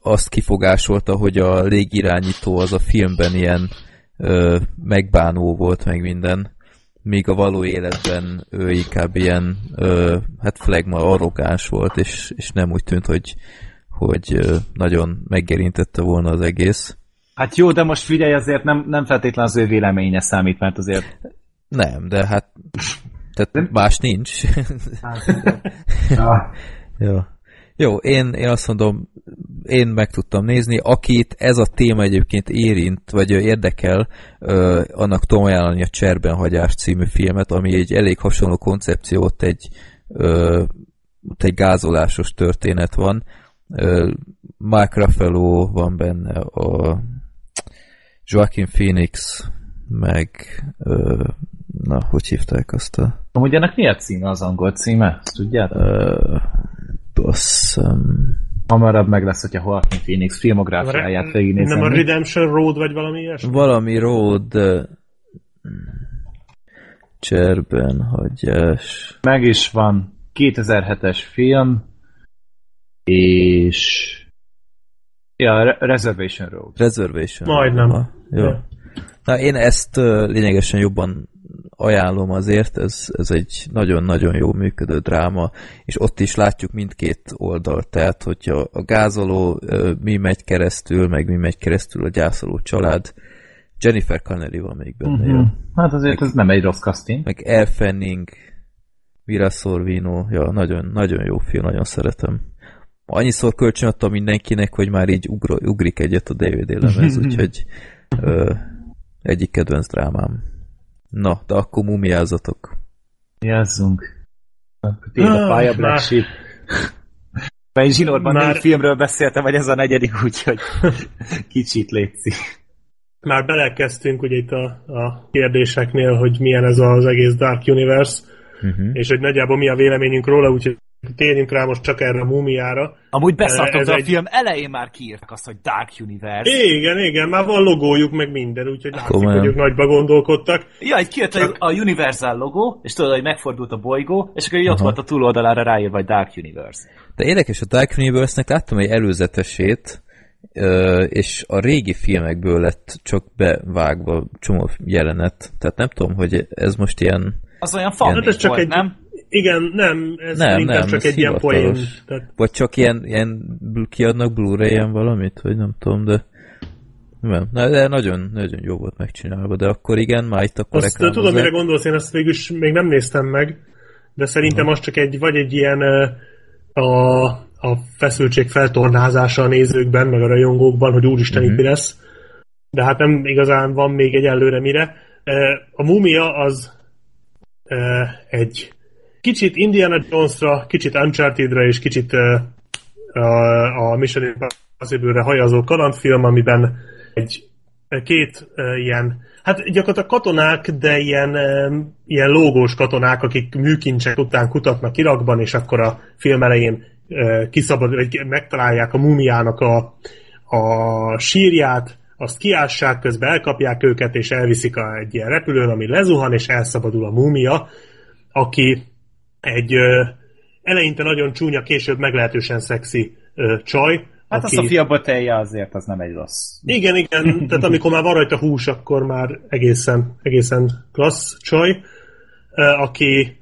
azt kifogásolta, hogy a légirányító az a filmben ilyen uh, megbánó volt, meg minden, míg a való életben ő inkább ilyen, uh, hát flagma, arrogáns volt, és, és nem úgy tűnt, hogy hogy nagyon meggerintette volna az egész. Hát jó, de most figyelj, azért nem, nem feltétlen az ő véleménye számít, mert azért... Nem, de hát tehát más nincs. Jó. Jó, én, én azt mondom, én meg tudtam nézni, akit ez a téma egyébként érint, vagy érdekel, ö, annak tudom ajánlani a Cserben hagyás című filmet, ami egy elég hasonló koncepciót, egy, ö, egy gázolásos történet van. Mark Ruffalo van benne, a Joaquin Phoenix, meg ö, na, hogy hívták azt a Amúgy ennek mi a címe az angol címe? Ezt Tudjátok? ö, basszom, Hamarabb meg lesz, hogyha Joaquin Phoenix filmográfiáját Nem a végignézem. Redemption Road, vagy valami ilyesmi? valami road cserben hagyás. Meg is van 2007-es film, és... Ja, Re- Reservation Road. Reservation. Majdnem. Aha, jó. Ja. Na, én ezt lényegesen jobban ajánlom azért, ez, ez egy nagyon-nagyon jó működő dráma, és ott is látjuk mindkét oldalt, tehát hogyha a gázoló mi megy keresztül, meg mi megy keresztül a gyászoló család, Jennifer Connelly van még benne, uh-huh. jó? Hát azért ez nem egy rossz casting. meg Elle Fanning, Mira Sorvino, ja, nagyon, nagyon jó film, nagyon szeretem. Annyiszor kölcsönadtam mindenkinek, hogy már így ugro, ugrik egyet a DVD lemez, úgyhogy ö, egyik kedvenc drámám. Na, de akkor mumiázatok. Jazzunk. Tiéd a Ah, pálya Black Sheep. Mert zsinórban Már- négy filmről beszéltem, vagy ez a negyedik, úgyhogy kicsit létszik. Már belekezdtünk ugye itt a, a kérdéseknél, hogy milyen ez az egész Dark Universe, Uh-huh. és hogy nagyjából mi a véleményünk róla, úgyhogy térjünk rá most csak erre a múmiára. Amúgy beszartok, Ez de a egy- film elején már kiírtak azt, hogy Dark Universe. Igen, igen, már van logójuk, meg minden, úgyhogy látszik, Komolyan. hogy ők nagyba gondolkodtak. Ja, egy kijött Csak- a Universal logó, és tudod, hogy megfordult a bolygó, és akkor így ott volt a túloldalára ráírva, vagy Dark Universe. De érdekes, a Dark Universe-nek láttam egy előzetesét, és a régi filmekből lett csak bevágva csomó jelenet. Tehát nem tudom, hogy ez most ilyen... Az olyan fan Hát ez csak volt, egy- nem? Igen, nem, ez Nem, nem, csak ez egy ilyen poén. Tehát, Vagy csak ilyen, ilyen kiadnak Blu-ray-en valamit, vagy nem tudom, de Nem, de nagyon, nagyon jó volt megcsinálva, de akkor igen, már itt akkor Azt tudom, mire gondolsz, én ezt végül még nem néztem meg, de szerintem uh-huh. az csak egy, vagy egy ilyen a, a feszültség feltornázása a nézőkben, meg a rajongókban, hogy úristen, uh-huh. mi lesz. De hát nem igazán van még egy előre mire. A mumia az egy kicsit Indiana Jones-ra, kicsit Uncharted-ra és kicsit a Mission Impossible-re hajazó kalandfilm, amiben egy két ilyen, hát gyakorlatilag katonák, de ilyen, ilyen lógós katonák, akik műkincsek után kutatnak Irakban, és akkor a film elején kiszabad, vagy megtalálják a mumiának a, a sírját, azt kiássák, közben elkapják őket, és elviszik a, egy ilyen repülőn, ami lezuhan, és elszabadul a múmia, aki egy ö, eleinte nagyon csúnya, később meglehetősen szexi ö, csaj. Hát aki... a Sofia Botelja azért az nem egy rossz. Igen, igen, tehát amikor már van rajta hús, akkor már egészen, egészen klassz csaj, ö, aki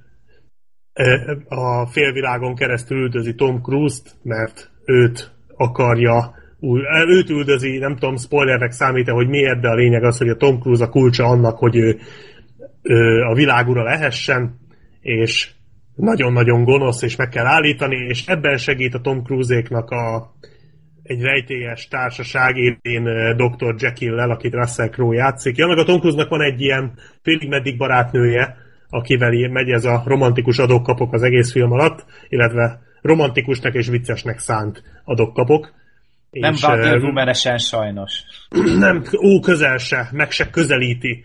ö, a félvilágon keresztül üldözi Tom Cruise-t, mert őt akarja őt üldözi, nem tudom, spoilernek számít hogy miért, de a lényeg az, hogy a Tom Cruise a kulcsa annak, hogy ő, ő a világura lehessen, és nagyon-nagyon gonosz, és meg kell állítani, és ebben segít a Tom Cruise-éknak a, egy rejtélyes társaság élén Dr. Jekyll-lel, akit Russell Crowe játszik. Ja, meg a Tom Cruise-nak van egy ilyen félig meddig barátnője, akivel megy ez a romantikus adókapok az egész film alatt, illetve romantikusnak és viccesnek szánt adókapok. Nem Wonder woman sajnos. Nem, ó, közel se, meg se közelíti.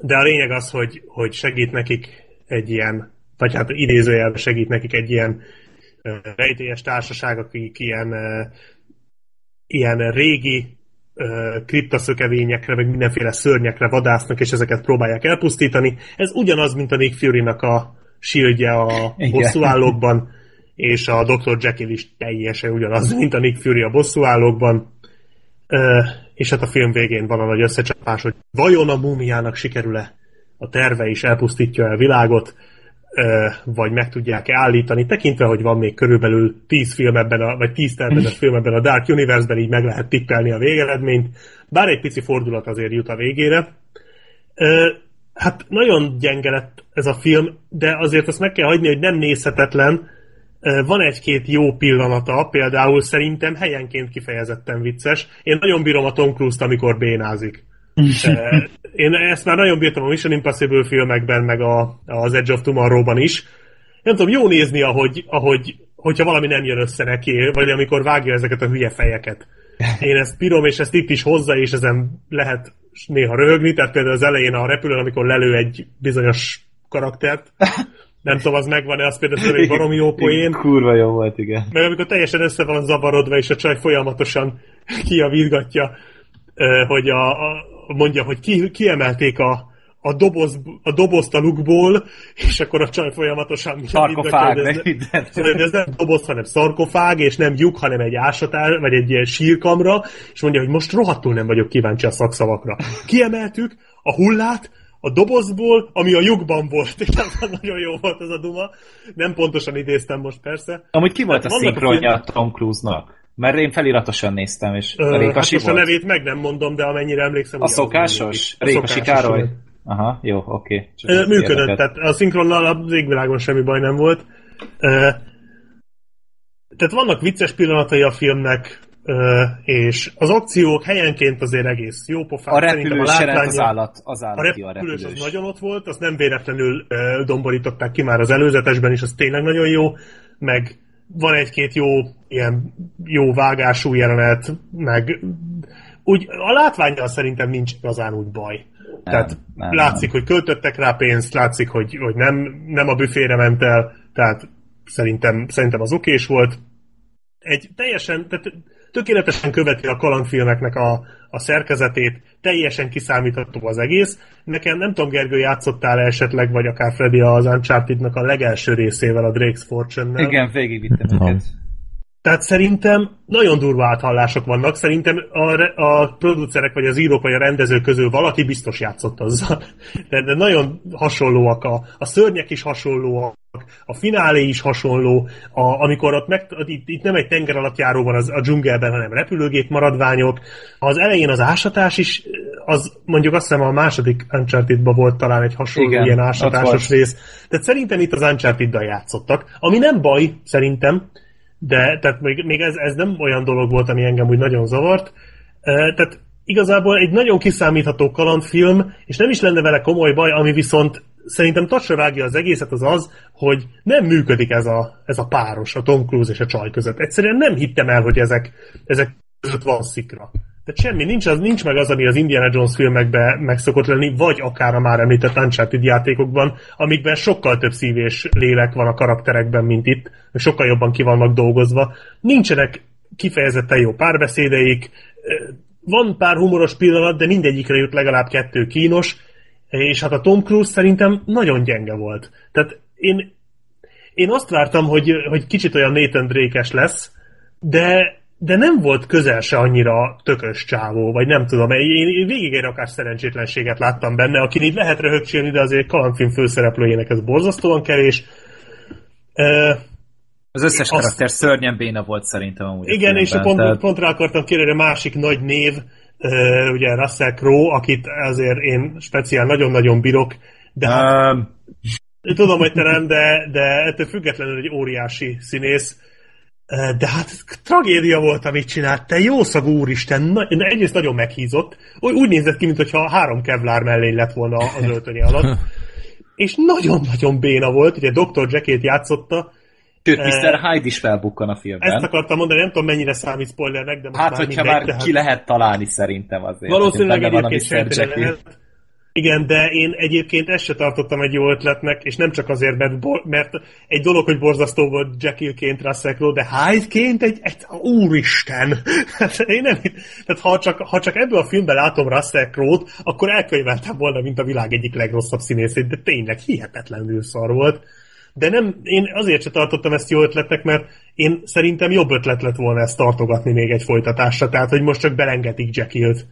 De a lényeg az, hogy, hogy segít nekik egy ilyen, vagy hát idézőjelben segít nekik egy ilyen rejtélyes társaság, akik ilyen, ilyen régi kriptaszökevényekre, meg mindenféle szörnyekre vadásznak, és ezeket próbálják elpusztítani. Ez ugyanaz, mint a Nick Fury-nak a shieldje a bosszúállókban, és a Dr. Jekyll is teljesen ugyanaz, mint a Nick Fury a bosszúállókban. És hát a film végén van a nagy összecsapás, hogy vajon a múmiának sikerül-e a terve is elpusztítja el világot, vagy meg tudják-e állítani, tekintve, hogy van még körülbelül 10 film ebben a, vagy 10 tervezett film ebben a Dark Universe-ben, így meg lehet tippelni a végeredményt, bár egy pici fordulat azért jut a végére. Hát nagyon gyenge lett ez a film, de azért azt meg kell hagyni, hogy nem nézhetetlen, van egy-két jó pillanata, például szerintem helyenként kifejezetten vicces. Én nagyon bírom a Tom Cruise-t, amikor bénázik. Én ezt már nagyon bírtam a Mission Impossible filmekben, meg a, az Edge of Tomorrow-ban is. Nem tudom, jó nézni, ahogy, ahogy hogyha valami nem jön össze neki, vagy amikor vágja ezeket a hülye fejeket. Én ezt bírom, és ezt itt is hozza, és ezen lehet néha röhögni, tehát például az elején a repülőn, amikor lelő egy bizonyos karaktert, nem tudom, az megvan-e, az például egy baromi jó poén. Kurva jó volt, igen. Meg amikor teljesen össze van zavarodva, és a csaj folyamatosan kiavítgatja, hogy a, a, mondja, hogy ki, kiemelték a, a, doboz, a dobozt a lukból, és akkor a csaj folyamatosan... Szarkofág, ez, ez nem doboz, hanem szarkofág, és nem lyuk, hanem egy ásatár, vagy egy ilyen sírkamra, és mondja, hogy most rohadtul nem vagyok kíváncsi a szakszavakra. Kiemeltük a hullát, a dobozból, ami a lyukban volt. És nagyon jó volt ez a duma. Nem pontosan idéztem most persze. Amúgy ki volt hát, a szinkronja a Tom Cruise-nak? Mert én feliratosan néztem, és Ö, Rékasi hát most volt. a nevét meg nem mondom, de amennyire emlékszem... A szokásos? A Rékasi Károly? Aha, jó, oké. Okay. Működött, érdeket. tehát a szinkronnal az égvilágon semmi baj nem volt. Tehát vannak vicces pillanatai a filmnek, és az akciók helyenként azért egész jó pofán. A repülős a látvány, az állat, az állat a repülős, a repülős az nagyon ott volt, azt nem véletlenül domborították ki már az előzetesben is, az tényleg nagyon jó, meg van egy-két jó ilyen jó vágású jelenet, meg úgy a látványjal szerintem nincs igazán úgy baj. Nem, tehát nem, látszik, nem. hogy költöttek rá pénzt, látszik, hogy, hogy nem, nem a büfére ment el, tehát szerintem, szerintem az okés volt. Egy teljesen, tehát tökéletesen követi a kalandfilmeknek a, a szerkezetét, teljesen kiszámítható az egész. Nekem nem tudom, Gergő, játszottál esetleg, vagy akár Freddy az uncharted a legelső részével, a Drake's Fortune-nel. Igen, végigvittem őket. Tehát szerintem nagyon durva áthallások vannak. Szerintem a, a producerek vagy az írók vagy a rendezők közül valaki biztos játszott azzal. De, de nagyon hasonlóak a, a szörnyek is hasonlóak, a finálé is hasonló, a, amikor ott meg, itt, itt nem egy tenger alatt járó van az, a dzsungelben, hanem repülőgép maradványok. Az elején az ásatás is, az mondjuk azt hiszem a második uncharted volt talán egy hasonló Igen, ilyen ásatásos rész. Tehát szerintem itt az Uncharted-dal játszottak, ami nem baj, szerintem, de tehát még, még ez, ez nem olyan dolog volt, ami engem úgy nagyon zavart. Tehát igazából egy nagyon kiszámítható kalandfilm, és nem is lenne vele komoly baj, ami viszont szerintem tacsra vágja az egészet az az, hogy nem működik ez a, ez a páros, a Tom Cruise és a csaj között. Egyszerűen nem hittem el, hogy ezek, ezek között van szikra. Tehát semmi, nincs, az, nincs meg az, ami az Indiana Jones filmekben meg szokott lenni, vagy akár a már említett Uncharted játékokban, amikben sokkal több szív és lélek van a karakterekben, mint itt, sokkal jobban ki vannak dolgozva. Nincsenek kifejezetten jó párbeszédeik, van pár humoros pillanat, de mindegyikre jut legalább kettő kínos, és hát a Tom Cruise szerintem nagyon gyenge volt. Tehát én, én azt vártam, hogy, hogy kicsit olyan Nathan drake lesz, de, de nem volt közel se annyira tökös csávó, vagy nem tudom, én, én végig egy rakás szerencsétlenséget láttam benne, akin így lehet röhögcsélni, de azért kalandfilm főszereplőjének ez borzasztóan kevés. Az összes karakter azt... szörnyen béna volt szerintem amúgy. Igen, és pont, tehát... pont rá akartam kérni, a másik nagy név, uh, ugye Russell Crowe, akit azért én speciál nagyon-nagyon bírok, de hát, um... tudom, hogy te nem, de, de ettől függetlenül egy óriási színész. De hát tragédia volt, amit csinált. Te jószag úristen, na, egyrészt nagyon meghízott. Úgy nézett ki, mintha három kevlár mellé lett volna az öltönye alatt. És nagyon-nagyon béna volt, ugye Dr. Jackét játszotta, Sőt, Mr. Hyde is felbukkan a filmben. Ezt akartam mondani, nem tudom mennyire számít spoilernek, de most Hát, már hogyha mindegy, már tehát... ki lehet találni szerintem azért. Valószínűleg egyébként lehet. Igen, de én egyébként ezt se tartottam egy jó ötletnek, és nem csak azért, mert, mert egy dolog, hogy borzasztó volt Jekyllként Russell Crowe, de Hyde-ként egy, egy úristen! Hát én nem, tehát ha csak, ha csak ebből a filmben látom Russell Crowe-t, akkor elkönyveltem volna, mint a világ egyik legrosszabb színészét, de tényleg hihetetlenül szar volt. De nem, én azért se tartottam ezt jó ötletnek, mert én szerintem jobb ötlet lett volna ezt tartogatni még egy folytatásra, tehát hogy most csak belengetik Jekyll-t,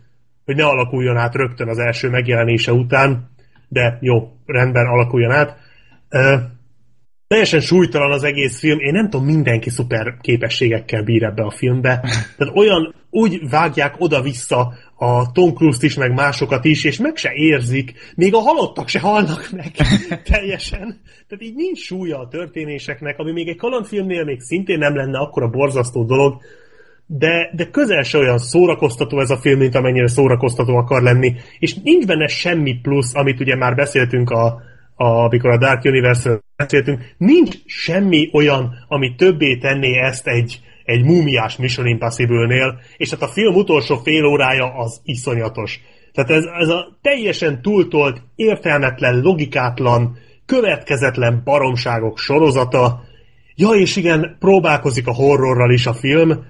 hogy ne alakuljon át rögtön az első megjelenése után, de jó, rendben alakuljon át. Uh, teljesen súlytalan az egész film, én nem tudom, mindenki szuper képességekkel bír ebbe a filmbe, tehát olyan, úgy vágják oda-vissza a Tom Cruise-t is, meg másokat is, és meg se érzik, még a halottak se halnak meg teljesen. Tehát így nincs súlya a történéseknek, ami még egy kalandfilmnél még szintén nem lenne akkora borzasztó dolog, de, de közel se olyan szórakoztató ez a film, mint amennyire szórakoztató akar lenni, és nincs benne semmi plusz, amit ugye már beszéltünk a, a, amikor a Dark Universe-ről beszéltünk, nincs semmi olyan, ami többé tenné ezt egy, egy múmiás Mission Impossible-nél, és hát a film utolsó fél órája az iszonyatos. Tehát ez, ez a teljesen túltolt, értelmetlen, logikátlan, következetlen baromságok sorozata. Ja, és igen, próbálkozik a horrorral is a film,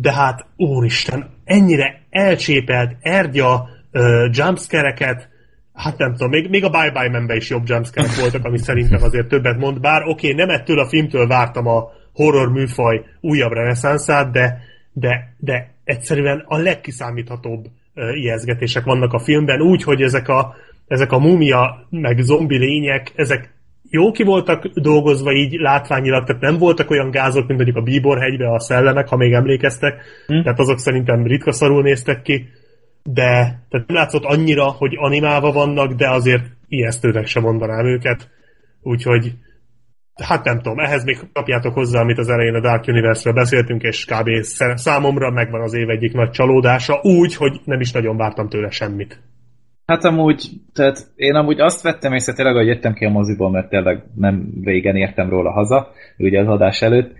de hát, úristen, ennyire elcsépelt, ergya uh, jumpscare-eket, hát nem tudom, még, még a Bye Bye Man is jobb jumpscare voltak, ami szerintem azért többet mond, bár oké, okay, nem ettől a filmtől vártam a horror műfaj újabb reneszánszát, de, de, de egyszerűen a legkiszámíthatóbb uh, ijeszgetések vannak a filmben, úgy, hogy ezek a, ezek a mumia, meg zombi lények, ezek jó ki voltak dolgozva így látványilag, tehát nem voltak olyan gázok, mint mondjuk a Bíborhegybe a szellemek, ha még emlékeztek, hm. tehát azok szerintem ritka szarul néztek ki, de tehát nem látszott annyira, hogy animálva vannak, de azért ijesztőnek sem mondanám őket, úgyhogy hát nem tudom, ehhez még kapjátok hozzá, amit az elején a Dark Universe-ről beszéltünk, és kb. számomra megvan az év egyik nagy csalódása, úgy, hogy nem is nagyon vártam tőle semmit. Hát amúgy, tehát én amúgy azt vettem észre tényleg, hogy jöttem ki a moziból, mert tényleg nem régen értem róla haza, ugye az adás előtt,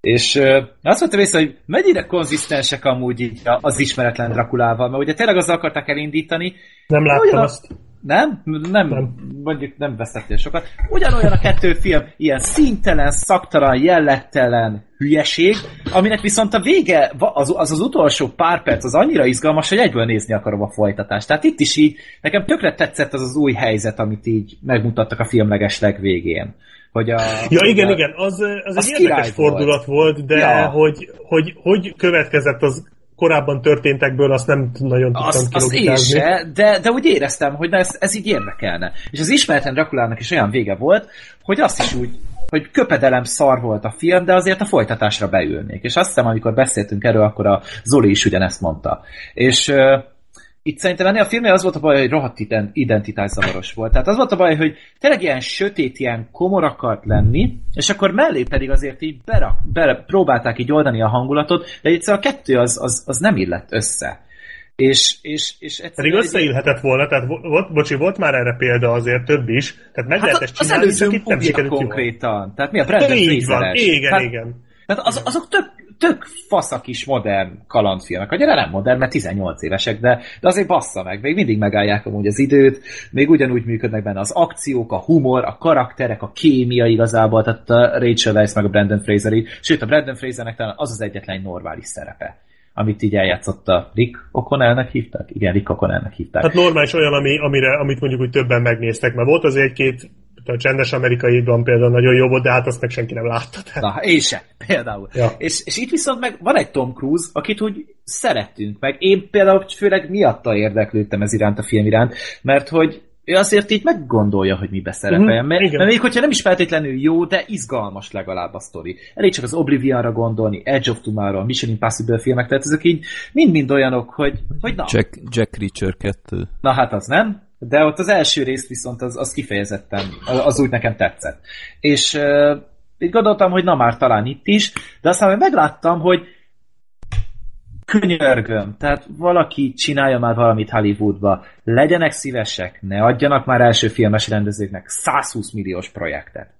és uh, azt vettem észre, hogy mennyire konzisztensek amúgy így az ismeretlen Drakulával, mert ugye tényleg azzal akarták elindítani. Nem láttam azt. Nem? nem? Nem, mondjuk nem veszettél sokat. Ugyanolyan a kettő film, ilyen szintelen, szaktalan, jellettelen hülyeség, aminek viszont a vége, az, az az utolsó pár perc az annyira izgalmas, hogy egyből nézni akarom a folytatást. Tehát itt is így, nekem tökre tetszett az az új helyzet, amit így megmutattak a filmleges legvégén hogy a... Ja, igen, a, igen, az, az, az egy érdekes fordulat volt, volt de ja. hogy, hogy, hogy következett az korábban történtekből azt nem nagyon tudtam azt, azt én se, de, de úgy éreztem, hogy na ez, ez így érdekelne. És az ismerten Drakulának is olyan vége volt, hogy azt is úgy, hogy köpedelem szar volt a film, de azért a folytatásra beülnék. És azt hiszem, amikor beszéltünk erről, akkor a Zoli is ugyanezt mondta. És itt szerintem ennél a filmnél az volt a baj, hogy rohadt identitászavaros volt. Tehát az volt a baj, hogy tényleg ilyen sötét, ilyen komor akart lenni, és akkor mellé pedig azért így berak, bele, próbálták így oldani a hangulatot, de egyszerűen a kettő az, az, az nem illett össze. És, és, és Pedig összeillhetett volna, tehát volt, bocsi, volt már erre példa azért több is, tehát meg hát lehet ezt csinálni, csak itt nem konkrétan. Tehát mi a Brandon Így van, igen, tehát, igen. Tehát az, azok tök, tök faszak is modern kalandfilmek. Annyira nem modern, mert 18 évesek, de, de azért bassza meg. Még mindig megállják amúgy az időt, még ugyanúgy működnek benne az akciók, a humor, a karakterek, a kémia igazából, tehát a Rachel Weisz meg a Brandon Fraser Sőt, a Brandon Frasernek talán az az egyetlen normális szerepe amit így eljátszott a Rick O'Connellnek hívták? Igen, Rick O'Connellnek hívták. Hát normális olyan, ami, amire, amit mondjuk úgy többen megnéztek, mert volt az egy-két a csendes amerikaiban például nagyon jó volt, de hát azt meg senki nem látta. Tehát. Na, én se, például. Ja. És, és itt viszont meg van egy Tom Cruise, akit úgy szerettünk, meg én például főleg miatta érdeklődtem ez iránt a film iránt, mert hogy ő azért így meggondolja, hogy mi beszerepeljen. Mm, mert, mert még hogyha nem is feltétlenül jó, de izgalmas legalább a sztori. Elég csak az Oblivionra gondolni, Edge of Tomorrow, Mission Impossible filmek, tehát ezek így mind-mind olyanok, hogy, hogy na. Jack, Jack Reacher 2. Na hát az nem, de ott az első rész viszont az, az kifejezetten, az úgy nekem tetszett. És így gondoltam, hogy na már talán itt is, de aztán megláttam, hogy könyörgöm, tehát valaki csinálja már valamit Hollywoodba, legyenek szívesek, ne adjanak már első filmes rendezőknek 120 milliós projektet.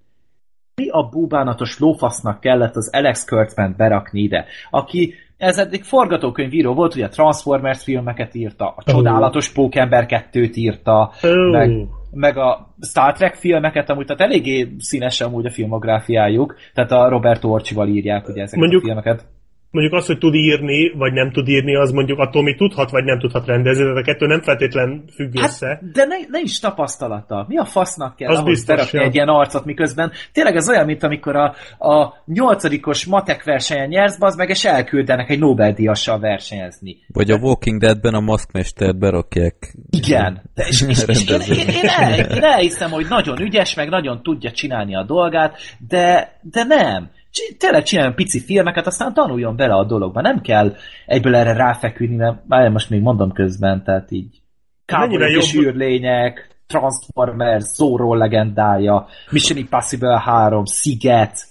Mi a búbánatos lófasznak kellett az Alex Kurtzman berakni ide, aki ez eddig forgatókönyvíró volt, ugye a Transformers filmeket írta, a Csodálatos oh. Pókember 2-t írta, oh. meg, meg a Star Trek filmeket, amúgy tehát eléggé színes amúgy a filmográfiájuk, tehát a Roberto Orcsival írják ugye ezeket Mondjuk, a filmeket mondjuk az, hogy tud írni, vagy nem tud írni, az mondjuk attól még tudhat, vagy nem tudhat rendezni, de a kettő nem feltétlen függ hát, össze. De ne, ne is tapasztalata. Mi a fasznak kell az ahhoz biztos, ja. egy ilyen arcot, miközben tényleg ez olyan, mint amikor a, a nyolcadikos matek versenyen nyersz, az meg, és elküldenek egy Nobel-díjassal versenyezni. Vagy a Walking Deadben a maszkmestert berakják. Igen. De és, és, és én, én, én, el, én elhiszem, hogy nagyon ügyes, meg nagyon tudja csinálni a dolgát, de, de nem tényleg csináljon pici filmeket, aztán tanuljon bele a dologba. Nem kell egyből erre ráfeküdni, mert már most még mondom közben, tehát így kábolyok és űrlények, Transformers, Zorro legendája, Mission Impossible 3, Sziget.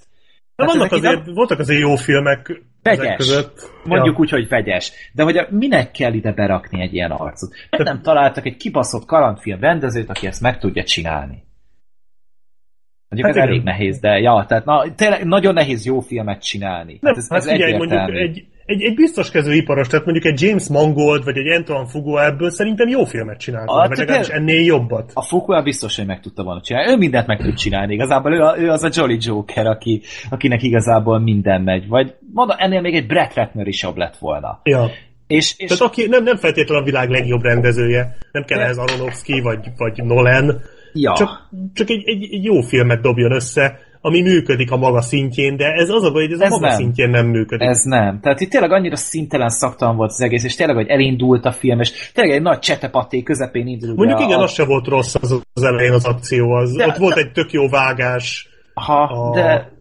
De hát vannak azért, nem... voltak azért jó filmek vegyes. között. Mondjuk ja. úgy, hogy vegyes. De hogy minek kell ide berakni egy ilyen arcot? Mert nem találtak egy kibaszott kalandfilm rendezőt, aki ezt meg tudja csinálni. Mondjuk hát ez igen. elég nehéz, de ja, tehát na, tényleg nagyon nehéz jó filmet csinálni. Nem, hát ez, hát ez figyelj, mondjuk egy, egy, egy biztos kezű iparos, tehát mondjuk egy James Mangold, vagy egy Antoine Fuqua ebből szerintem jó filmet csinál, a, vagy legalábbis ennél jobbat. A Fuqua biztos, hogy meg tudta volna csinálni. Ő mindent meg tud csinálni. Igazából ő, a, ő az a Jolly Joker, aki, akinek igazából minden megy. Vagy mondom, ennél még egy Brett Ratner is jobb lett volna. Ja. És, és... Tehát aki nem, nem feltétlenül a világ legjobb rendezője, nem kell ehhez Aronofsky vagy, vagy Nolan, Ja. Csak, csak egy, egy, egy jó filmet dobjon össze, ami működik a maga szintjén, de ez az a baj, hogy ez, ez a maga nem. szintjén nem működik. Ez nem. Tehát itt tényleg annyira szintelen szaktalan volt az egész, és tényleg, hogy elindult a film, és tényleg egy nagy csetepaté közepén indult. Mondjuk igen, a... az se volt rossz az, az elején az akció, az, de, ott de, volt egy tök jó vágás. Ha, a... de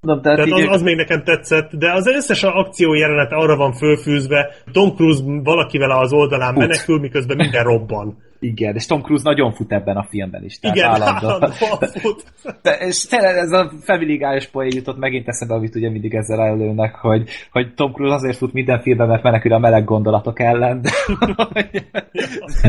Na, tehát tehát az, az még nekem tetszett, de az összes akció jelenete arra van fölfűzve, Tom Cruise valakivel az oldalán Fut. menekül, miközben minden robban. Igen, és Tom Cruise nagyon fut ebben a filmben is. Tehát Igen, állandó. fut. De, és tényleg ez a Family Guy-os poén jutott megint eszembe, amit ugye mindig ezzel előnek, hogy, hogy Tom Cruise azért fut minden filmben, mert menekül a meleg gondolatok ellen. De, hogy,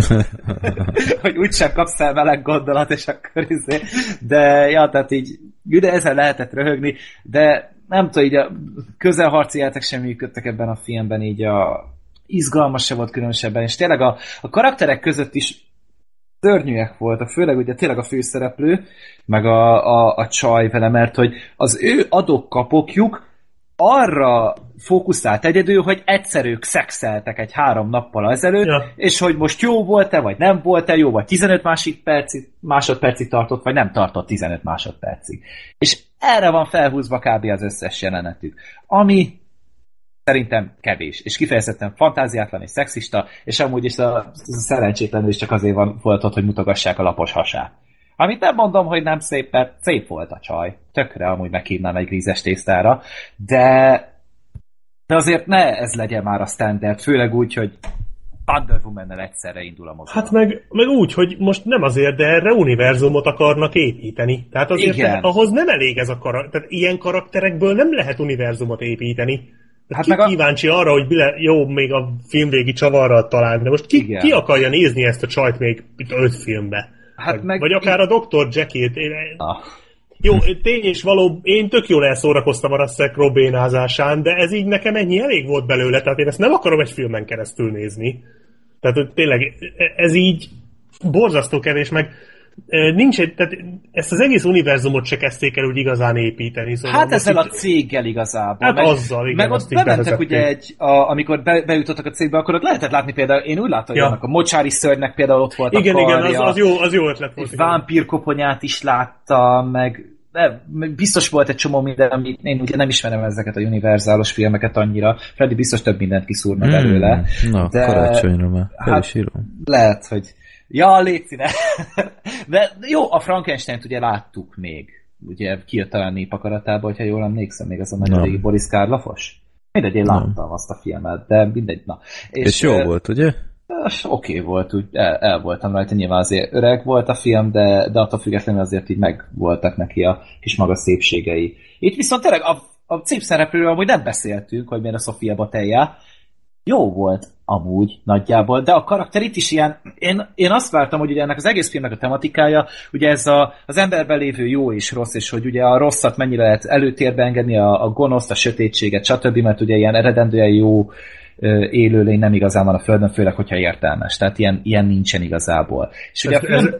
hogy úgysem kapsz el meleg gondolat, és akkor izé. De ja, tehát így de ezzel lehetett röhögni, de nem tudom, így a közelharci játék sem működtek ebben a filmben, így a izgalmas se volt különösebben, és tényleg a, a karakterek között is szörnyűek voltak, főleg ugye tényleg a főszereplő, meg a, a, a csaj vele, mert hogy az ő adok-kapokjuk arra fókuszált egyedül, hogy egyszer ők szexeltek egy három nappal ezelőtt, ja. és hogy most jó volt-e, vagy nem volt-e, jó, vagy 15 másodpercig, másodpercig tartott, vagy nem tartott 15 másodpercig. És erre van felhúzva kb. az összes jelenetük. Ami szerintem kevés, és kifejezetten fantáziátlan és szexista, és amúgy is a, a szerencsétlenül is csak azért van, volt ott, hogy mutogassák a lapos hasát. Amit nem mondom, hogy nem szép, mert szép volt a csaj. Tökre amúgy meghívnám egy grízes tésztára, de, de azért ne ez legyen már a standard, főleg úgy, hogy Wonder woman egyszerre indul a mozgalom. Hát meg, meg úgy, hogy most nem azért, de erre univerzumot akarnak építeni. Tehát azért Igen. ahhoz nem elég ez a karakter. Tehát ilyen karakterekből nem lehet univerzumot építeni. Hát ki meg a... kíváncsi arra, hogy bile, jó, még a filmvégi csavarral talán, de most ki, ki akarja nézni ezt a csajt még itt öt filmbe? Hát vagy, meg... vagy akár a Dr. Jackie-t. Én... Ah. Jó, tény és való, én tök jól elszórakoztam a Russell Crowe de ez így nekem ennyi elég volt belőle, tehát én ezt nem akarom egy filmen keresztül nézni. Tehát tényleg ez így borzasztó kevés, meg nincs egy, tehát ezt az egész univerzumot se kezdték el úgy igazán építeni. Szóval hát ezzel így... a céggel igazából. Hát meg, azzal, igen. Meg ott bementek ugye egy, a, amikor be, bejutottak a cégbe, akkor ott lehetett látni például, én úgy láttam, ja. hogy a mocsári szörnynek például ott volt igen, a karja. Igen, az, az, jó, az jó ötlet volt. Egy vámpírkoponyát is láttam, meg de biztos volt egy csomó minden, amit én ugye nem ismerem ezeket a univerzálos filmeket annyira. Freddy biztos több mindent kiszúrna hmm. belőle. Na, de, karácsonyra már fel hát, is írom. Lehet, hogy Ja, légy De jó, a Frankenstein-t ugye láttuk még. Ugye kijött talán népakaratába, hogyha jól emlékszem, még az a nagyon régi Boris Karloffos. Mindegy, én láttam nem. azt a filmet, de mindegy, na. És, és jó uh, volt, ugye? Oké okay volt, úgy el, el voltam rajta, nyilván azért öreg volt a film, de, de attól függetlenül azért így meg voltak neki a kis maga szépségei. Itt viszont tényleg a, a szép szereplőről amúgy nem beszéltünk, hogy miért a Sofia Batelja, jó volt amúgy nagyjából, de a karakter itt is ilyen, én, én azt vártam, hogy ugye ennek az egész filmnek a tematikája, ugye ez a, az emberben lévő jó és rossz, és hogy ugye a rosszat mennyire lehet előtérbe engedni, a, a gonoszt, a sötétséget, stb., mert ugye ilyen eredendően jó élőlény nem igazán van a Földön, főleg, hogyha értelmes. Tehát ilyen, ilyen nincsen igazából. És ugye ez, a film... ez,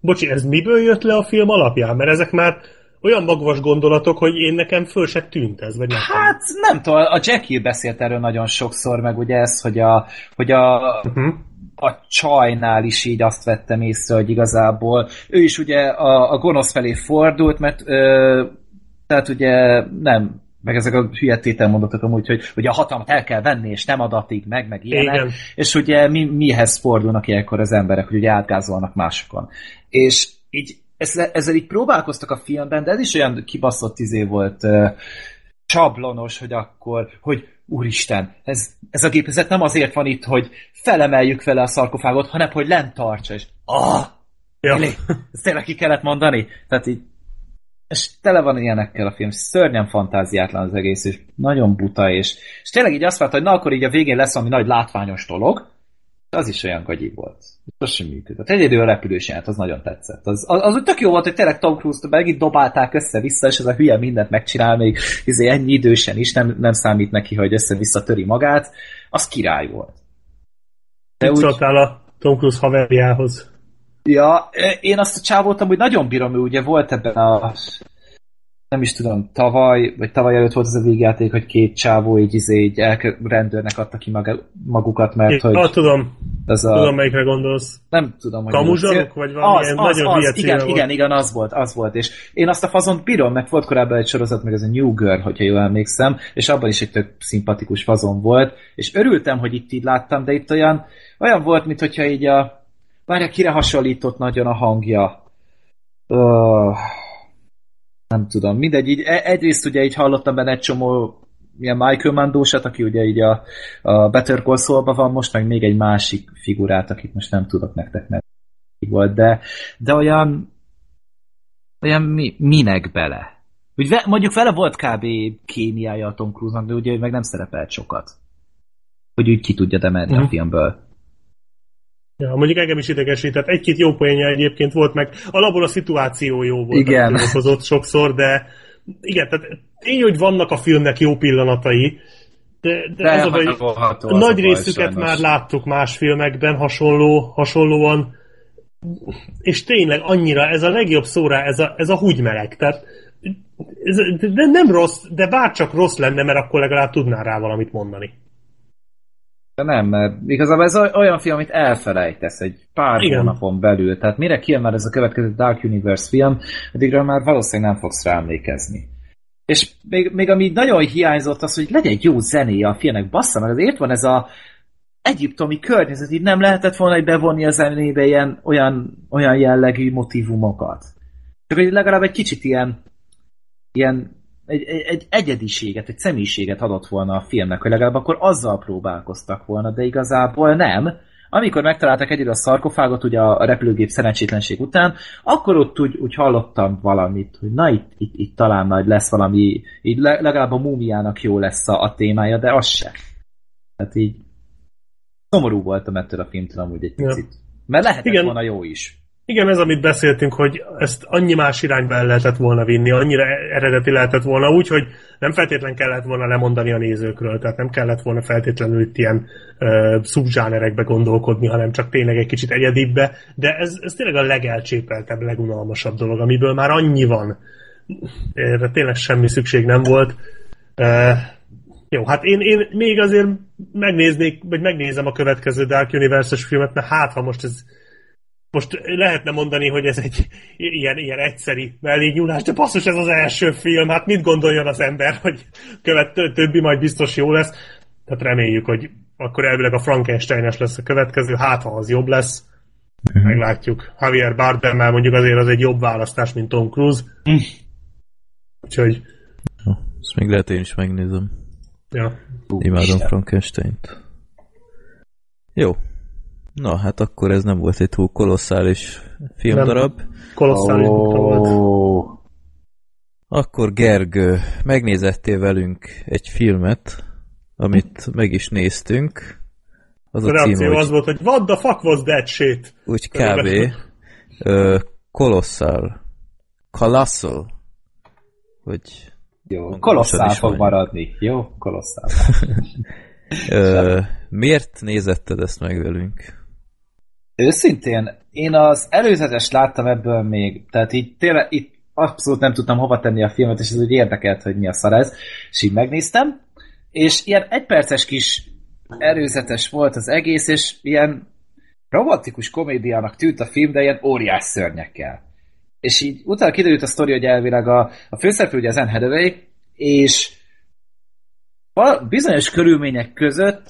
bocsi, ez miből jött le a film alapján? Mert ezek már olyan magvas gondolatok, hogy én nekem föl se tűnt ez, vagy nem Hát nem tudom, a Jackie beszélt erről nagyon sokszor, meg ugye ez, hogy a, hogy a, uh-huh. a csajnál is így azt vettem észre, hogy igazából ő is ugye a, a gonosz felé fordult, mert ö, tehát ugye nem meg ezek a hülye tételmondatok amúgy, hogy, hogy a hatalmat el kell venni, és nem adatig, meg, meg ilyenek. Igen. És ugye mi, mihez fordulnak ilyenkor az emberek, hogy ugye átgázolnak másokon. És így ezzel, ezzel így próbálkoztak a filmben, de ez is olyan kibaszott izé volt uh, hogy akkor, hogy úristen, ez, ez a gépezet nem azért van itt, hogy felemeljük vele a szarkofágot, hanem hogy lent tartsa, és ah, ja. Élé, ezt tényleg ki kellett mondani? Tehát így, és tele van ilyenekkel a film, szörnyen fantáziátlan az egész, és nagyon buta, és, és tényleg így azt várta, hogy na akkor így a végén lesz valami nagy látványos dolog, az is olyan gagyi volt. Az sem működött. Egyedül a repülős jelent, az nagyon tetszett. Az, az, az úgy tök jó volt, hogy tényleg Tom Cruise-t megint dobálták össze-vissza, és ez a hülye mindent megcsinál, még izé ennyi idősen is, nem, nem számít neki, hogy össze-vissza töri magát. Az király volt. De úgy... szóltál a Tom Cruise haverjához? Ja, én azt a csávót hogy nagyon bírom, ő ugye volt ebben a nem is tudom, tavaly, vagy tavaly előtt volt az a végjáték, hogy két csávó így, izé, így el, rendőrnek adta ki magukat, mert Én, hogy... Ah, tudom. Ez a... Tudom, melyikre gondolsz. Nem tudom, hogy... Kamuzsanok, vagy valami az, az, nagyon az, igen, volt. igen, igen, az volt, az volt. És én azt a fazont bírom, mert volt korábban egy sorozat, meg ez a New Girl, hogyha jól emlékszem, és abban is egy tök szimpatikus fazon volt, és örültem, hogy itt így láttam, de itt olyan, olyan volt, mint hogyha így a... Várja, kire hasonlított nagyon a hangja? Uh, nem tudom, mindegy, így e- egyrészt ugye így hallottam benne egy csomó ilyen Michael Mandósat, aki ugye így a, a Better Call van most, meg még egy másik figurát, akit most nem tudok nektek nem volt, de, de olyan olyan mi, minek bele? Úgy ve, mondjuk vele volt kb. kémiája a Tom Cruise-nak, de ugye meg nem szerepelt sokat. Hogy úgy ki tudja demelni uh-huh. a mhm. filmből. Ja, mondjuk engem is idegesített. Egy-két jó poénja egyébként volt, meg alapból a szituáció jó volt. Igen. Hozott sokszor, de igen, tehát tény, hogy vannak a filmnek jó pillanatai, de, de, de az a baj, a nagy részüket már láttuk más filmekben hasonló, hasonlóan, és tényleg annyira, ez a legjobb szóra, ez a, ez a húgymeleg. Tehát ez, de nem rossz, de bárcsak rossz lenne, mert akkor legalább tudnál rá valamit mondani. De nem, mert igazából ez olyan film, amit elfelejtesz egy pár Igen. hónapon belül. Tehát mire kijön már ez a következő Dark Universe film, addigra már valószínűleg nem fogsz rá emlékezni. És még, még ami nagyon hiányzott az, hogy legyen jó zenéje a filmnek, bassza meg, azért van ez a egyiptomi környezet, így nem lehetett volna hogy bevonni a zenébe ilyen, olyan, olyan jellegű motivumokat. Csak hogy legalább egy kicsit ilyen, ilyen egy, egy, egy egyediséget, egy személyiséget adott volna a filmnek, hogy legalább akkor azzal próbálkoztak volna, de igazából nem. Amikor megtalálták egyedül a szarkofágot ugye a repülőgép szerencsétlenség után, akkor ott úgy, úgy hallottam valamit, hogy na itt, itt, itt talán majd lesz valami, így legalább a múmiának jó lesz a, a témája, de az se. Tehát így szomorú voltam ettől a filmtől amúgy egy picit. Ja. Mert lehetett Igen. volna jó is. Igen, ez amit beszéltünk, hogy ezt annyi más irányba el lehetett volna vinni, annyira eredeti lehetett volna úgy, hogy nem feltétlen kellett volna lemondani a nézőkről, tehát nem kellett volna feltétlenül itt ilyen uh, szubzsánerekbe gondolkodni, hanem csak tényleg egy kicsit egyedibbe, de ez, ez tényleg a legelcsépeltebb, legunalmasabb dolog, amiből már annyi van. Erre tényleg semmi szükség nem volt. Uh, jó, hát én, én még azért megnéznék, vagy megnézem a következő Dark Universe-es filmet, mert hát ha most ez most lehetne mondani, hogy ez egy ilyen, ilyen egyszeri mellényúlás, de basszus, ez az első film, hát mit gondoljon az ember, hogy követ, többi majd biztos jó lesz. Tehát reméljük, hogy akkor elvileg a Frankenstein-es lesz a következő, hát ha az jobb lesz. Mm-hmm. Meglátjuk. Javier Bardemmel mondjuk azért az egy jobb választás, mint Tom Cruise. Mm. Úgyhogy... Ja, ezt még lehet én is megnézem. Ja. Imádom Frankenstein-t. Jó, Na, hát akkor ez nem volt egy túl kolosszális filmdarab. Nem, kolosszális oh. volt. Akkor Gergő, megnézettél velünk egy filmet, amit meg is néztünk. Az a, a cím, hogy... az volt, hogy what the fuck was that shit? Úgy kb. Kolosszál. Colossal. Hogy... Jó, kolosszál fog maradni. Jó, kolosszál. miért nézetted ezt meg velünk? Őszintén, én az előzetes láttam ebből még, tehát így tényleg itt abszolút nem tudtam hova tenni a filmet, és ez úgy érdekelt, hogy mi a szar ez, és így megnéztem, és ilyen egyperces kis előzetes volt az egész, és ilyen romantikus komédiának tűnt a film, de ilyen óriás szörnyekkel. És így utána kiderült a sztori, hogy elvileg a, a főszereplő ugye az Anne Hathaway, és bizonyos körülmények között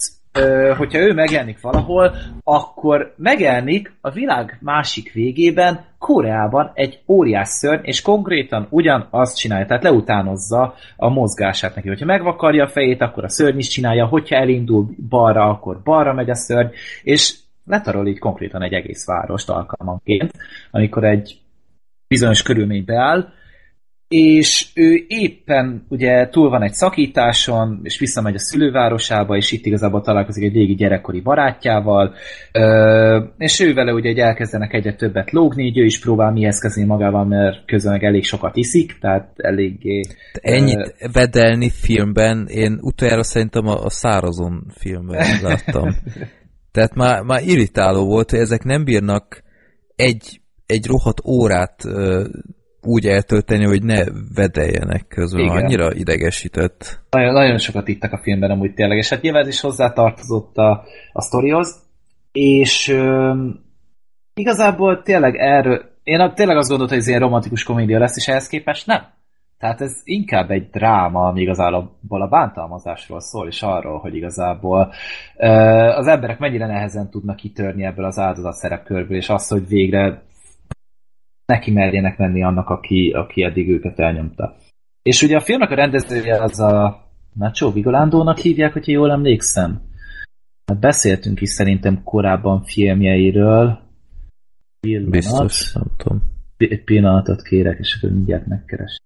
hogyha ő megjelenik valahol, akkor megjelenik a világ másik végében, Koreában egy óriás szörny, és konkrétan ugyanazt csinálja, tehát leutánozza a mozgását neki. Hogyha megvakarja a fejét, akkor a szörny is csinálja, hogyha elindul balra, akkor balra megy a szörny, és letarol így konkrétan egy egész várost alkalmanként, amikor egy bizonyos körülmény beáll, és ő éppen ugye túl van egy szakításon, és visszamegy a szülővárosába, és itt igazából találkozik egy régi gyerekkori barátjával, és ő vele ugye elkezdenek egyre többet lógni, így ő is próbál mihez kezdeni magával, mert közben elég sokat iszik, tehát eléggé... Ennyit uh, vedelni filmben, én utoljára szerintem a, a Szárazon filmben láttam. tehát már, már irritáló volt, hogy ezek nem bírnak egy, egy rohadt órát úgy eltölteni, hogy ne vedeljenek közben. Igen. Annyira idegesített. Nagyon, nagyon sokat ittak a filmben amúgy tényleg, és hát nyilván is hozzátartozott a, a sztorihoz, és üm, igazából tényleg erről, én tényleg azt gondoltam, hogy ez ilyen romantikus komédia lesz, és ehhez képest nem. Tehát ez inkább egy dráma, ami igazából a bántalmazásról szól, és arról, hogy igazából az emberek mennyire nehezen tudnak kitörni ebből az áldozat szerepkörből, és azt, hogy végre neki merjenek menni annak, aki, aki eddig őket elnyomta. És ugye a filmnek a rendezője az a Nacho Vigolándónak hívják, hogyha jól emlékszem. Hát beszéltünk is szerintem korábban filmjeiről. Pillanat. Biztos, nem tudom. Egy pillanatot kérek, és akkor mindjárt megkeres.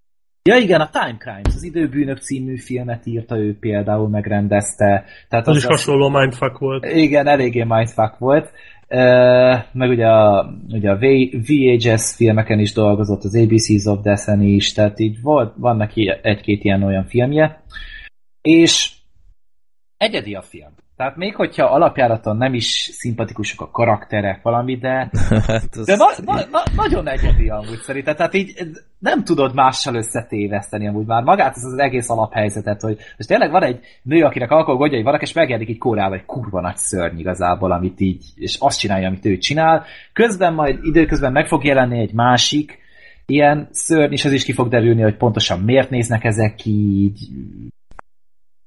Ja igen, a Time Crimes, az Időbűnök című filmet írta ő például, megrendezte. Tehát az, az is hasonló mindfuck volt. Igen, eléggé mindfuck volt meg ugye a, ugye a VHS filmeken is dolgozott, az ABCs of Death-en is, tehát így volt, van neki egy-két ilyen olyan filmje, és egyedi a film. Tehát még hogyha alapjáraton nem is szimpatikusok a karakterek, valami, de, hát de na, na, na, nagyon egyedi amúgy szerintem. Tehát így nem tudod mással összetéveszteni amúgy már magát ez az egész alaphelyzetet, hogy most tényleg van egy nő, akinek alkoholgondjai vannak, és megjelenik így kórával egy kurva nagy szörny igazából, amit így, és azt csinálja, amit ő csinál. Közben majd időközben meg fog jelenni egy másik, ilyen szörny, és az is ki fog derülni, hogy pontosan miért néznek ezek így,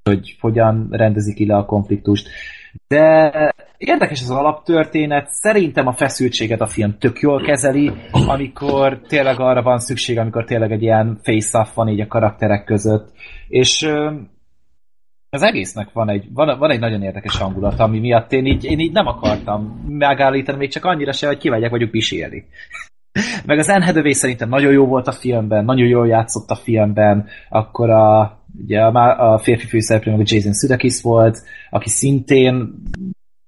hogy hogyan rendezik le a konfliktust. De érdekes az alaptörténet, szerintem a feszültséget a film tök jól kezeli, amikor tényleg arra van szükség, amikor tényleg egy ilyen face-off van így a karakterek között, és az egésznek van egy, van, van egy nagyon érdekes hangulat, ami miatt én így, én így nem akartam megállítani, még csak annyira se, hogy kivegyek vagyok pisélni. Meg az Anne szerintem nagyon jó volt a filmben, nagyon jól játszott a filmben, akkor a, ugye a, a férfi főszereplő meg a Jason Sudeikis volt, aki szintén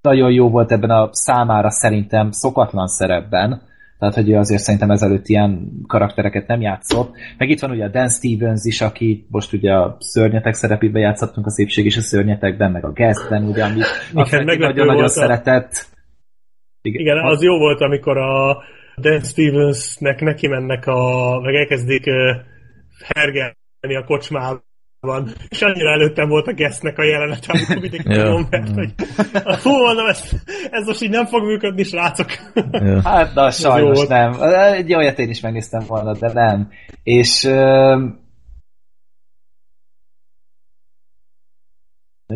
nagyon jó volt ebben a számára szerintem szokatlan szerepben, tehát hogy azért szerintem ezelőtt ilyen karaktereket nem játszott. Meg itt van ugye a Dan Stevens is, aki most ugye a szörnyetek szerepébe játszottunk a szépség és a szörnyetekben, meg a Guestben, ugye, ami nagyon-nagyon szeretett. Igen, Igen, az jó volt, amikor a Dan Stevensnek neki mennek a, meg elkezdik hergelni a kocsmában, és annyira előttem volt a Guestnek a jelenet, amikor mindig tudom, mert hogy fú, mondom, ez, ez most így nem fog működni, srácok. Ja. Hát, na, sajnos nem. Egy olyat én is megnéztem volna, de nem. És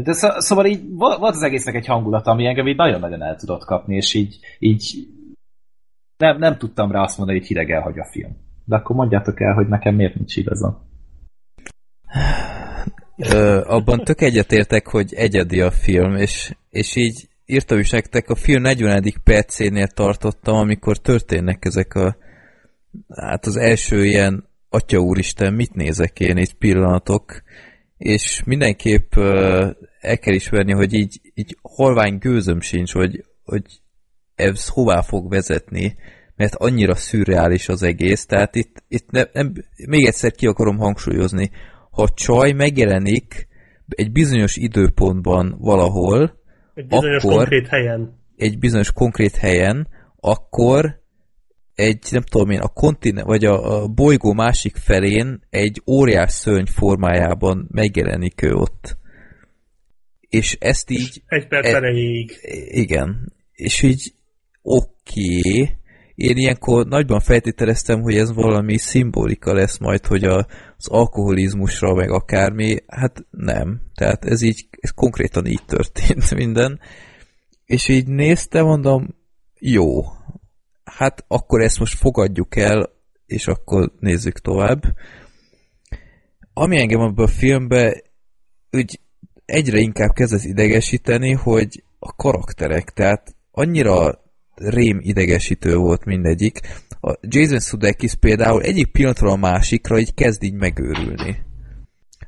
de szó, szóval így volt az egésznek egy hangulata, ami engem így nagyon-nagyon el tudott kapni, és így, így nem, nem tudtam rá azt mondani, hogy hideg elhagy a film. De akkor mondjátok el, hogy nekem miért nincs igazam. Ö, abban tök egyetértek, hogy egyedi a film, és, és így írtam is nektek, a film 40. percénél tartottam, amikor történnek ezek a hát az első ilyen Atya úristen, mit nézek én itt pillanatok, és mindenképp uh, el kell ismerni, hogy így, így holvány gőzöm sincs, hogy, hogy ez hová fog vezetni, mert annyira szürreális az egész, tehát itt, itt nem, nem, még egyszer ki akarom hangsúlyozni, ha csaj megjelenik egy bizonyos időpontban valahol, egy bizonyos akkor, konkrét helyen. Egy bizonyos konkrét helyen, akkor egy, nem tudom én, a kontine, vagy a, a bolygó másik felén egy óriás szörny formájában megjelenik ő ott. És ezt így... Egy perc e, Igen. És így oké, okay. Én ilyenkor nagyban feltételeztem, hogy ez valami szimbolika lesz majd, hogy a, az alkoholizmusra, meg akármi, hát nem. Tehát ez így, ez konkrétan így történt minden. És így néztem, mondom, jó, hát akkor ezt most fogadjuk el, és akkor nézzük tovább. Ami engem abban a filmben úgy egyre inkább kezdett idegesíteni, hogy a karakterek, tehát annyira rém idegesítő volt mindegyik. A Jason Sudeikis például egyik pillanatról a másikra így kezd így megőrülni.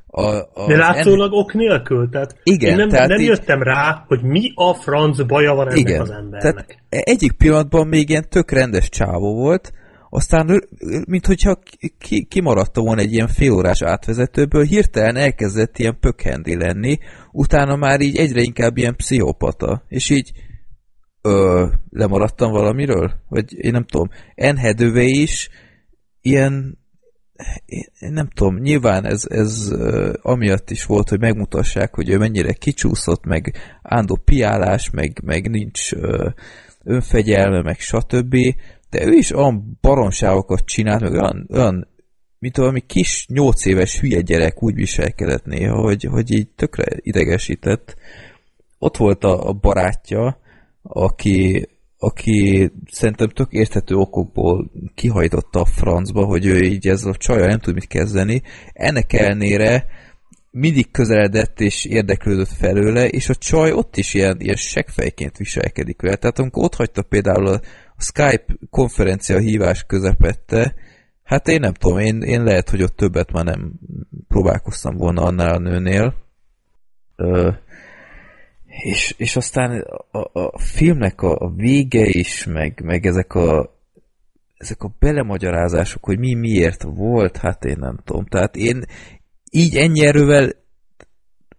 A, a, De látszólag en... ok nélkül, tehát igen, én nem, tehát nem így... jöttem rá, hogy mi a franc baja van ennek igen, az embernek. Tehát egyik pillanatban még ilyen tök rendes csávó volt, aztán, mint hogyha ki, kimaradta volna egy ilyen félórás átvezetőből, hirtelen elkezdett ilyen pökhendi lenni, utána már így egyre inkább ilyen pszichopata. És így, ö, lemaradtam valamiről? Vagy én nem tudom. Enhedőve is ilyen én nem tudom, nyilván ez, ez amiatt is volt, hogy megmutassák, hogy ő mennyire kicsúszott, meg ándó piálás, meg, meg nincs önfegyelme, meg stb. De ő is olyan baromságokat csinált, meg olyan, olyan mint valami kis nyolc éves hülye gyerek úgy viselkedett néha, hogy, hogy így tökre idegesített. Ott volt a, a barátja, aki, aki szerintem tök érthető okokból kihajtotta a francba, hogy ő így ez a csaja nem tud mit kezdeni. Ennek ellenére mindig közeledett és érdeklődött felőle, és a csaj ott is ilyen, ilyen seggfejként viselkedik vele. Tehát amikor ott hagyta például a, a Skype konferencia hívás közepette, hát én nem tudom, én, én lehet, hogy ott többet már nem próbálkoztam volna annál a nőnél. Ö, és, és aztán a, a filmnek a, a vége is, meg, meg ezek a ezek a belemagyarázások, hogy mi miért volt, hát én nem tudom. Tehát én így ennyi erővel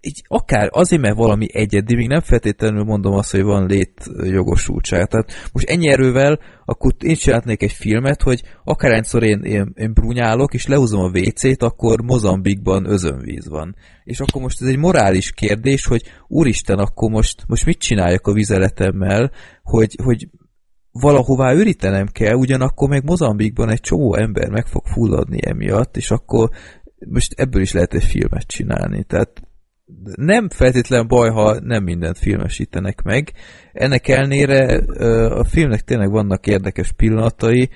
így akár azért, mert valami egyedi, még nem feltétlenül mondom azt, hogy van létjogosultság. Tehát most ennyi erővel, akkor én csinálnék egy filmet, hogy akárhányszor én, én, én brunyálok, és lehúzom a WC-t, akkor Mozambikban özönvíz van. És akkor most ez egy morális kérdés, hogy úristen, akkor most, most mit csináljak a vizeletemmel, hogy, hogy valahová ürítenem kell, ugyanakkor meg Mozambikban egy csomó ember meg fog fulladni emiatt, és akkor most ebből is lehet egy filmet csinálni. Tehát nem feltétlen baj, ha nem mindent filmesítenek meg. Ennek elnére a filmnek tényleg vannak érdekes pillanatai,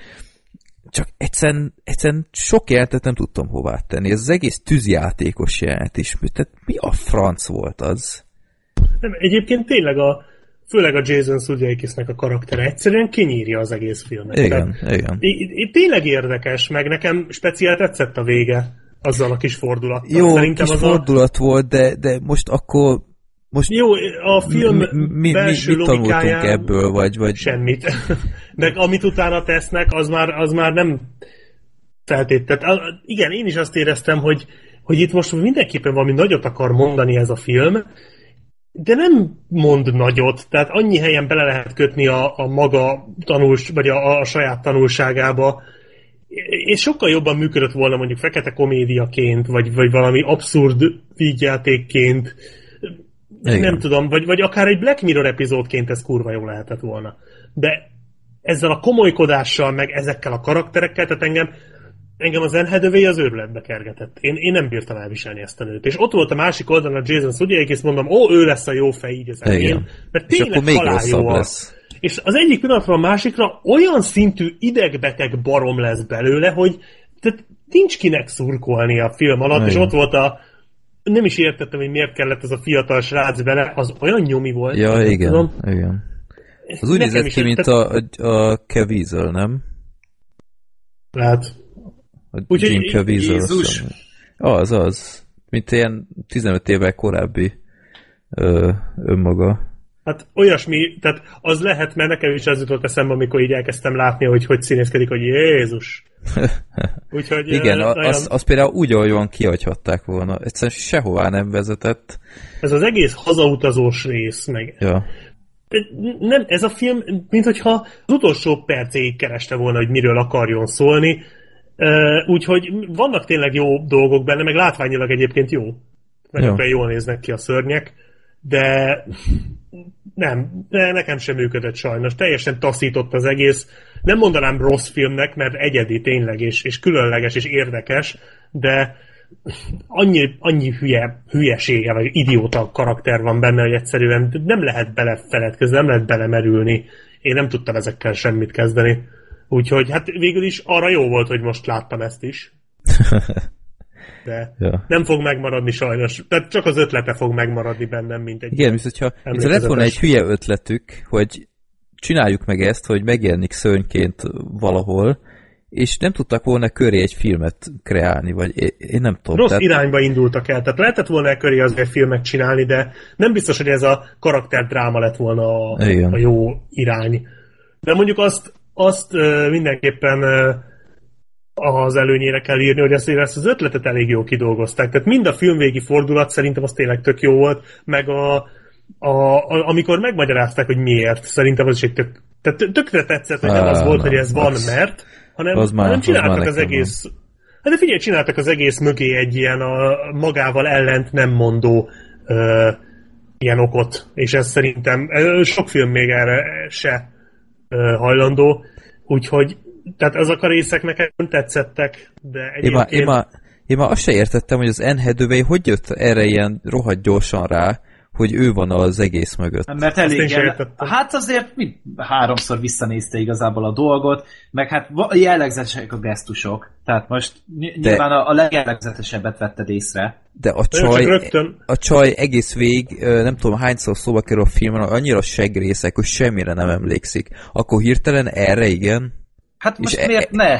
csak egyszerűen, egyszerűen sok jelentet nem tudtam hová tenni. Ez az egész tűzjátékos jelent is. Tehát mi a franc volt az? Nem, egyébként tényleg a, főleg a Jason Sudeikisnek a karaktere egyszerűen kinyírja az egész filmet. Igen, Tehát, igen. Í- tényleg érdekes, meg nekem speciál tetszett a vége azzal a kis fordulattal. Jó, Szerintem kis az fordulat a... volt, de, de most akkor most Jó, a film mi, mi, belső mit tanultunk ebből, vagy, vagy... Semmit. De amit utána tesznek, az már, az már nem feltétlenül. Igen, én is azt éreztem, hogy, hogy itt most mindenképpen valami nagyot akar mondani ez a film, de nem mond nagyot, tehát annyi helyen bele lehet kötni a, a maga tanulás, vagy a, a saját tanulságába, és sokkal jobban működött volna mondjuk fekete komédiaként, vagy, vagy valami abszurd vígjátékként, Igen. nem tudom, vagy, vagy akár egy Black Mirror epizódként ez kurva jó lehetett volna. De ezzel a komolykodással, meg ezekkel a karakterekkel, tehát engem, engem az Enhedövé az őrületbe kergetett. Én, én nem bírtam elviselni ezt a nőt. És ott volt a másik oldalon a Jason Sudeikis, mondom, ó, ő lesz a jó fej így az elején, mert tényleg és akkor még jó lesz és az egyik pillanatra a másikra olyan szintű idegbeteg barom lesz belőle, hogy tehát nincs kinek szurkolni a film alatt, Igen. és ott volt a nem is értettem, hogy miért kellett ez a fiatal srác bele, az olyan nyomi volt. Ja, igen, tudom. igen. Az úgy nézett ki, mint a, a, Kevizel, nem? Lehet. A Úgyhogy Jim Kevizel. Jézus! Az, az. Mint ilyen 15 évvel korábbi ö, önmaga. Hát olyasmi, tehát az lehet, mert nekem is az jutott eszembe, amikor így elkezdtem látni, hogy hogy színészkedik, hogy Jézus. Úgyhogy, Igen, nagyon... az, az például úgy olyan kihagyhatták volna. Egyszerűen sehová nem vezetett. Ez az egész hazautazós rész, meg... Ja. Nem, ez a film, mint hogyha az utolsó percéig kereste volna, hogy miről akarjon szólni. Úgyhogy vannak tényleg jó dolgok benne, meg látványilag egyébként jó. Nagyon ja. jól néznek ki a szörnyek, de nem, de nekem sem működött sajnos. Teljesen taszított az egész. Nem mondanám rossz filmnek, mert egyedi tényleg, és, és különleges, és érdekes, de annyi, annyi hülye, hülyesége, vagy idióta karakter van benne, hogy egyszerűen nem lehet belefeledkezni, nem lehet belemerülni. Én nem tudtam ezekkel semmit kezdeni. Úgyhogy hát végül is arra jó volt, hogy most láttam ezt is. de ja. nem fog megmaradni sajnos. Tehát csak az ötlete fog megmaradni bennem, mint egy Igen, viszont hogyha ez lett volna egy hülye ötletük, hogy csináljuk meg ezt, hogy megjelenik szörnyként valahol, és nem tudtak volna köré egy filmet kreálni, vagy én nem tudom. Rossz tehát... irányba indultak el, tehát lehetett volna e köré az egy filmet csinálni, de nem biztos, hogy ez a karakterdráma lett volna a, a jó irány. De mondjuk azt, azt mindenképpen az előnyére kell írni, hogy ezt, ezt az ötletet elég jó kidolgozták. Tehát mind a filmvégi fordulat szerintem az tényleg tök jó volt, meg a, a, a, amikor megmagyarázták, hogy miért, szerintem az is egy tök, tehát tökre tetszett, hogy nem az volt, hogy ez van, mert, hanem, az már, hanem csináltak az, az egész, van. hát de figyelj, csináltak az egész mögé egy ilyen a magával ellent nem mondó ö, ilyen okot, és ez szerintem sok film még erre se ö, hajlandó, úgyhogy tehát azok a részek nekem tetszettek, de egyébként... Én már, én azt se értettem, hogy az Enhedővei hogy jött erre ilyen rohadt gyorsan rá, hogy ő van az egész mögött. Mert elég el... Hát azért mi háromszor visszanézte igazából a dolgot, meg hát jellegzetesek a gesztusok. Tehát most nyilván de, a, a legjellegzetesebbet vetted észre. De a csaj, a csaj egész vég, nem tudom hányszor szóba kerül a filmen, annyira segrészek, hogy semmire nem emlékszik. Akkor hirtelen erre igen? Hát most és miért e, ne?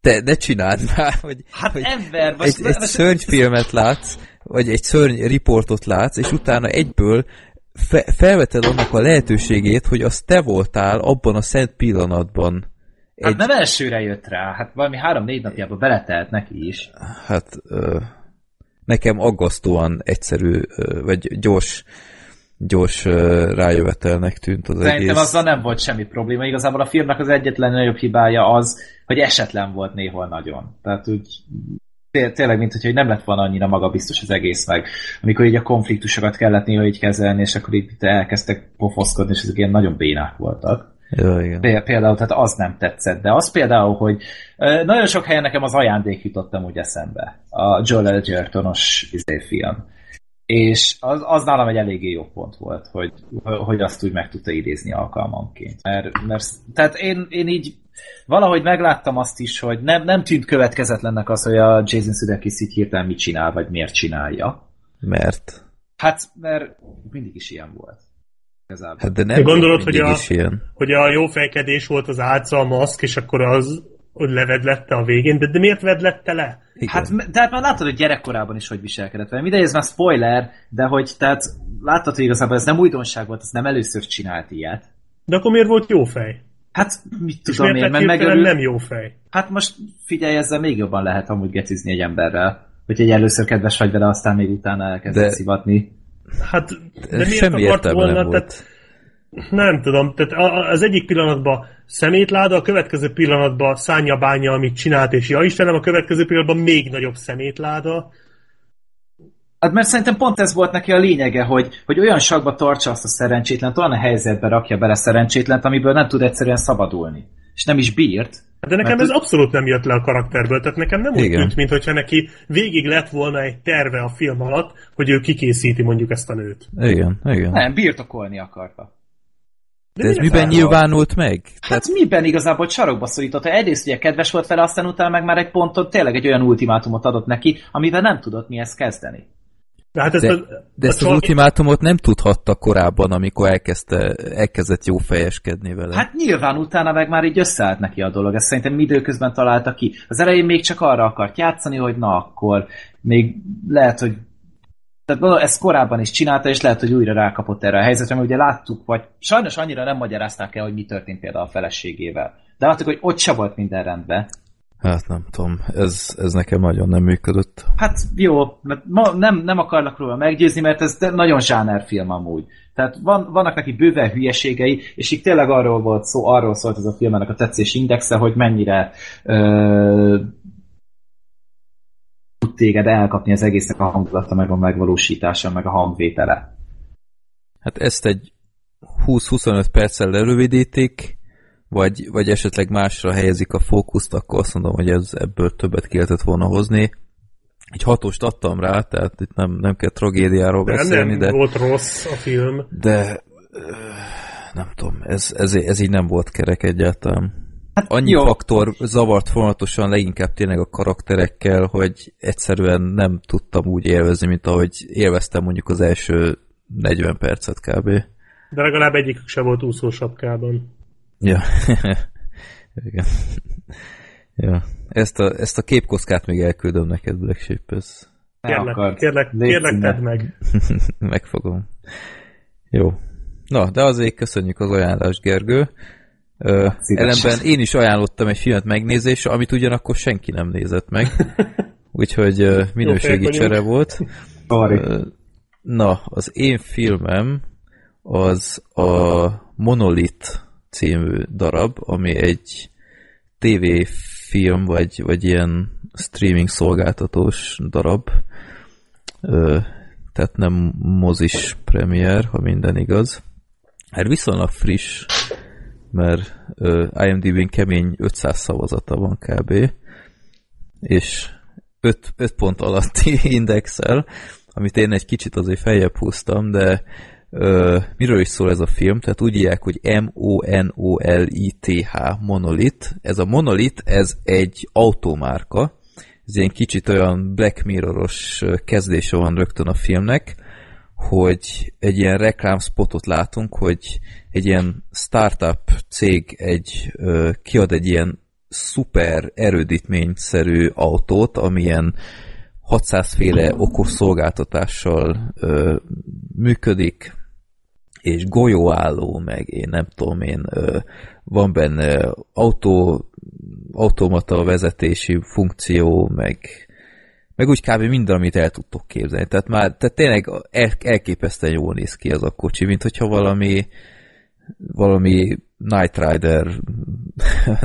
Te, ne csináld már, hogy, hát hogy ember, most egy, egy szörnyfilmet látsz, vagy egy szörny riportot látsz, és utána egyből fe, felveted annak a lehetőségét, hogy az te voltál abban a szent pillanatban. Hát egy... nem elsőre jött rá, hát valami három-négy napjában beletelt neki is. Hát... Ö... nekem aggasztóan egyszerű, vagy gyors gyors rájövetelnek tűnt az Szerintem egész. azzal nem volt semmi probléma. Igazából a filmnek az egyetlen nagyobb hibája az, hogy esetlen volt néhol nagyon. Tehát úgy tényleg, mint hogy nem lett volna annyira magabiztos az egész meg. Amikor így a konfliktusokat kellett néha így kezelni, és akkor így elkezdtek pofoszkodni, és ezek ilyen nagyon bénák voltak. Ja, igen. Például, tehát az nem tetszett, de az például, hogy nagyon sok helyen nekem az ajándék jutottam úgy eszembe. A Joel Edgertonos izé, film. És az, az nálam egy eléggé jó pont volt, hogy, hogy azt úgy meg tudta idézni alkalmanként. Mert, mert tehát én, én így valahogy megláttam azt is, hogy nem, nem tűnt következetlennek az, hogy a Jason Sudeikis így hirtelen mit csinál, vagy miért csinálja. Mert? Hát, mert mindig is ilyen volt. Igazából. Hát de nem de gondolod, hogy a, hogy a jó fejkedés volt az álca, a maszk, és akkor az hogy levedlette a végén, de, de miért vedlette le? Igen. Hát, de hát már látod, hogy gyerekkorában is hogy viselkedett vele. Mindegy, ez már spoiler, de hogy tehát láttad, hogy igazából ez nem újdonság volt, ez nem először csinált ilyet. De akkor miért volt jó fej? Hát mit tudom én, mert megörül... nem jó fej? Hát most figyelj, ezzel még jobban lehet amúgy gecizni egy emberrel. Hogy egy először kedves vagy vele, aztán még utána elkezd de... szivatni. Hát, de miért Semmi akart volna? Tehát, nem tudom, tehát az egyik pillanatban szemétláda, a következő pillanatban szánja bánya, amit csinált, és ja Istenem, a következő pillanatban még nagyobb szemétláda. Hát mert szerintem pont ez volt neki a lényege, hogy, hogy olyan sakba tartsa azt a szerencsétlent, olyan a helyzetbe rakja bele szerencsétlent, amiből nem tud egyszerűen szabadulni. És nem is bírt. Hát de nekem ez ez abszolút nem jött le a karakterből, tehát nekem nem úgy tűnt, mintha neki végig lett volna egy terve a film alatt, hogy ő kikészíti mondjuk ezt a nőt. Igen, igen. Nem, birtokolni akarta. De, De ez miben nyilvánult meg? Hát Tehát... miben igazából sarokba szorította? Egyrészt ugye kedves volt vele, aztán utána meg már egy ponton tényleg egy olyan ultimátumot adott neki, amivel nem tudott mihez kezdeni. De, hát ez de, a, de ezt a az ultimátumot nem tudhatta korábban, amikor elkezdte, elkezdett jó fejeskedni vele. Hát nyilván utána meg már így összeállt neki a dolog. Ezt szerintem időközben találta ki. Az elején még csak arra akart játszani, hogy na akkor még lehet, hogy tehát gondolom, ezt korábban is csinálta, és lehet, hogy újra rákapott erre a helyzetre, mert ugye láttuk, vagy sajnos annyira nem magyarázták el, hogy mi történt például a feleségével. De láttuk, hogy ott se volt minden rendben. Hát nem tudom, ez, ez nekem nagyon nem működött. Hát jó, mert ma nem, nem akarnak róla meggyőzni, mert ez nagyon film amúgy. Tehát van, vannak neki bőven hülyeségei, és így tényleg arról volt szó, arról szólt ez a filmnek a tetszés indexe, hogy mennyire ö, tud téged elkapni az egésznek a hangulata, meg a megvalósítása, meg a hangvétele. Hát ezt egy 20-25 perccel lerövidítik, vagy, vagy esetleg másra helyezik a fókuszt, akkor azt mondom, hogy ez ebből többet ki lehetett volna hozni. Egy hatost adtam rá, tehát itt nem, nem kell tragédiáról de beszélni, nem de... volt rossz a film. De nem tudom, ez, ez, ez így nem volt kerek egyáltalán. Hát Annyi jó. faktor zavart fontosan leginkább tényleg a karakterekkel, hogy egyszerűen nem tudtam úgy élvezni, mint ahogy élveztem mondjuk az első 40 percet kb. De legalább egyikük se volt úszósapkában. Ja. Igen. ja. Ezt a, ezt a képkockát még elküldöm neked, Black Sheep, ez... Kérlek, kérlek, kérlek tedd meg. Megfogom. Jó. Na, de azért köszönjük az ajánlást, Gergő. Ö, ellenben én is ajánlottam egy filmet megnézésre, amit ugyanakkor senki nem nézett meg. Úgyhogy minőségi csere volt. Sorry. Na, az én filmem az a Monolith című darab, ami egy TV-film, vagy, vagy ilyen streaming szolgáltatós darab. Ö, tehát nem mozis premier, ha minden igaz. Hát viszonylag friss, mert IMDb-n kemény 500 szavazata van kb. És 5, 5 pont alatti indexel, amit én egy kicsit azért feljebb húztam, de ö, miről is szól ez a film? Tehát úgy írják, hogy M-O-N-O-L-I-T-H, Monolith. Ez a Monolith, ez egy automárka, ez ilyen kicsit olyan Black Mirror-os kezdése van rögtön a filmnek, hogy egy ilyen reklámspotot látunk, hogy egy ilyen startup cég egy, ö, kiad egy ilyen szuper erődítményszerű autót, amilyen 600 féle okos szolgáltatással ö, működik, és golyóálló, meg én nem tudom én, ö, van benne autó, automata vezetési funkció, meg meg úgy kb. minden, amit el tudtok képzelni. Tehát már tehát tényleg el, elképesztően jól néz ki az a kocsi, mint hogyha valami valami Night Rider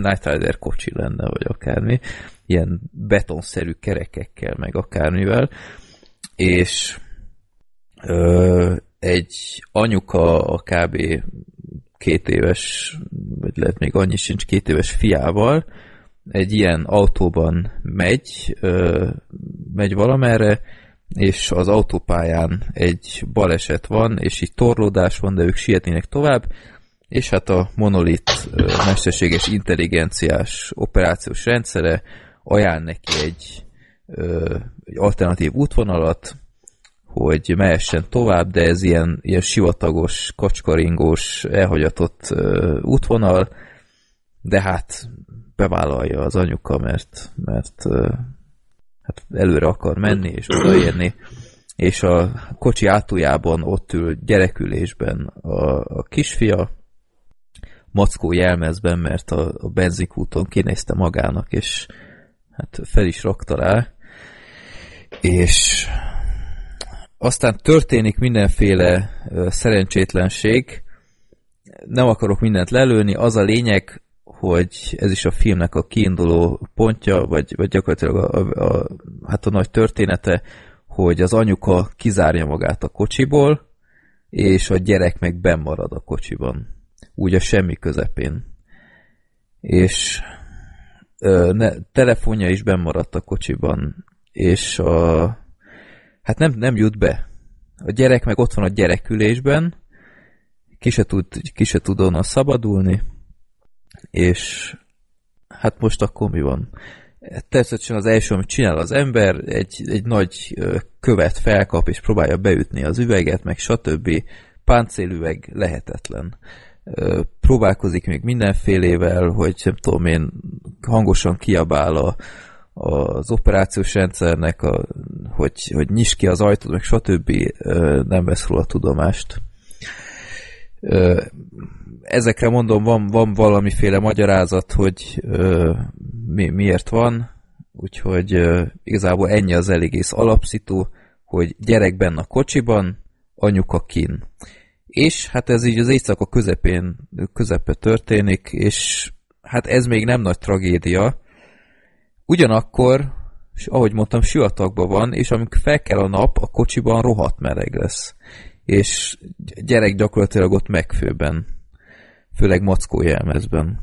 Night Rider kocsi lenne, vagy akármi. Ilyen betonszerű kerekekkel, meg akármivel. És ö, egy anyuka a kb. két éves, vagy lehet még annyi sincs, két éves fiával, egy ilyen autóban megy, ö, megy valamerre, és az autópályán egy baleset van, és így torlódás van, de ők sietnének tovább, és hát a monolit mesterséges intelligenciás operációs rendszere ajánl neki egy, ö, egy alternatív útvonalat, hogy mehessen tovább, de ez ilyen, ilyen sivatagos, kacskaringós, elhagyatott ö, útvonal, de hát bevállalja az anyuka, mert, mert hát előre akar menni és odaérni, és a kocsi átuljában ott ül gyerekülésben a, a kisfia, mackó jelmezben, mert a, a benzinkúton kinézte magának, és hát fel is rakta rá, és aztán történik mindenféle szerencsétlenség, nem akarok mindent lelőni, az a lényeg, hogy ez is a filmnek a kiinduló pontja, vagy, vagy gyakorlatilag a, a, a, hát a nagy története, hogy az anyuka kizárja magát a kocsiból, és a gyerek meg marad a kocsiban. Úgy a semmi közepén. És ö, ne, telefonja is maradt a kocsiban, és a, hát nem, nem jut be. A gyerek meg ott van a gyerekülésben, ki se tud, ki se tud onnan szabadulni, és hát most akkor mi van? Természetesen az első, amit csinál az ember, egy, egy nagy követ felkap, és próbálja beütni az üveget, meg stb. Páncélüveg lehetetlen. Próbálkozik még mindenfélével, hogy nem tudom én, hangosan kiabál a, az operációs rendszernek, a, hogy, hogy nyis ki az ajtót, meg stb. nem vesz róla tudomást ezekre mondom, van, van valamiféle magyarázat, hogy ö, mi, miért van, úgyhogy ö, igazából ennyi az egész alapszitu, hogy gyerekben a kocsiban, anyuka kin. És hát ez így az éjszaka közepén, közepe történik, és hát ez még nem nagy tragédia. Ugyanakkor, és ahogy mondtam, sivatagban van, és amikor fel kell a nap, a kocsiban rohadt meleg lesz. És gyerek gyakorlatilag ott megfőben főleg mackó jelmezben.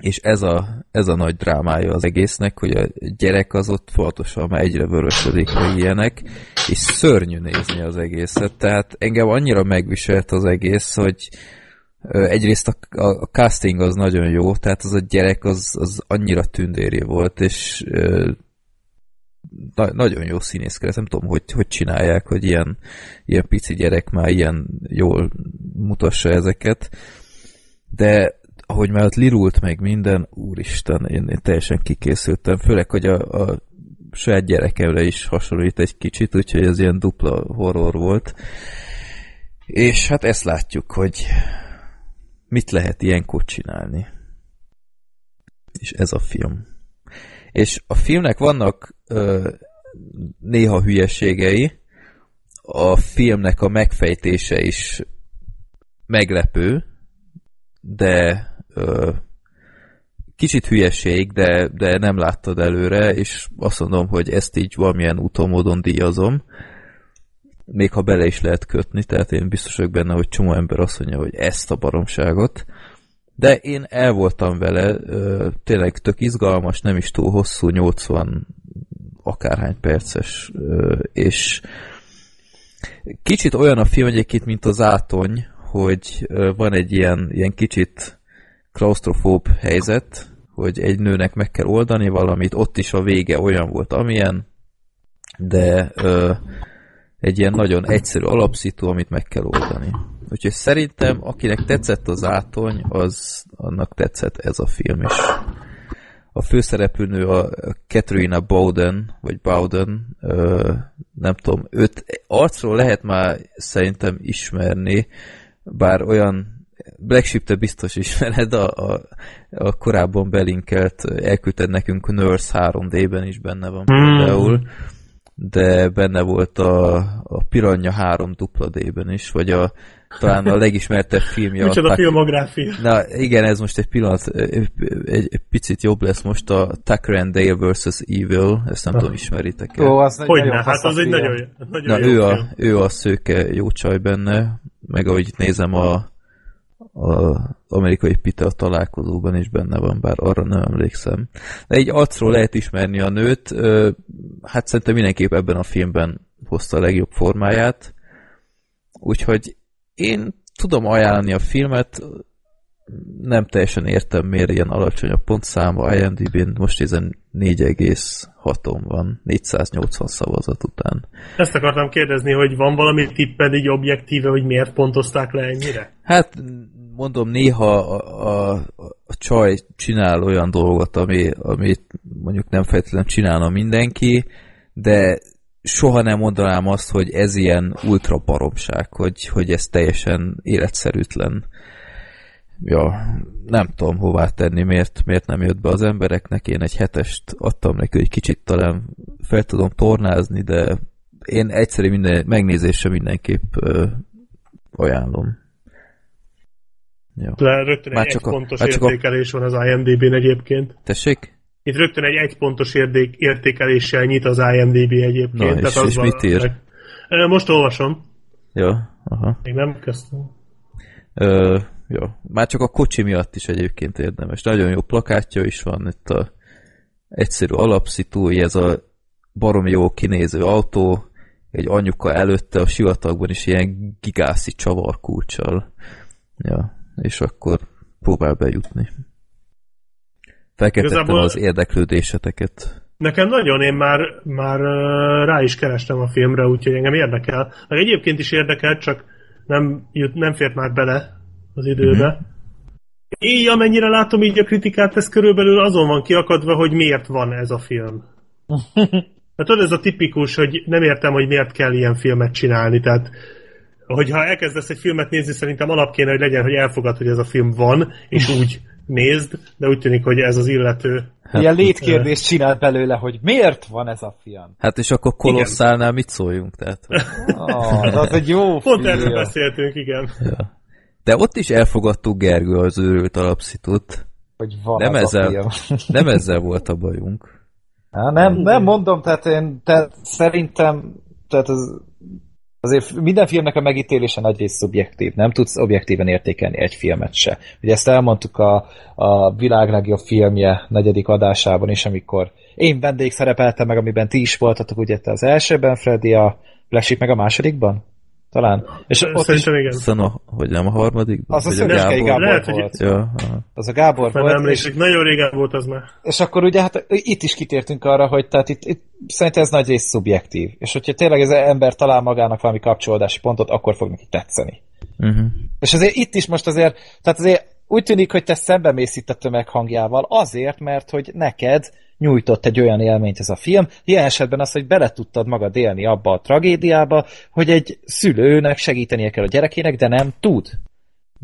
És ez a, ez a nagy drámája az egésznek, hogy a gyerek az ott fontosan már egyre vörösödik, meg ilyenek, és szörnyű nézni az egészet. Tehát engem annyira megviselt az egész, hogy egyrészt a, a, a casting az nagyon jó, tehát az a gyerek az, az annyira tündéri volt, és na, nagyon jó színészkedett, nem tudom, hogy, hogy csinálják, hogy ilyen, ilyen pici gyerek már ilyen jól mutassa ezeket de ahogy már ott lirult meg minden, úristen, én, én teljesen kikészültem, főleg, hogy a, a saját gyerekemre is hasonlít egy kicsit, úgyhogy ez ilyen dupla horror volt. És hát ezt látjuk, hogy mit lehet ilyenkor csinálni. És ez a film. És a filmnek vannak ö, néha hülyeségei, a filmnek a megfejtése is meglepő, de ö, kicsit hülyeség, de, de nem láttad előre, és azt mondom, hogy ezt így valamilyen úton módon díjazom, még ha bele is lehet kötni, tehát én biztos vagyok benne, hogy csomó ember azt mondja, hogy ezt a baromságot, de én el voltam vele, tényleg tök izgalmas, nem is túl hosszú, 80 akárhány perces, és kicsit olyan a film egyébként, mint az Átony, hogy van egy ilyen, ilyen kicsit klaustrofób helyzet, hogy egy nőnek meg kell oldani valamit, ott is a vége olyan volt, amilyen, de ö, egy ilyen nagyon egyszerű alapszitu, amit meg kell oldani. Úgyhogy szerintem, akinek tetszett az átony, az annak tetszett ez a film is. A főszereplőnő a Katrina Bowden, vagy Bowden, ö, nem tudom, őt arcról lehet már szerintem ismerni, bár olyan Black Sheep te biztos ismered, a, a, a korábban belinkelt, elküldted nekünk Nurse 3D-ben is benne van hmm. például, de benne volt a, a Piranha 3 D-ben is, vagy a talán a legismertebb filmje. Micsoda a filmográfia. Na igen, ez most egy pillanat, egy, egy picit jobb lesz most a Tucker and Dale vs. Evil, ezt nem oh. tudom, ismeritek el. Ó, az Hogy ne, hát az egy nagyon, nagyon Na, jó ő a, ő a szőke jó csaj benne, meg ahogy nézem a a amerikai Peter találkozóban is benne van, bár arra nem emlékszem. De egy arcról lehet ismerni a nőt, hát szerintem mindenképp ebben a filmben hozta a legjobb formáját, úgyhogy én tudom ajánlani a filmet, nem teljesen értem, miért ilyen alacsony a pontszáma IMDb-n, most ezen 4,6-on van, 480 szavazat után. Ezt akartam kérdezni, hogy van valami tipped így objektíve, hogy miért pontozták le ennyire? Hát mondom, néha a, a, a csaj csinál olyan dolgot, ami, amit mondjuk nem feltétlenül csinálna mindenki, de soha nem mondanám azt, hogy ez ilyen ultra baromság, hogy, hogy ez teljesen életszerűtlen. Ja, nem tudom hová tenni, miért, miért nem jött be az embereknek. Én egy hetest adtam neki, hogy kicsit talán fel tudom tornázni, de én egyszerű minden, megnézésre mindenképp ö, ajánlom. Jó. Le, rögtön egy, egy pontos értékelés a... van az IMDb-n egyébként. Tessék? Itt rögtön egy egy pontos érték, értékeléssel nyit az IMDb egyébként. Na, és, tehát és az mit ír? Most olvasom. Jó, aha. Még nem kezdtem. Ö, jó. Már csak a kocsi miatt is egyébként érdemes. Nagyon jó plakátja is van itt a egyszerű alapszitúi, ez a barom jó kinéző autó, egy anyuka előtte a sivatagban is ilyen gigászi csavarkulcsal. Ja, és akkor próbál bejutni. Felkeltettem Igazából az érdeklődéseteket. Nekem nagyon, én már, már rá is kerestem a filmre, úgyhogy engem érdekel. Meg egyébként is érdekel, csak nem, jut, nem fért már bele az időbe. Mm-hmm. Így, amennyire látom így a kritikát, ez körülbelül azon van kiakadva, hogy miért van ez a film. Hát tudod, ez a tipikus, hogy nem értem, hogy miért kell ilyen filmet csinálni, tehát hogyha elkezdesz egy filmet nézni, szerintem alap kéne, hogy legyen, hogy elfogad, hogy ez a film van, és úgy nézd, de úgy tűnik, hogy ez az illető. Hát, Ilyen létkérdést csinál belőle, hogy miért van ez a film? Hát és akkor Kolosszálnál mit szóljunk? Tehát, oh, az egy jó Pont film. erről beszéltünk, igen. Ja. De ott is elfogadtuk Gergő az őrült alapszitut. Hogy van nem, ezzel, nem ezzel volt a bajunk. Há, nem, nem mondom, tehát én tehát szerintem tehát az azért minden filmnek a megítélése nagyrészt szubjektív, nem tudsz objektíven értékelni egy filmet se. Ugye ezt elmondtuk a, a világ legjobb filmje negyedik adásában is, amikor én vendég szerepeltem meg, amiben ti is voltatok, ugye te az elsőben, Freddy, a Black meg a másodikban? Talán. És ott Szerintem is, igen. Szóval, hogy nem a harmadik? Az a Szöröskei Gábor, Gábor Lehet, volt. Ja, az a Gábor volt. Nem és, nagyon régen volt az már. És akkor ugye hát itt is kitértünk arra, hogy tehát itt, itt szerintem ez nagy rész szubjektív. És hogyha tényleg ez ember talál magának valami kapcsolódási pontot, akkor fog neki tetszeni. Uh-huh. És azért itt is most azért, tehát azért úgy tűnik, hogy te szembemész itt a tömeg hangjával azért, mert hogy neked nyújtott egy olyan élményt ez a film. Ilyen esetben az, hogy bele tudtad magad élni abba a tragédiába, hogy egy szülőnek segítenie kell a gyerekének, de nem tud.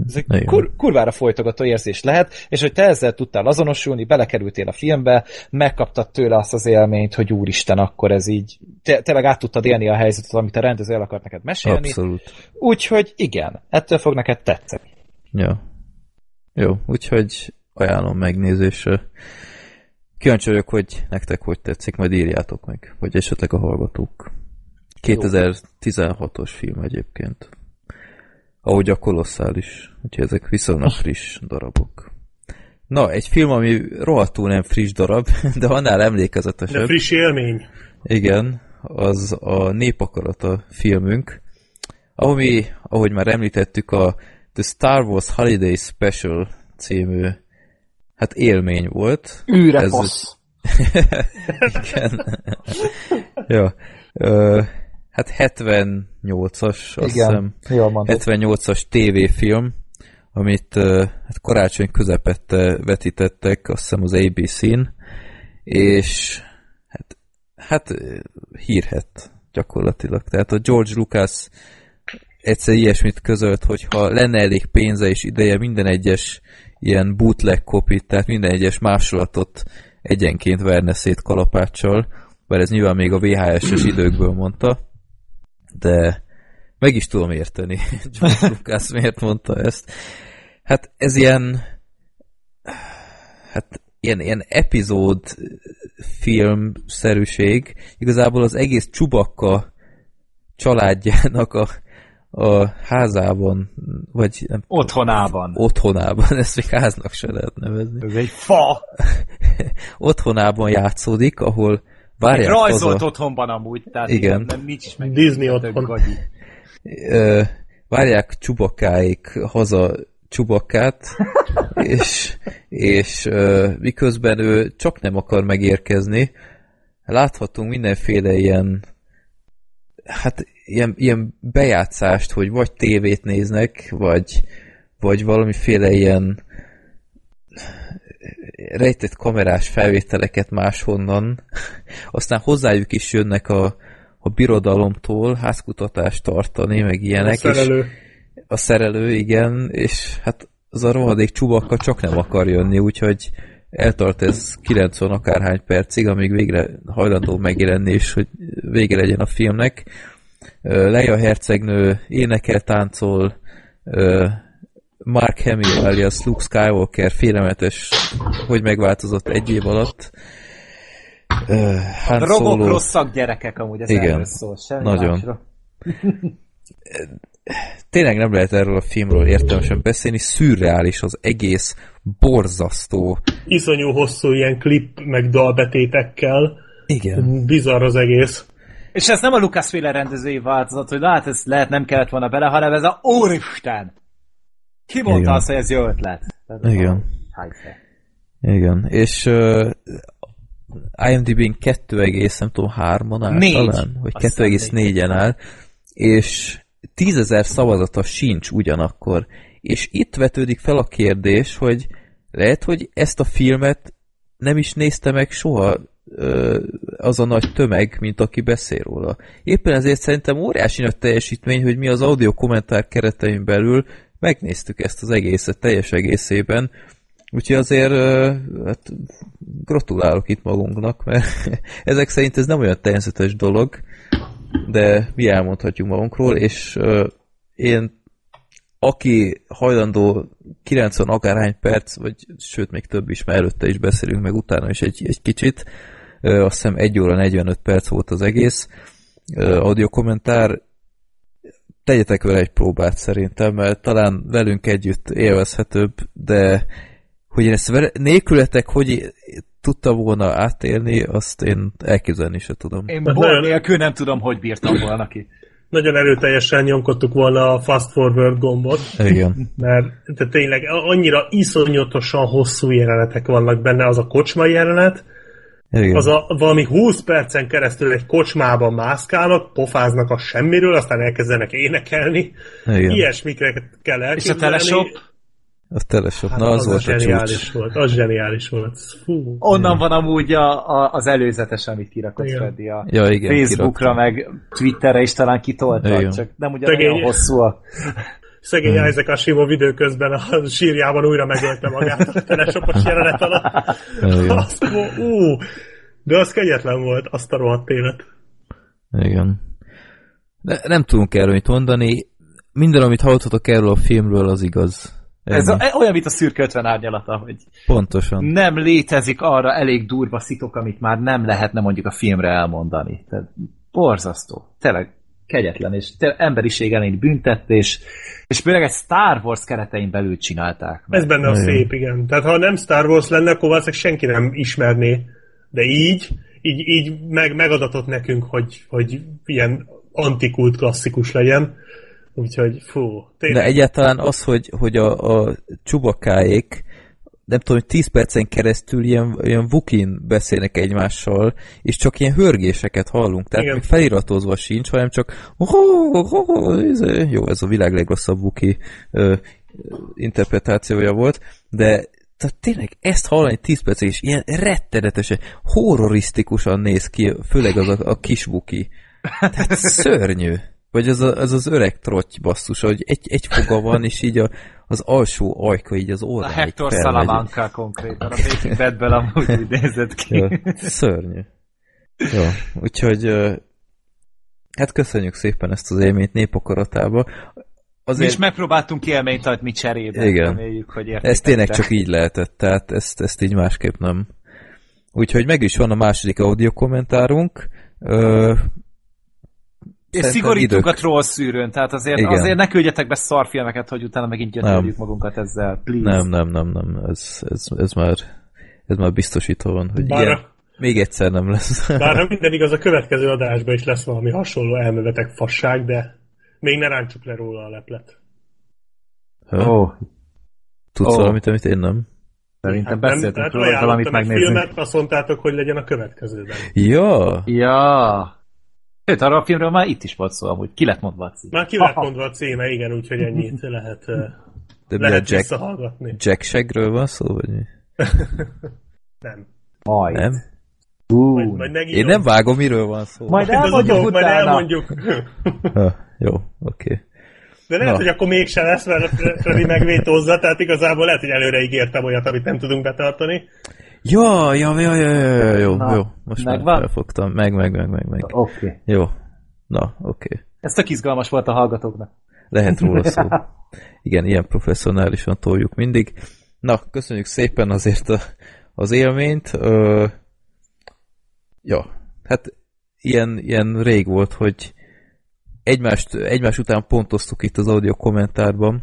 Ez egy kur, kurvára folytogató érzés lehet, és hogy te ezzel tudtál azonosulni, belekerültél a filmbe, megkaptad tőle azt az élményt, hogy úristen, akkor ez így, te, tényleg át tudtad élni a helyzetet, amit a rendező el akart neked mesélni. Abszolút. Úgyhogy igen, ettől fog neked tetszeni. Ja. Jó, úgyhogy ajánlom megnézésre. Kíváncsi vagyok, hogy nektek hogy tetszik, majd írjátok meg, vagy esetleg a hallgatók. 2016-os film egyébként. Ahogy a kolosszális, úgyhogy ezek viszonylag friss darabok. Na, egy film, ami rohadtul nem friss darab, de annál emlékezetesebb. De friss élmény. Igen, az a Népakarata filmünk, ami, ahogy már említettük, a The Star Wars Holiday Special című hát élmény volt. Űrepasz. Igen. ja. Ö, hát 78-as, azt hiszem. 78-as tévéfilm, amit hát karácsony közepette vetítettek, azt hiszem az ABC-n, és hát, hát hírhet gyakorlatilag. Tehát a George Lucas egyszer ilyesmit közölt, hogy ha lenne elég pénze és ideje minden egyes ilyen bootleg kopit, tehát minden egyes másolatot egyenként verne szét kalapáccsal, bár ez nyilván még a VHS-es időkből mondta, de meg is tudom érteni, George Lucas miért mondta ezt. Hát ez ilyen hát ilyen, ilyen epizód filmszerűség, igazából az egész csubakka családjának a, a házában, vagy nem Otthonában. Otthonában, ezt még háznak se lehet nevezni. Ez egy fa! otthonában játszódik, ahol várják egy rajzolt haza... otthonban amúgy, tehát Igen. nem, nincs is meg. Disney otthon. Ö, várják csubakáik haza csubakkát, és, és ö, miközben ő csak nem akar megérkezni, láthatunk mindenféle ilyen hát ilyen, ilyen bejátszást, hogy vagy tévét néznek, vagy, vagy valamiféle ilyen rejtett kamerás felvételeket máshonnan. Aztán hozzájuk is jönnek a, a birodalomtól házkutatást tartani, meg ilyenek. A szerelő. És a szerelő, igen, és hát az a rohadék csubakka csak nem akar jönni, úgyhogy eltart ez 90 akárhány percig, amíg végre hajlandó megjelenni, és hogy vége legyen a filmnek. Leia hercegnő énekel, táncol, Mark Hamill alias Luke Skywalker félelmetes, hogy megváltozott egy év alatt. Han Drogok Solo... rosszak gyerekek amúgy, ez Igen, szól, semmi nagyon. másra. Tényleg nem lehet erről a filmről értelmesen beszélni, szürreális az egész, borzasztó. Iszonyú hosszú ilyen klip meg dalbetétekkel. Igen. Bizarr az egész. És ez nem a Lucasféle rendezői változat, hogy hát ez lehet nem kellett volna bele, hanem ez a Úristen! Ki mondta Igen. azt, hogy ez jó ötlet? Ez Igen. a- Igen, és uh, IMDb-n 2, nem tudom, 3-on áll Négy. talán, vagy Azt hiszem 2,4-en áll, és 10.000 szavazata sincs ugyanakkor. És itt vetődik fel a kérdés, hogy lehet, hogy ezt a filmet nem is nézte meg soha az a nagy tömeg, mint aki beszél róla. Éppen ezért szerintem óriási nagy teljesítmény, hogy mi az audio kommentár keretein belül megnéztük ezt az egészet teljes egészében, Úgyhogy azért hát, gratulálok itt magunknak, mert ezek szerint ez nem olyan természetes dolog, de mi elmondhatjuk magunkról, és én aki hajlandó 90 akárhány perc, vagy sőt még több is, mert előtte is beszélünk, meg utána is egy, egy kicsit, azt hiszem 1 óra 45 perc volt az egész audio kommentár, tegyetek vele egy próbát szerintem, mert talán velünk együtt élvezhetőbb, de hogy én ezt vele, nélkületek hogy tudta volna átélni, azt én elképzelni se tudom. Én Hát bor nélkül nem tudom, hogy bírtam volna ki. Nagyon erőteljesen nyomkodtuk volna a fast forward gombot, Igen. mert de tényleg annyira iszonyatosan hosszú jelenetek vannak benne, az a kocsmai jelenet, Igen. az a valami 20 percen keresztül egy kocsmában mászkálnak, pofáznak a semmiről, aztán elkezdenek énekelni. Igen. Ilyesmikre kell És a elképzelni. A teleshop, Hát na az, az, volt a zseniális csúcs. volt, az zseniális volt. Fú. Onnan van amúgy a, a, az előzetes, amit kirakott Igen. Freddy a Ja, igen, Facebookra, meg Twitterre is talán kitolta, Igen. csak nem ugye Szegény. olyan hosszú a... Szegény Hmm. Isaac Asimov időközben a sírjában újra megölte magát a telesopos jelenet alatt. Azt, ú, de az kegyetlen volt, azt a rohadt élet. Igen. De nem tudunk erről mit mondani. Minden, amit hallottatok erről a filmről, az igaz. Ez a, olyan, mint a szürke 50 árnyalata, hogy Pontosan. nem létezik arra elég durva szitok, amit már nem lehetne mondjuk a filmre elmondani. Tehát borzasztó. Tényleg kegyetlen, és tényleg emberiség elleni büntetés, és főleg egy Star Wars keretein belül csinálták. meg. Ez benne a szép, igen. Tehát ha nem Star Wars lenne, akkor valószínűleg senki nem ismerné. De így, így, így meg, megadatott nekünk, hogy, hogy ilyen antikult klasszikus legyen. Úgyhogy fú, De tényleg. egyáltalán az, hogy, hogy a, a csubakáék nem tudom, hogy 10 percen keresztül ilyen, ilyen vukin beszélnek egymással, és csak ilyen hörgéseket hallunk. Tehát Igen. még feliratozva sincs, hanem csak jó, ez a világ legrosszabb vuki interpretációja volt, de tehát tényleg ezt hallani 10 percig, és ilyen rettenetesen, horrorisztikusan néz ki, főleg az a, a kis vuki. Tehát szörnyű. Vagy ez, a, ez az öreg trotty basszus, hogy egy, egy foga van, és így a, az alsó ajka így az óráig A Hector Salamanca konkrétan, a Breaking Badből amúgy úgy nézett ki. Ja, szörnyű. Jó, úgyhogy hát köszönjük szépen ezt az élményt népakaratába. Azért... Mi is megpróbáltunk élményt adni cserébe. Igen. Reméljük, hogy ez tényleg csak így lehetett, tehát ezt, ezt így másképp nem. Úgyhogy meg is van a második audio kommentárunk. Ö, és szigorítunk idők. a troll szűrőn, tehát azért, Igen. azért ne küldjetek be szarfilmeket, hogy utána megint gyötörjük magunkat ezzel, please. Nem, nem, nem, nem, ez, ez, ez már ez már biztosító van, hogy Bár ilyen, még egyszer nem lesz. Bár ha minden igaz, a következő adásban is lesz valami hasonló elmövetek fasság, de még ne ráncsuk le róla a leplet. Oh. Tudsz oh. valamit, amit én nem? Szerintem hát beszéltünk hát róla, valamit megnézni. filmet, azt mondtátok, hogy legyen a következőben. Ja. Ja. Sőt, arra a filmről már itt is volt szó, amúgy ki lett mondva a címe. Már ki lett mondva a címe, igen, úgyhogy ennyit lehet, De lehet Jack, Jack Shagről van szó, vagy mi? nem. Majd. Nem? Uh. Majd, majd Én nem vágom, miről van szó. Majd elmondjuk utána. Majd elmondjuk. ha, jó, oké. Okay. De lehet, Na. hogy akkor mégse lesz, mert Freddy megvétózza, tehát igazából lehet, hogy előre ígértem olyat, amit nem tudunk betartani. Ja, ja, ja, ja, ja, jó, Na, jó. Most megvan? már felfogtam. Meg, meg, meg, meg, meg. Oké. Okay. Jó. Na, oké. Okay. Ez tök izgalmas volt a hallgatóknak. Lehet róla szó. Igen, ilyen professzionálisan toljuk mindig. Na, köszönjük szépen azért a, az élményt. Ö, ja, hát ilyen, ilyen rég volt, hogy egymást, egymás után pontoztuk itt az audio kommentárban.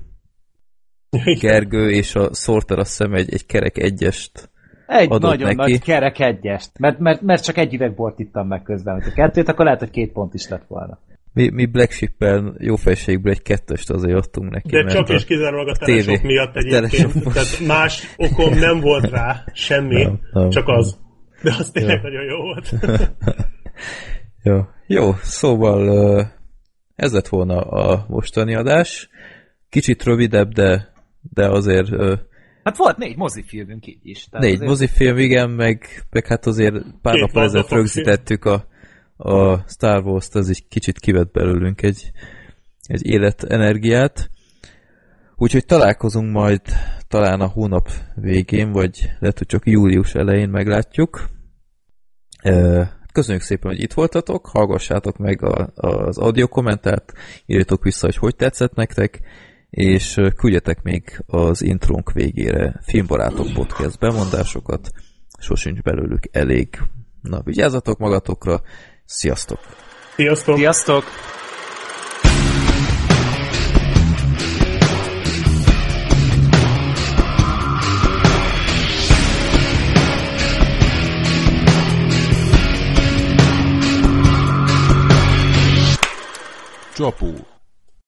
Gergő és a Sorter azt hiszem egy, egy kerek egyest egy nagyon neki. nagy kerek egyest, mert, mert, mert csak egy üvegbort ittam meg közben. Ha kettőt, akkor lehet, hogy két pont is lett volna. Mi, mi Black Ship-el jó fejségből egy kettest azért adtunk neki. De csak és kizárólag a telesok TV, miatt egyébként. Tehát más okom nem volt rá, semmi, nem, nem, csak az. De az tényleg jó. nagyon jó volt. jó. jó, szóval ez lett volna a mostani adás. Kicsit rövidebb, de, de azért Hát volt négy mozifilmünk így is. Tehát négy azért... mozifilm, igen, meg, meg hát azért pár nap ezelőtt rögzítettük a, a Star Wars-t, az egy kicsit kivett belőlünk egy, egy életenergiát. Úgyhogy találkozunk majd talán a hónap végén, vagy lehet, hogy csak július elején meglátjuk. Köszönjük szépen, hogy itt voltatok, hallgassátok meg a, az audio kommentát, írjatok vissza, hogy hogy tetszett nektek, és küldjetek még az intrónk végére Filmbarátok podcast bemondásokat, sosincs belőlük elég. Na, vigyázzatok magatokra, sziasztok! Sziasztok! Sziasztok! Csapó